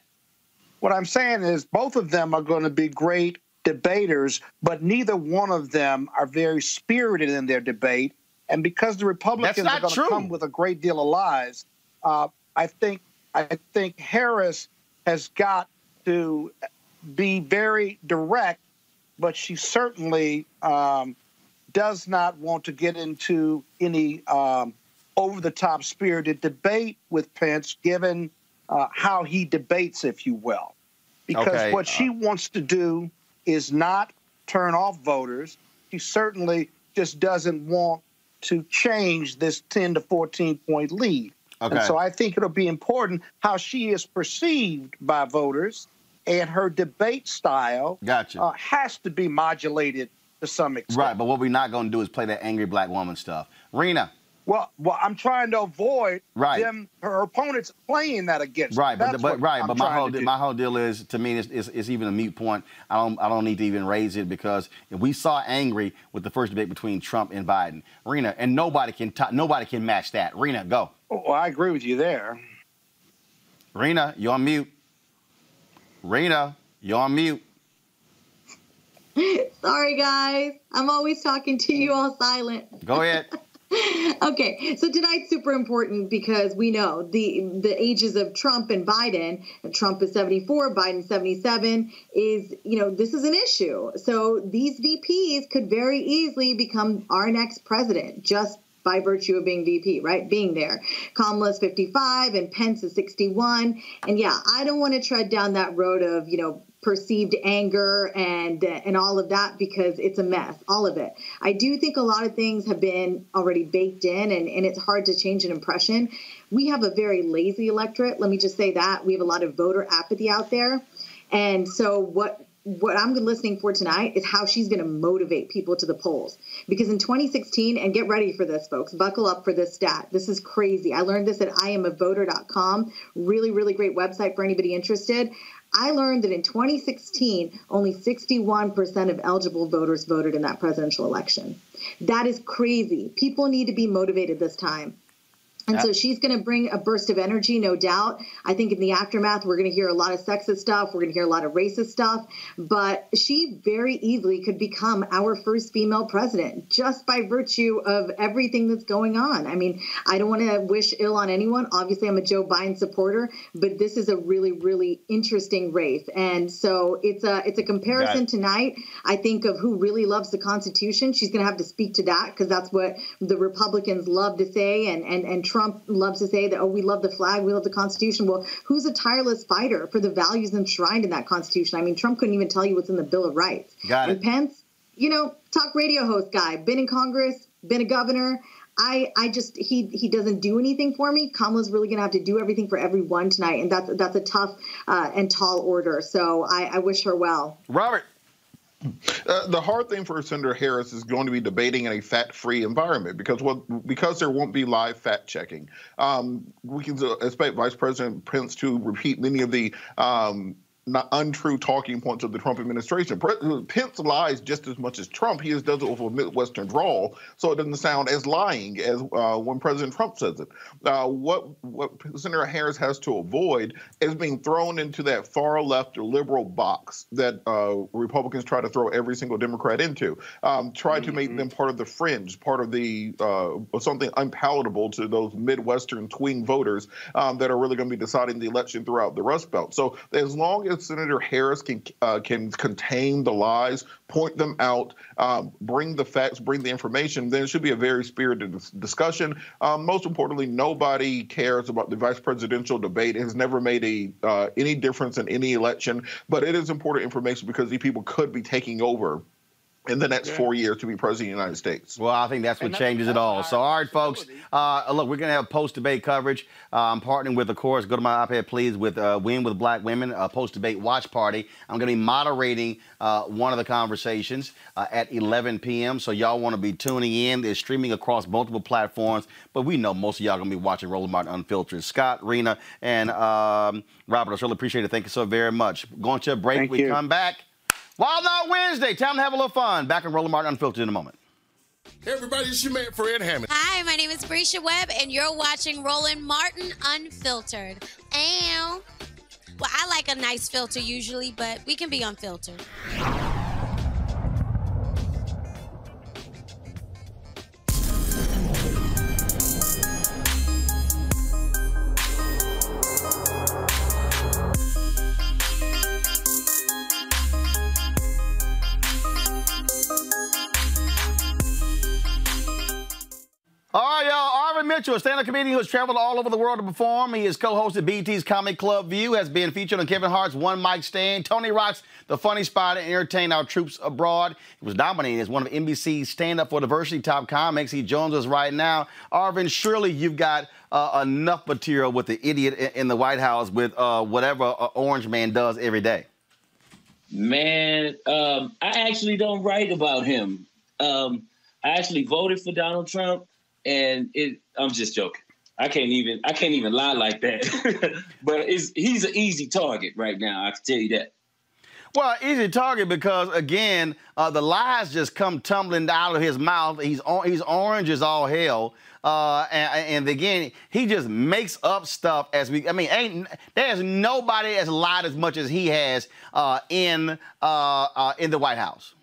What I'm saying is both of them are going to be great debaters, but neither one of them are very spirited in their debate. And because the Republicans are going to come with a great deal of lies, uh, I think I think Harris has got to be very direct, but she certainly um, does not want to get into any um, over the top spirited debate with Pence, given uh, how he debates, if you will. Because okay. what she uh, wants to do is not turn off voters. She certainly just doesn't want to change this 10 to 14 point lead. Okay. And so I think it'll be important how she is perceived by voters and her debate style gotcha. Uh, has to be modulated to some extent. Right, but what we're not going to do is play that angry black woman stuff. Rina, well, well, I'm trying to avoid right. them her opponents playing that against. Right, but, but, but right, I'm but my whole my whole deal is to me it's, it's, it's, even a mute point. I don't I don't need to even raise it because we saw angry with the first debate between Trump and Biden, Rina, and nobody can t- nobody can match that. Rina, go. Oh, well, I agree with you there. Rina, you're on mute. Rina, you're on mute. Sorry, guys. I'm always talking to you all silent. Go ahead. okay, so tonight's super important because we know the the ages of Trump and Biden. Trump is 74, Biden 77. Is you know this is an issue. So these VPs could very easily become our next president just by virtue of being VP, right? Being there. Kamala's 55 and Pence is 61. And yeah, I don't want to tread down that road of, you know, perceived anger and and all of that because it's a mess all of it i do think a lot of things have been already baked in and, and it's hard to change an impression we have a very lazy electorate let me just say that we have a lot of voter apathy out there and so what what I'm listening for tonight is how she's going to motivate people to the polls. Because in 2016, and get ready for this, folks, buckle up for this stat. This is crazy. I learned this at iamavoter.com. Really, really great website for anybody interested. I learned that in 2016, only 61% of eligible voters voted in that presidential election. That is crazy. People need to be motivated this time. And yeah. so she's going to bring a burst of energy, no doubt. I think in the aftermath, we're going to hear a lot of sexist stuff. We're going to hear a lot of racist stuff. But she very easily could become our first female president just by virtue of everything that's going on. I mean, I don't want to wish ill on anyone. Obviously, I'm a Joe Biden supporter, but this is a really, really interesting race. And so it's a it's a comparison tonight. I think of who really loves the Constitution. She's going to have to speak to that because that's what the Republicans love to say and and and try Trump loves to say that, oh, we love the flag, we love the Constitution. Well, who's a tireless fighter for the values enshrined in that Constitution? I mean, Trump couldn't even tell you what's in the Bill of Rights. Got it. And Pence, you know, talk radio host guy, been in Congress, been a governor. I, I just he he doesn't do anything for me. Kamala's really gonna have to do everything for everyone tonight, and that's that's a tough uh, and tall order. So I, I wish her well. Robert, uh, the hard thing for Senator Harris is going to be debating in a fat-free environment because well, because there won't be live fact checking. Um, we can expect Vice President Pence to repeat many of the um, not untrue talking points of the Trump administration. Pence lies just as much as Trump. He just does it with a Midwestern drawl, so it doesn't sound as lying as uh, when President Trump says it. Uh, what what Senator Harris has to avoid is being thrown into that far left or liberal box that uh, Republicans try to throw every single Democrat into. Um, try mm-hmm. to make mm-hmm. them part of the fringe, part of the uh, something unpalatable to those Midwestern tween voters um, that are really going to be deciding the election throughout the Rust Belt. So as long as Senator Harris can uh, can contain the lies, point them out, um, bring the facts, bring the information, then it should be a very spirited discussion. Um, most importantly, nobody cares about the vice presidential debate. It has never made a uh, any difference in any election, but it is important information because these people could be taking over in the next yeah. four years to be president of the United States. Well, I think that's what changes it all. So, all right, folks, uh, look, we're going to have post-debate coverage. Uh, I'm partnering with, of course, go to my iPad, please, with uh, Win with Black Women, a post-debate watch party. I'm going to be moderating uh, one of the conversations uh, at 11 p.m., so y'all want to be tuning in. It's streaming across multiple platforms, but we know most of y'all going to be watching Roland Martin Unfiltered. Scott, Rina, and um, Robert, I really appreciate it. Thank you so very much. Going to a break. Thank we you. come back. Wild Out Wednesday. Time to have a little fun. Back on Roland Martin Unfiltered in a moment. Hey everybody, it's your man Fred Hammond. Hi, my name is Brescia Webb, and you're watching Roland Martin Unfiltered. And well, I like a nice filter usually, but we can be unfiltered. All right, y'all. Arvin Mitchell, a stand-up comedian who has traveled all over the world to perform. He has co-hosted BET's Comedy Club View, has been featured on Kevin Hart's One Mic Stand, Tony Rock's The Funny Spot, and entertained our troops abroad. He was nominated as one of NBC's Stand Up for Diversity top comics. He joins us right now. Arvin, surely you've got uh, enough material with the idiot in the White House with uh, whatever uh, Orange Man does every day. Man, um, I actually don't write about him. Um, I actually voted for Donald Trump and it. I'm just joking. I can't even. I can't even lie like that. but it's, he's an easy target right now. I can tell you that. Well, easy target because again, uh, the lies just come tumbling out of his mouth. He's he's orange as all hell. Uh, and, and, again, he just makes up stuff as we. I mean, ain't there's nobody as lied as much as he has uh, in uh, uh, in the White House.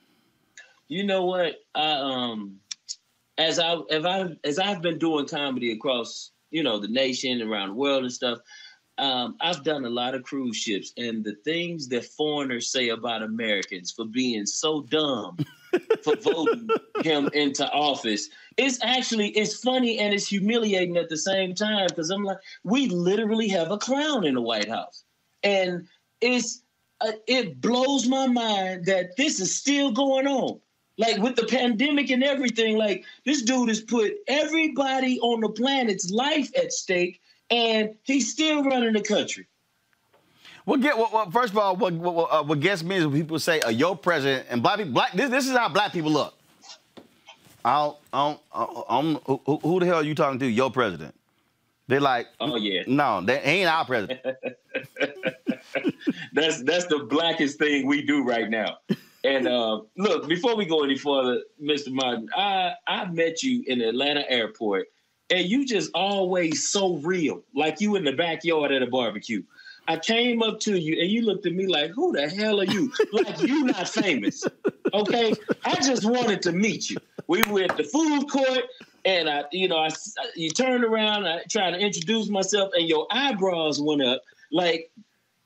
You know what? I um as I as I as I've been doing comedy across you know the nation around the world and stuff. Um, I've done a lot of cruise ships, and the things that foreigners say about Americans for being so dumb for voting him into office, it's actually it's funny and it's humiliating at the same time because I'm like, we literally have a clown in the White House, and it's uh, it blows my mind that this is still going on. Like with the pandemic and everything, like this dude has put everybody on the planet's life at stake, and he's still running the country. Well, get well, what first of all, what what, uh, what gets me is when people say uh, your president and black people. Black this, this is how black people look. I don't, I don't, I don't who, who the hell are you talking to? Your president. They're like, oh yeah, no, that ain't our president. that's that's the blackest thing we do right now. And uh, look, before we go any further, Mr. Martin, I I met you in Atlanta airport, and you just always so real, like you in the backyard at a barbecue. I came up to you and you looked at me like, "Who the hell are you?" like you not famous, okay? I just wanted to meet you. We were at the food court, and I, you know, I you turned around, I tried to introduce myself, and your eyebrows went up like,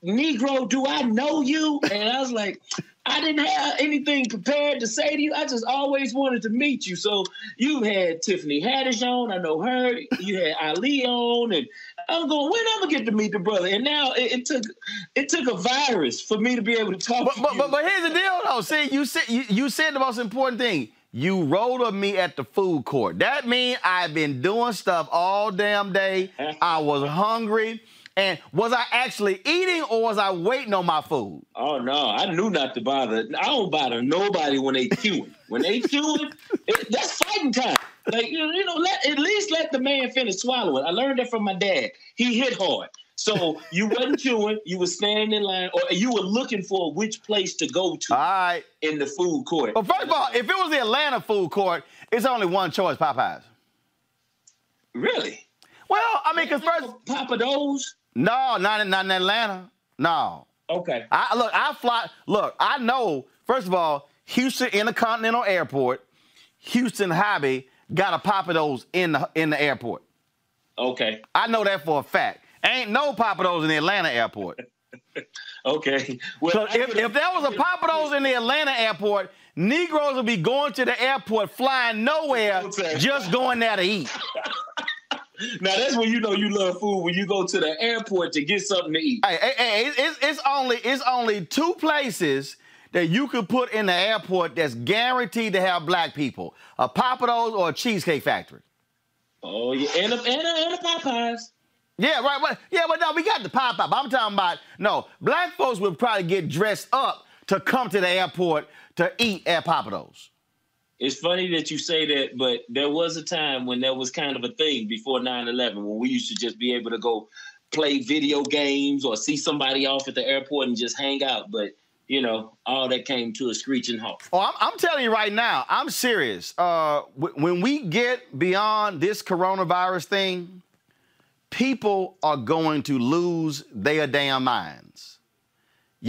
"Negro, do I know you?" And I was like, I didn't have anything prepared to say to you. I just always wanted to meet you. So you had Tiffany Haddish on. I know her. You had Ali on, and I'm going. When I'm gonna get to meet the brother? And now it, it took it took a virus for me to be able to talk. But to but, you. but, but here's the deal, though. See, you said you, you said the most important thing. You rolled on me at the food court. That means I've been doing stuff all damn day. I was hungry. And was I actually eating or was I waiting on my food? Oh no, I knew not to bother. I don't bother nobody when they queuing. when they queuing, it, that's fighting time. Like you know, let at least let the man finish swallowing. I learned that from my dad. He hit hard. So you wasn't chewing, you were standing in line, or you were looking for which place to go to all right. in the food court. Well, first of all, if it was the Atlanta food court, it's only one choice, Popeyes. Really? Well, I mean, because first Pappadeaux's. No, not in, not in Atlanta. No. Okay. I look. I fly. Look, I know. First of all, Houston Intercontinental Airport, Houston Hobby got a Pappadeaux's in the in the airport. Okay. I know that for a fact. Ain't no Pappadeaux's in the Atlanta airport. okay. Well, so if, if there was a Pappadeaux's in the Atlanta airport, Negroes would be going to the airport, flying nowhere, just going there to eat. Now that's when you know you love food when you go to the airport to get something to eat. Hey, hey, hey it's, it's only it's only two places that you could put in the airport that's guaranteed to have black people: a Pappadeaux's or a Cheesecake Factory. Oh yeah, and a, and a, and a Popeyes. Yeah, right. But, yeah, but no, we got the pop up. I'm talking about no black folks would probably get dressed up to come to the airport to eat at Pappadeaux's. It's funny that you say that, but there was a time when that was kind of a thing before 9-11 when we used to just be able to go play video games or see somebody off at the airport and just hang out. But you know, all that came to a screeching halt. Oh, I'm, I'm telling you right now, I'm serious. Uh, w- when we get beyond this coronavirus thing, people are going to lose their damn minds.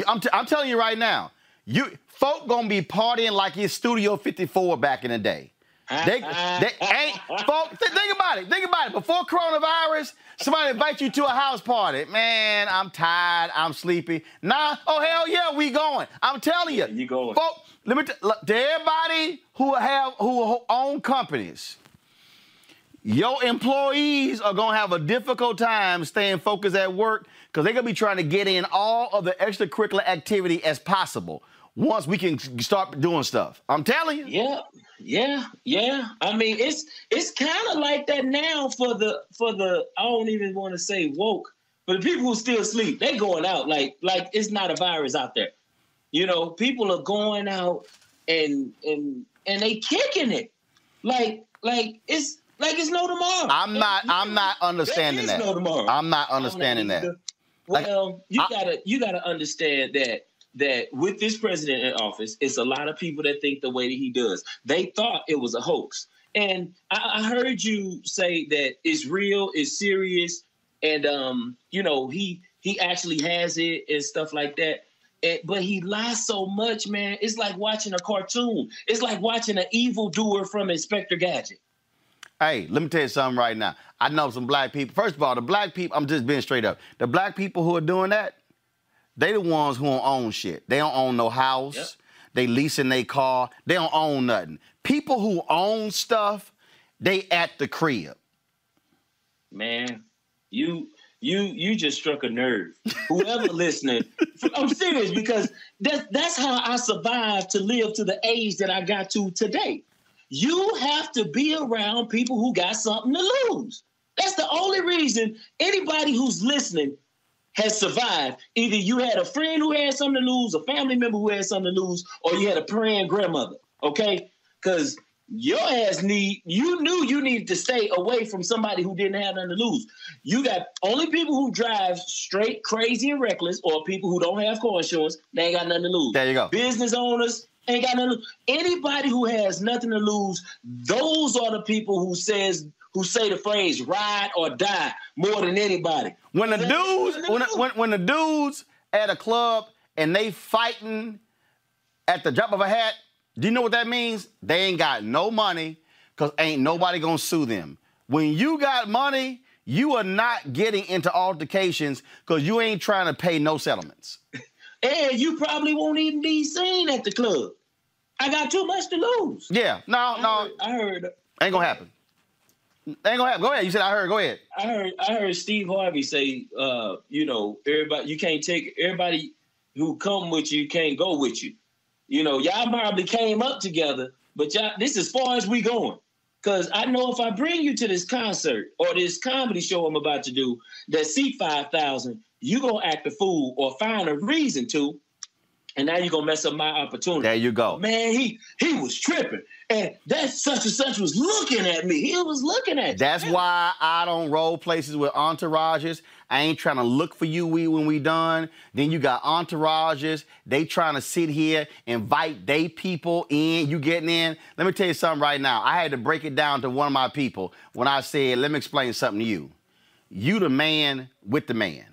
I'm, t- I'm telling you right now, you folk gonna be partying like it's Studio 54 back in the day. They, they ain't folk. Th- think about it. Think about it. Before coronavirus, somebody invite you to a house party. Man, I'm tired. I'm sleepy. Nah. Oh hell yeah, we going. I'm telling you. You going? Folk, let me t- look, to everybody who have who own companies. Your employees are gonna have a difficult time staying focused at work because they're gonna be trying to get in all of the extracurricular activity as possible once we can start doing stuff. I'm telling you. Yeah, yeah, yeah. I mean, it's it's kind of like that now for the for the I don't even want to say woke, but the people who still sleep, they going out like like it's not a virus out there. You know, people are going out and and and they kicking it like like it's like it's no tomorrow. I'm not. I'm not understanding that. no tomorrow. I'm not understanding that. Well, you gotta you gotta understand that that with this president in office, it's a lot of people that think the way that he does. They thought it was a hoax, and I, I heard you say that it's real, it's serious, and um, you know he he actually has it and stuff like that. And, but he lies so much, man. It's like watching a cartoon. It's like watching an evil doer from Inspector Gadget. Hey, let me tell you something right now. I know some black people. First of all, the black people, I'm just being straight up. The black people who are doing that, they the ones who don't own shit. They don't own no house. They leasing their car. They don't own nothing. People who own stuff, they at the crib. man, you you you just struck a nerve. Whoever listening, I'm serious because that's that's how I survived to live to the age that I got to today. You have to be around people who got something to lose. That's the only reason anybody who's listening has survived. Either you had a friend who had something to lose, a family member who had something to lose, or you had a praying grandmother. Okay, because your ass need you knew you needed to stay away from somebody who didn't have nothing to lose. You got only people who drive straight crazy and reckless, or people who don't have car insurance. They ain't got nothing to lose. There you go. Business owners ain't got nothing. To lose. Anybody who has nothing to lose, those are the people who says who say the phrase "ride or die" more than anybody. When the dudes, when, when, when the dudes at a club and they fighting at the drop of a hat, do you know what that means? They ain't got no money because ain't nobody gonna sue them. When you got money, you are not getting into altercations because you ain't trying to pay no settlements. And you probably won't even be seen at the club. I got too much to lose. Yeah, no, no, I heard. ain't gonna happen. Ain't gonna happen. Go ahead. You said I heard. Go ahead. I heard I heard Steve Harvey say, uh, you know, everybody you can't take everybody who come with you can't go with you. You know, y'all probably came up together, but y'all this is as far as we going. Cause I know if I bring you to this concert or this comedy show I'm about to do that seat five thousand, you gonna act a fool or find a reason to, and now you're gonna mess up my opportunity. There you go. Man, he he was tripping, and that such and such was looking at me. He was looking at. That's why I don't roll places with entourages. I ain't trying to look for you we, when we done. Then you got entourages. They trying to sit here, invite they people in. You getting in. Let me tell you something right now. I had to break it down to one of my people when I said, let me explain something to you. You the man with the man.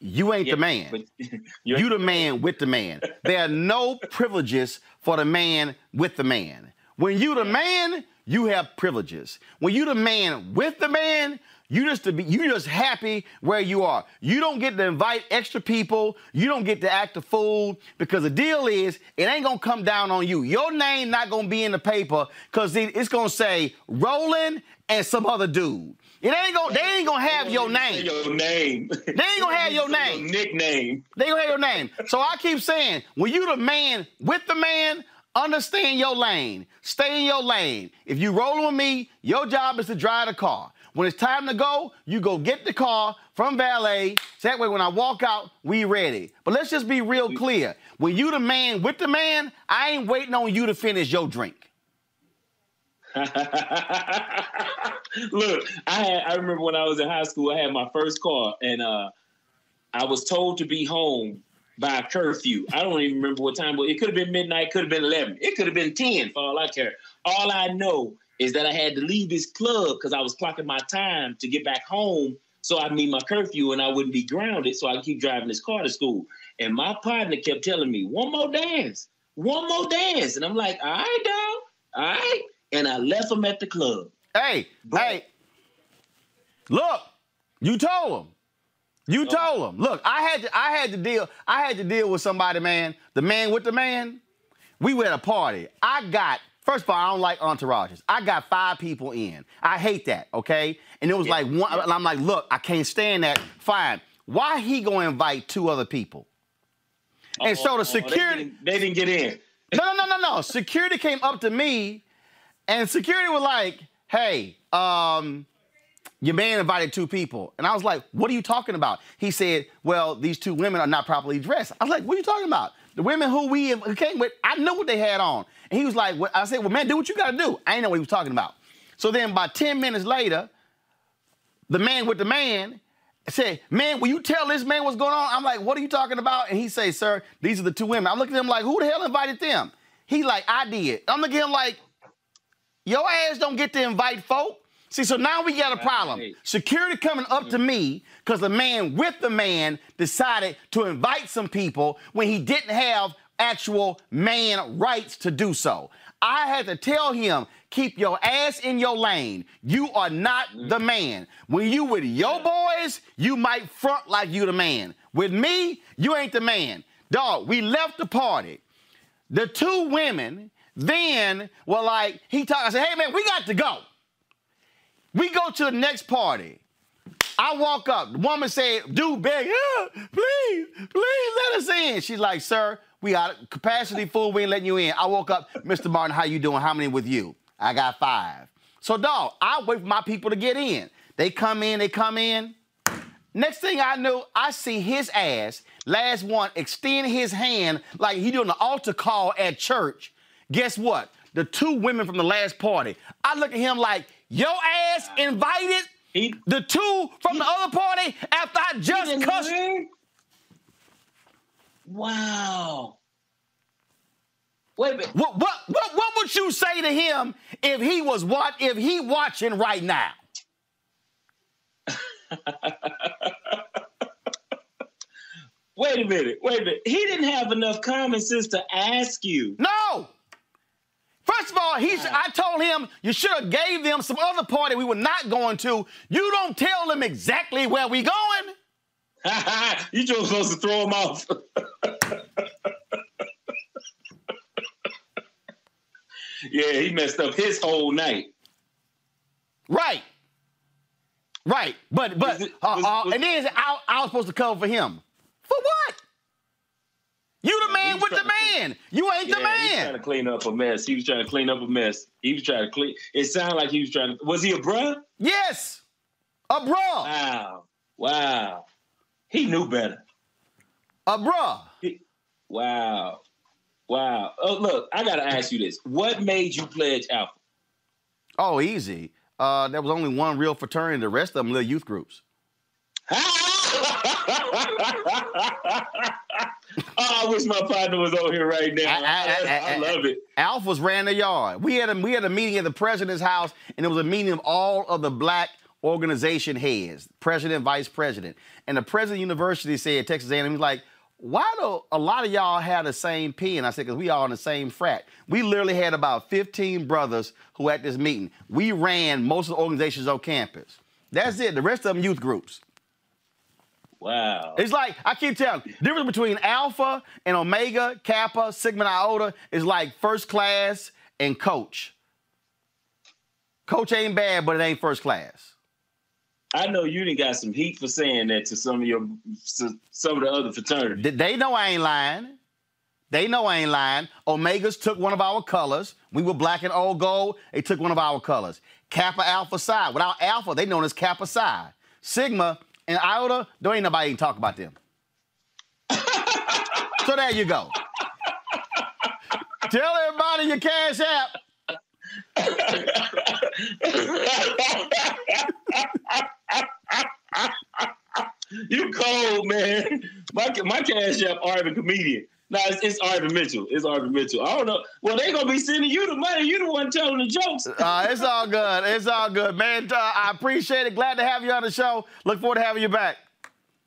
You ain't the man. you the man with the man. There are no privileges for the man with the man. When you the man, you have privileges. When you the man with the man, you just to be you just happy where you are. You don't get to invite extra people. You don't get to act a fool because the deal is it ain't gonna come down on you. Your name not gonna be in the paper because it's gonna say Roland and some other dude. It ain't gonna they ain't gonna have your name. Your name. They ain't gonna have your name. nickname. They gonna have your name. So I keep saying, when you the man with the man, understand your lane. Stay in your lane. If you rolling with me, your job is to drive the car. When it's time to go, you go get the car from valet. So that way, when I walk out, we ready. But let's just be real clear. When you the man with the man, I ain't waiting on you to finish your drink. Look, I had I remember when I was in high school, I had my first car, and uh, I was told to be home by curfew. I don't even remember what time, but it could have been midnight, could have been eleven, it could have been ten for all I care. All I know is that I had to leave this club because I was clocking my time to get back home so I'd meet my curfew and I wouldn't be grounded so I could keep driving this car to school. And my partner kept telling me, one more dance, one more dance. And I'm like, all right, dog, all right. And I left him at the club. Hey, hey, look, you told him. You told him. Look, I had to, I had to deal, I had to deal with somebody, man. The man with the man. We were at a party. I got First of all, I don't like entourages. I got five people in. I hate that, okay? And it was like one, and I'm like, look, I can't stand that. Fine. Why he gonna invite two other people? And so the security they didn't, they didn't get in. no, no, no, no, no. Security came up to me, and security was like, "Hey, um, your man invited two people," and I was like, "What are you talking about?" He said, "Well, these two women are not properly dressed." I was like, "What are you talking about?" The women who we came with, I know what they had on. And he was like, well, I said, well, man, do what you got to do. I ain't know what he was talking about. So then about 10 minutes later, the man with the man said, man, will you tell this man what's going on? I'm like, what are you talking about? And he say, sir, these are the two women. I'm looking at him like, who the hell invited them? He like, I did. I'm looking at him like, your ass don't get to invite folk. See, so now we got a problem. Security coming up to mm. me because the man with the man decided to invite some people when he didn't have actual man rights to do so. I had to tell him, keep your ass in your lane. You are not mm. the man. When you with your boys, you might front like you the man. With me, you ain't the man. Dog, we left the party. The two women then were like, he talked, I said, hey man, we got to go. We go to the next party. I walk up. The woman said, dude, beg, yeah, please, please let us in. She's like, sir, we got capacity full. We ain't letting you in. I woke up, Mr. Martin, how you doing? How many with you? I got five. So, dog, I wait for my people to get in. They come in, they come in. Next thing I knew, I see his ass, last one, extend his hand like he doing an altar call at church. Guess what? The two women from the last party. I look at him like, your ass invited he, the two from he, the other party after I just cussed. Wow. Wait a minute. What, what what what would you say to him if he was what if he watching right now? wait a minute. Wait a minute. He didn't have enough common sense to ask you. No. First of all, he I told him you should have gave them some other party we were not going to. You don't tell them exactly where we going. you just supposed to throw them off. yeah, he messed up his whole night. Right. Right. But but it, uh, uh, was, and then I, I was supposed to cover for him. For what? You the man with the man. You ain't yeah, the man. He was trying to clean up a mess. He was trying to clean up a mess. He was trying to clean. It sounded like he was trying to. Was he a bruh? Yes, a bruh. Wow, wow. He knew better. A bruh. He, wow, wow. Oh, look, I gotta ask you this: What made you pledge Alpha? Oh, easy. Uh, there was only one real fraternity. The rest of them little youth groups. oh, I wish my partner was over here right now. I, I, I, I love it. Alpha's ran the yard. We had a we had a meeting at the president's house, and it was a meeting of all of the black organization heads, president, vice president, and the president of the university said Texas A&M. He's like, why do a lot of y'all have the same pen? I said, because we all in the same frat. We literally had about 15 brothers who at this meeting. We ran most of the organizations on campus. That's it. The rest of them youth groups. Wow. It's like, I keep telling you, difference between Alpha and Omega, Kappa, Sigma, and Iota is like first class and coach. Coach ain't bad, but it ain't first class. I know you didn't got some heat for saying that to some of your some of the other fraternities. They know I ain't lying. They know I ain't lying. Omegas took one of our colors. We were black and old gold. They took one of our colors. Kappa Alpha Psi. Without Alpha, they known as Kappa Psi. Sigma and Iota, don't ain't nobody even talk about them. so there you go. Tell everybody your cash app. you cold, man. My my cash app Arvin comedian. No, it's, it's Arvin Mitchell. It's Arvin Mitchell. I don't know. Well, they gonna be sending you the money. You the one telling the jokes. uh, it's all good. It's all good, man. Uh, I appreciate it. Glad to have you on the show. Look forward to having you back.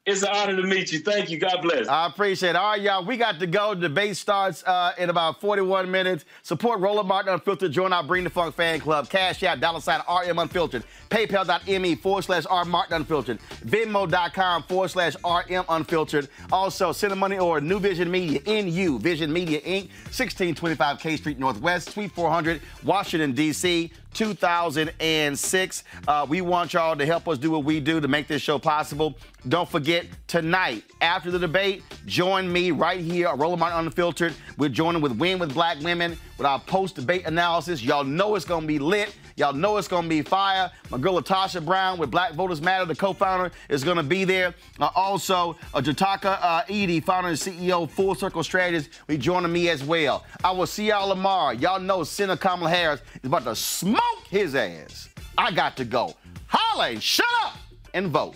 It's an honor to meet you. Thank you. God bless. I appreciate it. All right, y'all. We got to go. Debate starts uh, in about 41 minutes. Support Roland Martin Unfiltered. Join our Bring the Funk fan club. Cash App, dollar sign RM Unfiltered. PayPal.me forward slash R Martin Unfiltered. Venmo.com forward slash RM Unfiltered. Also, send the money or Nu Vision Media, NU Vision Media Inc., 1625 K Street Northwest, Suite 400, Washington, D.C. 2006. Uh, we want y'all to help us do what we do to make this show possible. Don't forget, tonight, after the debate, join me right here at Roland Martin Unfiltered. We're joining with Win with Black Women with our post debate analysis. Y'all know it's going to be lit. Y'all know it's going to be fire. My girl LaTosha Brown with Black Voters Matter, the co-founder, is going to be there. Uh, also, uh, Jotaka uh, Eaddy, founder and CEO, Full Circle Strategies, be joining me as well. I will see y'all tomorrow. Y'all know Senator Kamala Harris is about to smoke his ass. I got to go. Holly, shut up and vote.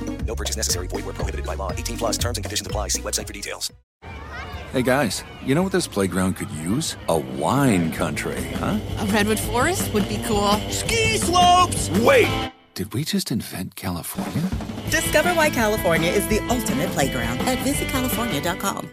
No purchase necessary. Void where prohibited by law. 18 plus terms and conditions apply. See website for details. Hey guys, you know what this playground could use? A wine country, huh? A redwood forest would be cool. Ski slopes! Wait! Did we just invent California? Discover why California is the ultimate playground at visitcalifornia.com.